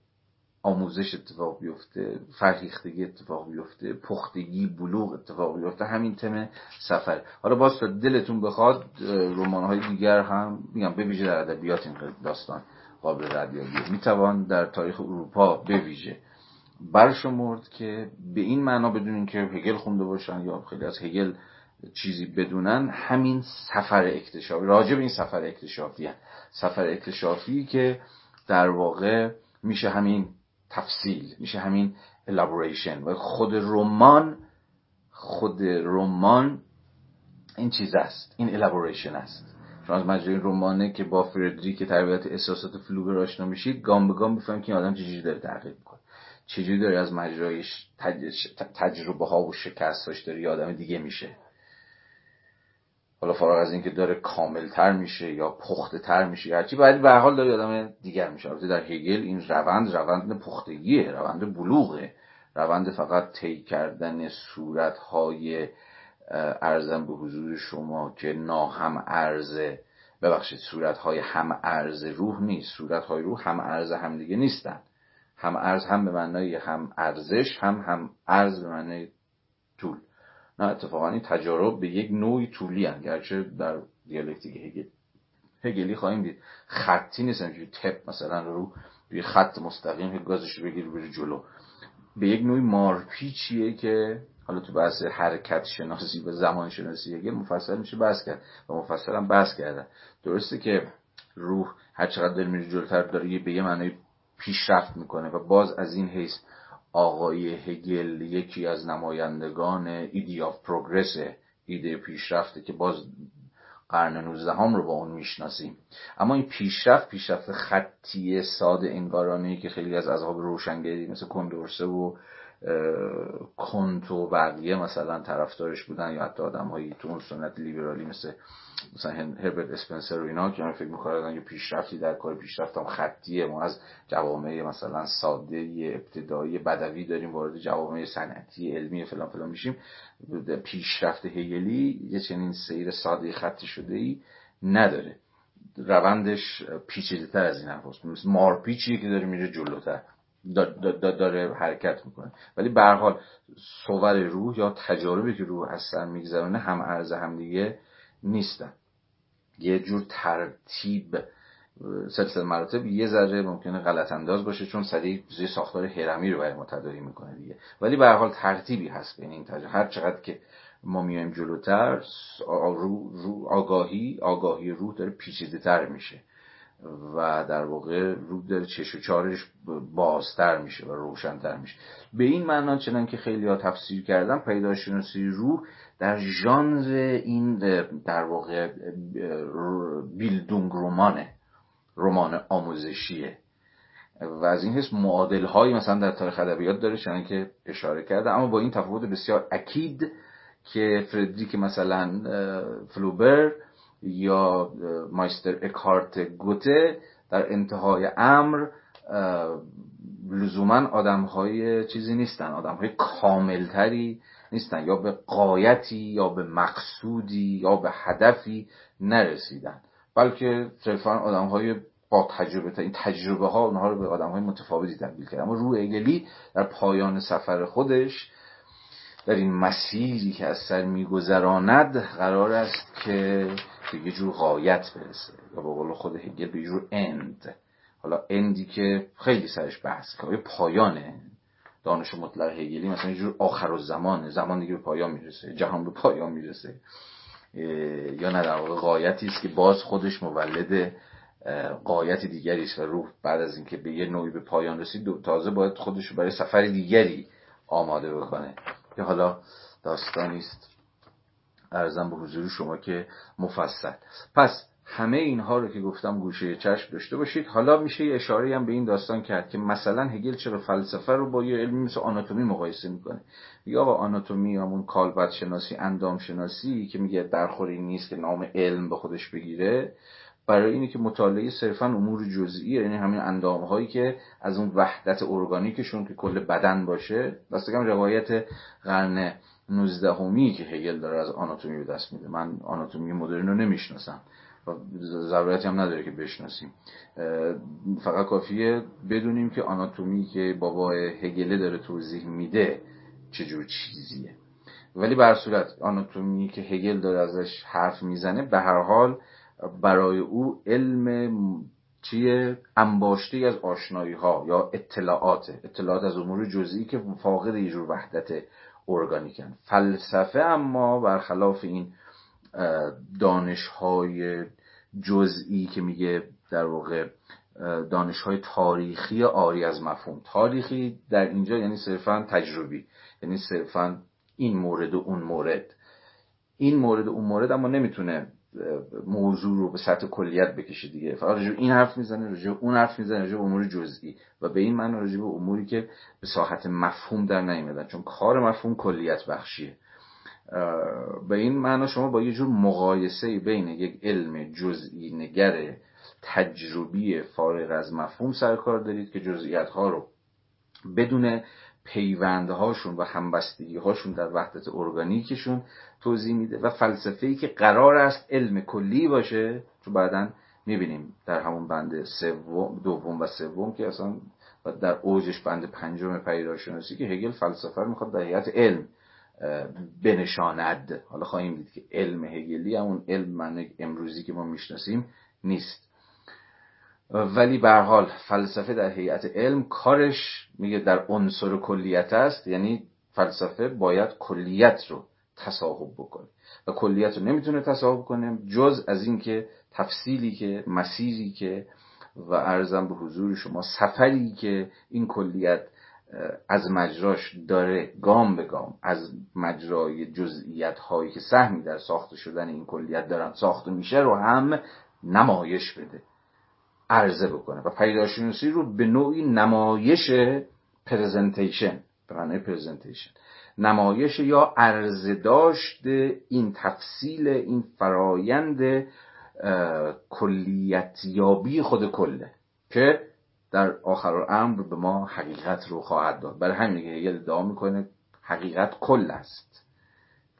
آموزش اتفاق بیفته فرهیختگی اتفاق بیفته پختگی بلوغ اتفاق بیفته همین تم سفر. حالا باز تا دلتون بخواد رمان های دیگر هم میگم بویژه در ادبیات این داستان قابل ردیابیه. می‌توان در تاریخ اروپا بویژه برشمرد که به این معنا بدون اینکه هگل خونده باشن یا خیلی از هگل چیزی بدونن همین سفر اکتشافی راجع به این سفر اکتشافی سفر اکتشافی که در واقع میشه همین تفصیل میشه همین elaboration. و خود رمان خود رمان این چیز است این elaboration است. شما از مجرای رمانه که با فردریک تربیت احساسات فلوبر آشنا میشید گام به گام بفهمید که این آدم چجوری داره تحقیق می‌کنه. چجوری داره از مجرای تجربه ها و شکستاش داره یه آدم دیگه میشه. حالا فارغ از اینکه داره کاملتر میشه یا پخته تر میشه هرچی باید به حال داره آدم دیگر میشه. البته در هگل این روند روند پختگیه روند بلوغه. روند فقط طی کردن صورت های ارزم به حضور شما که ناهم ارزه ببخشید صورت های هم ارز روح نیست. صورت های روح هم ارز هم دیگه نیستن. هم ارز هم به معنای هم ارزش هم هم ارز به معنای طول. نه اتفاقا این تجارب به یک نوعی طولی هن. گرچه در دیالکتیک هگل هگلی خواهیم دید. خطی نیستن که تپ مثلا رو روی خط مستقیم گازش رو بگیر بری جلو. به یک نوعی مارپیچیه که حالا تو بحث حرکت شناسی و زمان شناسی هگل مفصل میشه بحث کرد و مفصل هم بحث کردن درسته که روح هر چقدر داره میره جلوتر داره به یه معنی پیشرفت می‌کنه و باز از این حیث آقای هگل یکی از نمایندگان ایدی آف پروگرس ایده پیشرفته که باز قرن 19 هم رو با اون می‌شناسیم. اما این پیشرفت پیشرفت خطی ساده انگارانه که خیلی از اصحاب روشنگری مثل کندورسه و کنت و بقیه مثلا طرفدارش بودن یا حتی آدم هایی تو اون سنت لیبرالی مثل مثلا هربرت اسپنسر و اینا که فکر می‌کردن یه پیشرفتی در کار پیشرفت هم خطیه. ما از جوامع مثلا ساده ابتدایی بدوی داریم وارد جوامع صنعتی علمی فلان فلان میشیم. پیشرفت هگلی یه چنین سیر ساده خطی شده ای نداره. روندش پیچیده تر از این هست مثل مارپیچیه که داره میره جلوتر. داره حرکت می‌کنه. ولی به حال صور روح یا تجاربی که روح از سر هم ارز هم دیگه نیستن. یه جور ترتیب سلسله مراتب یه ذره ممکنه غلط انداز باشه چون سریع زیر ساختار هرمی رو برای ما تداری می‌کنه دیگه. ولی به حال ترتیبی هست بین این تجربه هر چقدر که ما میایم جلوتر آگاهی آگاهی روح داره پیچیده تر میشه. و در واقع رو داره چش و چارش بازتر میشه و روشنتر میشه. به این معنا چنان که خیلی ها تفسیر کردن پیداشناسی روح در ژانر این در واقع بیلدونگ رمانه رمان آموزشیه. و از این حس معادل هایی مثلا در تاریخ ادبیات داره چنان که اشاره کرده. اما با این تفاوت بسیار اکید که فردریک مثلا فلوبر یا مایستر اکارت گوته در انتهای امر لزوما آدم های چیزی نیستن آدم های کاملتری نیستن یا به قایتی یا به مقصودی یا به هدفی نرسیدن. بلکه صرفا آدم های با تجربه این تجربه ها اونها رو به آدم های متفاوتی تبدیل کرد. اما رو اگلی در پایان سفر خودش در این مسیری که از سر میگذراند قرار است که به یه جور غایت برسه. یا به قول خود هگل به یه جور اند حالا اندی که خیلی سرش بحث که پایانه دانش مطلق هگلی مثلا یه جور آخر و زمانه زمان دیگه به پایان می‌رسه. جهان به پایان می‌رسه. یا نه در واقع قایتی است که باز خودش مولد قایت دیگری است و روح بعد از اینکه به یه نوعی به پایان رسید تازه باید خودش رو برای سفر دیگری آماده بکنه. که حالا داستانی است. ارزم به حضور شما که مفصل. پس همه اینها رو که گفتم گوشه چشم داشته باشید. حالا میشه یه اشاره هم به این داستان کرد که مثلا هگل چرا فلسفه رو با یه علمی مثل آناتومی مقایسه می‌کنه. یا با آناتومی همون کالبد شناسی اندام شناسی که میگه درخوری نیست که نام علم به خودش بگیره. برای اینه که مطالعه صرفا امور جزئی یعنی همین اندام هایی که از اون وحدت ارگانیکشون که کل بدن باشه. دستگم روایت قرن نوزدهمی که هگل داره از آناتومی به دست میده. من آناتومی مدرن رو نمی‌شناسم. و ضرورتی هم نداره که بشناسیم. فقط کافیه بدونیم که آناتومی که بابا هگله داره توضیح میده چجور چیزیه. ولی بر صورت آناتومی که هگل داره ازش حرف می‌زنه به هر حال برای او علم چیه؟ انباشته از آشنایی ها یا اطلاعات اطلاعات از امور جزئی که فاقد یه جور وحدت ارگانیکن. فلسفه اما برخلاف این دانش های جزئی که میگه در واقع دانش های تاریخی آری از مفهوم. تاریخی در اینجا یعنی صرفا تجربی یعنی صرفا این مورد و اون مورد. این مورد و اون مورد اما نمی‌تونه موضوع رو به سطح کلیت بکشه دیگه. فقط راجع این حرف می‌زنه راجع اون حرف می‌زنه راجع امور جزئی. و به این معنی راجع به اموری که به ساحت مفهوم در نیومدن. چون کار مفهوم کلیت بخشیه. به این معنا شما با یه جور مقایسه بین یک علم جزئی نگر تجربی فارغ از مفهوم سرکار دارید که جزئیات ها رو بدون پیوندهاشون و همبستگی هاشون در وحدت ارگانیکشون توضیح میده و فلسفه ای که قرار است علم کلی باشه چون بعدا می‌بینیم در همون بند سوم دوم و سوم که اصلا در اوجش بند پنجم پیداشناسی که هگل فلسفه رو می‌خواد در هیئت علم بنشاند. حالا خواهیم دید که علم هگلی همون علم معنی امروزی که ما می‌شناسیم نیست. ولی به حال فلسفه در هیئت علم کارش میگه در عنصر کلیت است یعنی فلسفه باید کلیت رو تصاحب بکنه. و کلیت رو نمی‌تونه تصاحب کنه جز از اینکه تفصیلی که مسیری که و ارزم به حضور شما سفری که این کلیت از مجراش داره گام به گام از مجرای جزئیات هایی که سهمی در ساخته شدن این کلیت دارن ساخته میشه رو هم نمایش بده. عرضه بکنه. و پیداشناسی رو به نوعی نمایش پرزنتیشن به معنی پرزنتیشن نمایش یا عرضه داشت این تفصیل این فرایند کلیتیابی خود کله که در آخر امر به ما حقیقت رو خواهد داد. برای همین هگل ادعا می‌کنه حقیقت کل است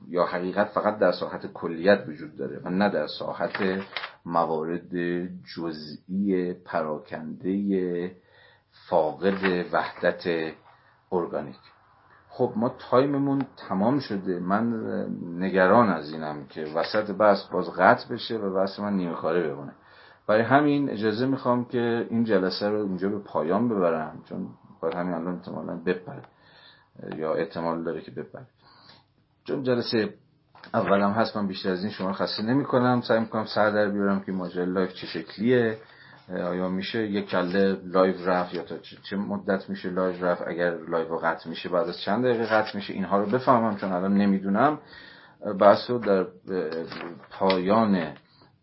یا حقیقت فقط در ساحت کلیت وجود داره و نه در ساحت موارد جزئی پراکنده فاقد وحدت ارگانیک. خب ما تایممون تمام شده. من نگران از اینم که وسط بحث باز قطع بشه و بحث من نیمه کاره بمونه. برای همین اجازه می‌خوام که این جلسه رو اینجا به پایان ببرم چون باید همین الان احتمالا بپره. یا احتمال داره که بپره. چون جلسه اولم هست من بیشتر از این شما خسته نمی کنم سعی می‌کنم سر در بیارم که ماجرا live چه شکلیه. آیا میشه یک کله live رفت یا تا چه مدت میشه live رفت؟ اگر live قطع میشه بعد از چند دقیقه قطع میشه؟ اینها رو بفهمم چون الان نمی‌دونم. بحث رو در پایان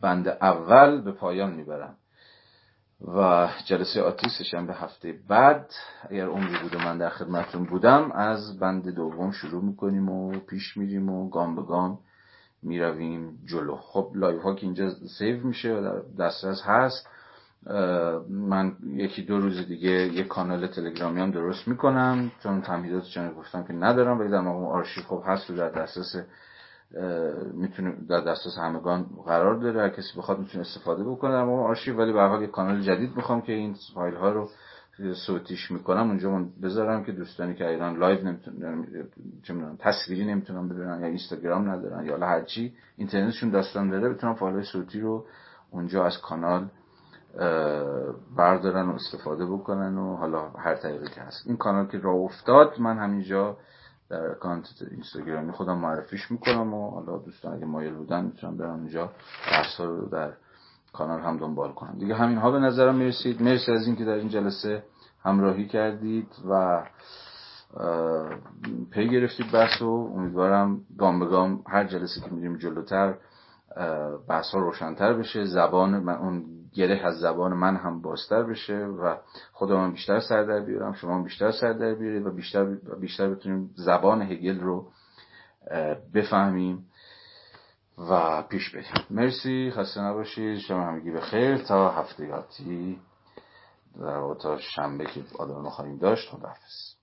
بند اول به پایان می‌برم. و جلسه آتی به هفته بعد اگر عمری بود من در خدمتتون بودم از بند دوم شروع می‌کنیم و پیش میریم و گام به گام می‌رویم جلو. خب live ها که اینجا save میشه و در دسترس هست. من یکی دو روز دیگه یک کانال تلگرامی هم درست می‌کنم چون تمهیدات چنان گفتم که ندارم ولی در مقام آرشیو خب هست در دسترس می‌تونه در دسترس همگان قرار داره. هر کسی بخواد می‌تونه استفاده بکنه در مقام آرشیو ولی به حال یک کانال جدید می‌خوام که این فایل ها رو صوتیش می‌کنم. اونجا من بذارم که دوستانی که ایران live نمی‌تونن چه تصویری نمی‌تونن ببینن یا اینستاگرام ندارن یا هر چی اینترنتشون داستان داره بتونن فایل صوتی رو اونجا از کانال بردارن و استفاده بکنن و حالا هر طریقی که هست. این کانال که راه افتاد من همینجا در اکانت اینستاگرامی خودم معرفیش می‌کنم و حالا دوستان اگه مایل بودن می‌تونم برن اونجا درس رو در کانال هم دنبال کنم دیگه همین ها به نظرم می‌رسید. مرسی از اینکه در این جلسه همراهی کردید و پی گرفتید بحث و امیدوارم گام به گام هر جلسه که میریم جلوتر بحث ها روشنتر بشه. زبان من اون گره از زبان من هم بازتر بشه و خودم بیشتر سر در بیارم شما بیشتر سر در بیارید و بیشتر بیشتر بتونیم زبان هگل رو بفهمیم و پیش بریم. مرسی خسته نباشید شما همگی به خیر تا هفته یاتی در تا شنبه که آدم خواهیم داشت خداحافظ.